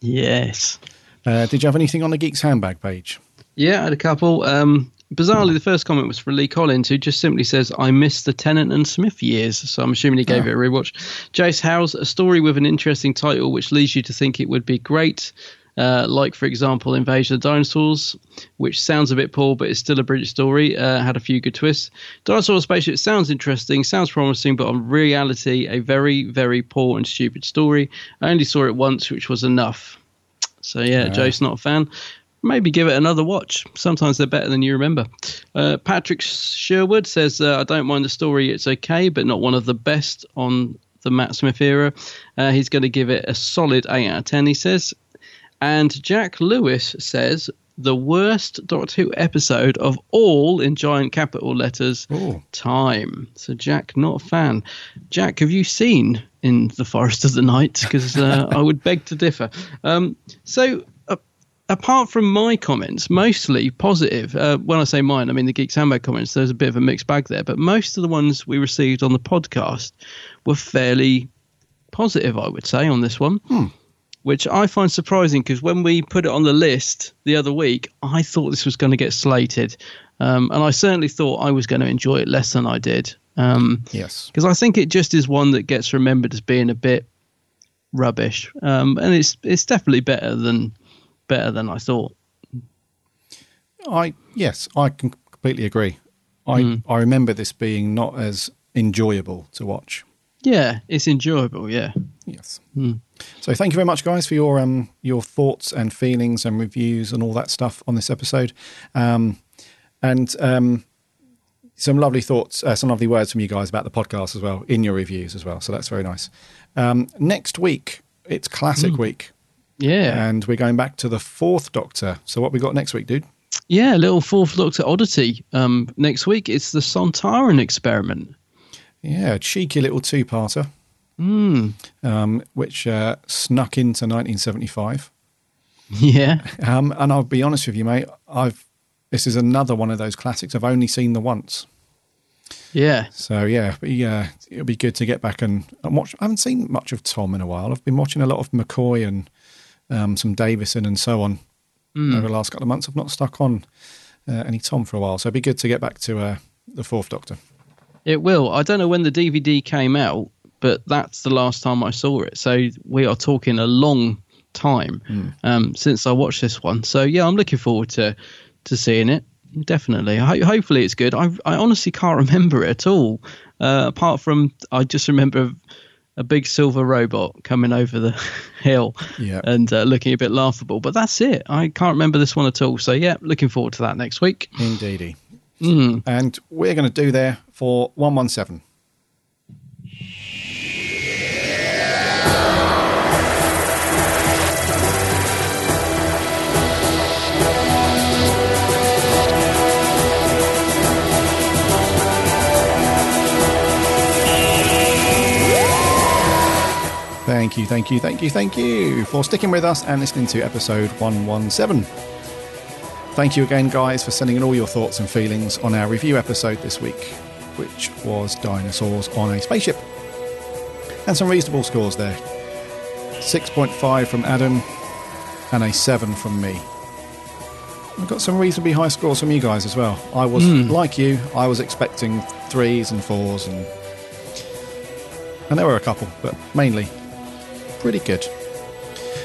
Yes. Uh, did you have anything on the Geeks Handbag page? Yeah, I had a couple. Um, bizarrely, the first comment was from Lee Collins, who just simply says, I miss the Tennant and Smith years. So I'm assuming he gave Oh. it a rewatch. Jace Howes, a story with an interesting title, which leads you to think it would be great. Uh, like, for example, Invasion of Dinosaurs, which sounds a bit poor, but it's still a British story. Uh, had a few good twists. Dinosaur Spaceship sounds interesting, sounds promising, but on reality, a very, very poor and stupid story. I only saw it once, which was enough. So, yeah, Yeah. Jace, not a fan. Maybe give it another watch. Sometimes they're better than you remember. Uh, Patrick Sherwood says, uh, I don't mind the story, it's okay, but not one of the best on the Matt Smith era. Uh, he's going to give it a solid 8 out of 10, he says. And Jack Lewis says, the worst Doctor Who episode of all in giant capital letters time. So, Jack, not a fan. Jack, have you seen In the Forest of the Night? Because uh, I would beg to differ. Um, so, uh, apart from my comments, mostly positive. Uh, when I say mine, I mean the Geeks Handbag comments. There's a bit of a mixed bag there, but most of the ones we received on the podcast were fairly positive, I would say, on this one. Which I find surprising because when we put it on the list the other week, I thought this was going to get slated. Um, and I certainly thought I was going to enjoy it less than I did. Um, yes. Because I think it just is one that gets remembered as being a bit rubbish. Um, and it's it's definitely better than better than I thought. I yes, I can completely agree. I Mm. I remember this being not as enjoyable to watch. Yeah, it's enjoyable. Yeah. Yes. Mm. So thank you very much, guys, for your um your thoughts and feelings and reviews and all that stuff on this episode, um, and um, some lovely thoughts, uh, some lovely words from you guys about the podcast as well in your reviews as well. So that's very nice. Um, next week it's classic week. Yeah. and we're going back to the fourth Doctor. So what we got next week, dude? Yeah, little fourth Doctor oddity. Um, next week it's the Sontaran experiment. Yeah, cheeky little two-parter. Mm. um, which uh, snuck into 1975. Yeah. Um, and I'll be honest with you, mate. I've this is another one of those classics. I've only seen the once. Yeah. So yeah, but yeah, it'll be good to get back and, and watch. I haven't seen much of Tom in a while. I've been watching a lot of McCoy and um, some Davison and so on Mm. over the last couple of months. I've not stuck on uh, any Tom for a while, so it'd be good to get back to uh, the Fourth Doctor. It will. I don't know when the DVD came out, but that's the last time I saw it. So we are talking a long time um, since I watched this one. So yeah, I'm looking forward to to seeing it. Definitely. Ho- hopefully it's good. I I honestly can't remember it at all. Uh, apart from I just remember a big silver robot coming over the hill Yeah. and uh, looking a bit laughable. But that's it. I can't remember this one at all. So yeah, looking forward to that next week. Indeedy. Mm. And we're going to do there for 117. Thank you, thank you, thank you, thank you for sticking with us and listening to episode 117. Thank you again, guys, for sending in all your thoughts and feelings on our review episode this week, which was Dinosaurs on a Spaceship. And some reasonable scores there 6.5 from Adam and a 7 from me. I've got some reasonably high scores from you guys as well. I was, Hmm. like you, I was expecting threes and fours, and, and there were a couple, but mainly pretty good.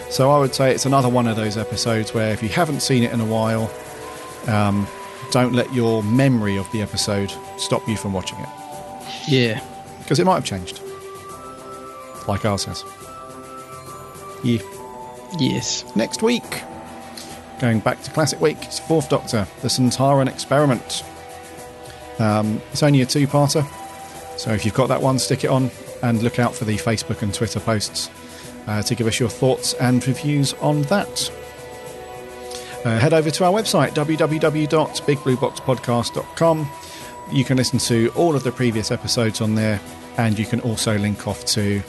So I would say it's another one of those episodes where if you haven't seen it in a while, um, don't let your memory of the episode stop you from watching it. Yeah. Because it might have changed. Like ours has. Yeah. Yes. Next week, going back to classic week, it's Fourth Doctor, the Sontaran Experiment. Um, it's only a two parter, so if you've got that one, stick it on and look out for the Facebook and Twitter posts uh, to give us your thoughts and reviews on that. Uh, head over to our website, www.bigblueboxpodcast.com. You can listen to all of the previous episodes on there, and you can also link off to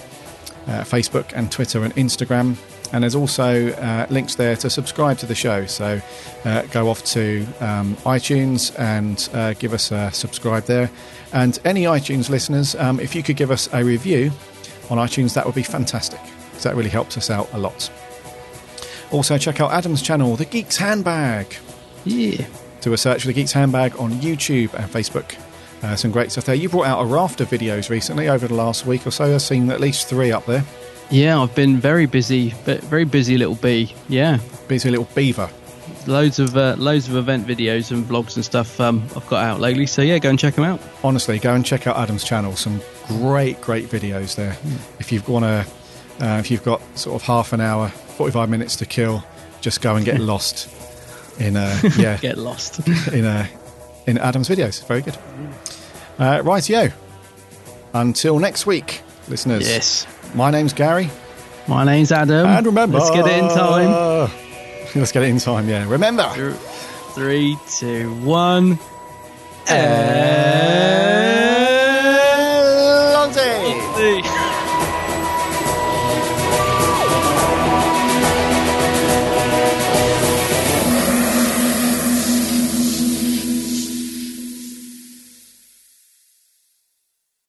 uh, Facebook and Twitter and Instagram. And there's also uh, links there to subscribe to the show. So uh, go off to um, iTunes and uh, give us a subscribe there. And any iTunes listeners, um, if you could give us a review on iTunes, that would be fantastic. 'Cause that really helps us out a lot. Also, check out Adam's channel, The Geek's Handbag. Yeah. Do a search for the Geeks Handbag on YouTube and Facebook. Uh, some great stuff there. You brought out a raft of videos recently over the last week or so. I've seen at least three up there. Yeah, I've been very busy, but very busy little bee. Yeah, busy little beaver. Loads of uh, loads of event videos and vlogs and stuff um, I've got out lately. So yeah, go and check them out. Honestly, go and check out Adam's channel. Some great, great videos there. If you've want to, uh, if you've got sort of half an hour, forty-five minutes to kill, just go and get lost in uh, yeah, get lost in uh, in Adam's videos. Very good. Uh, right, yo. Until next week, listeners. Yes. My name's Gary. My name's Adam. And remember, let's get it in time. Let's get it in time. Yeah. Remember. Three, two, one. And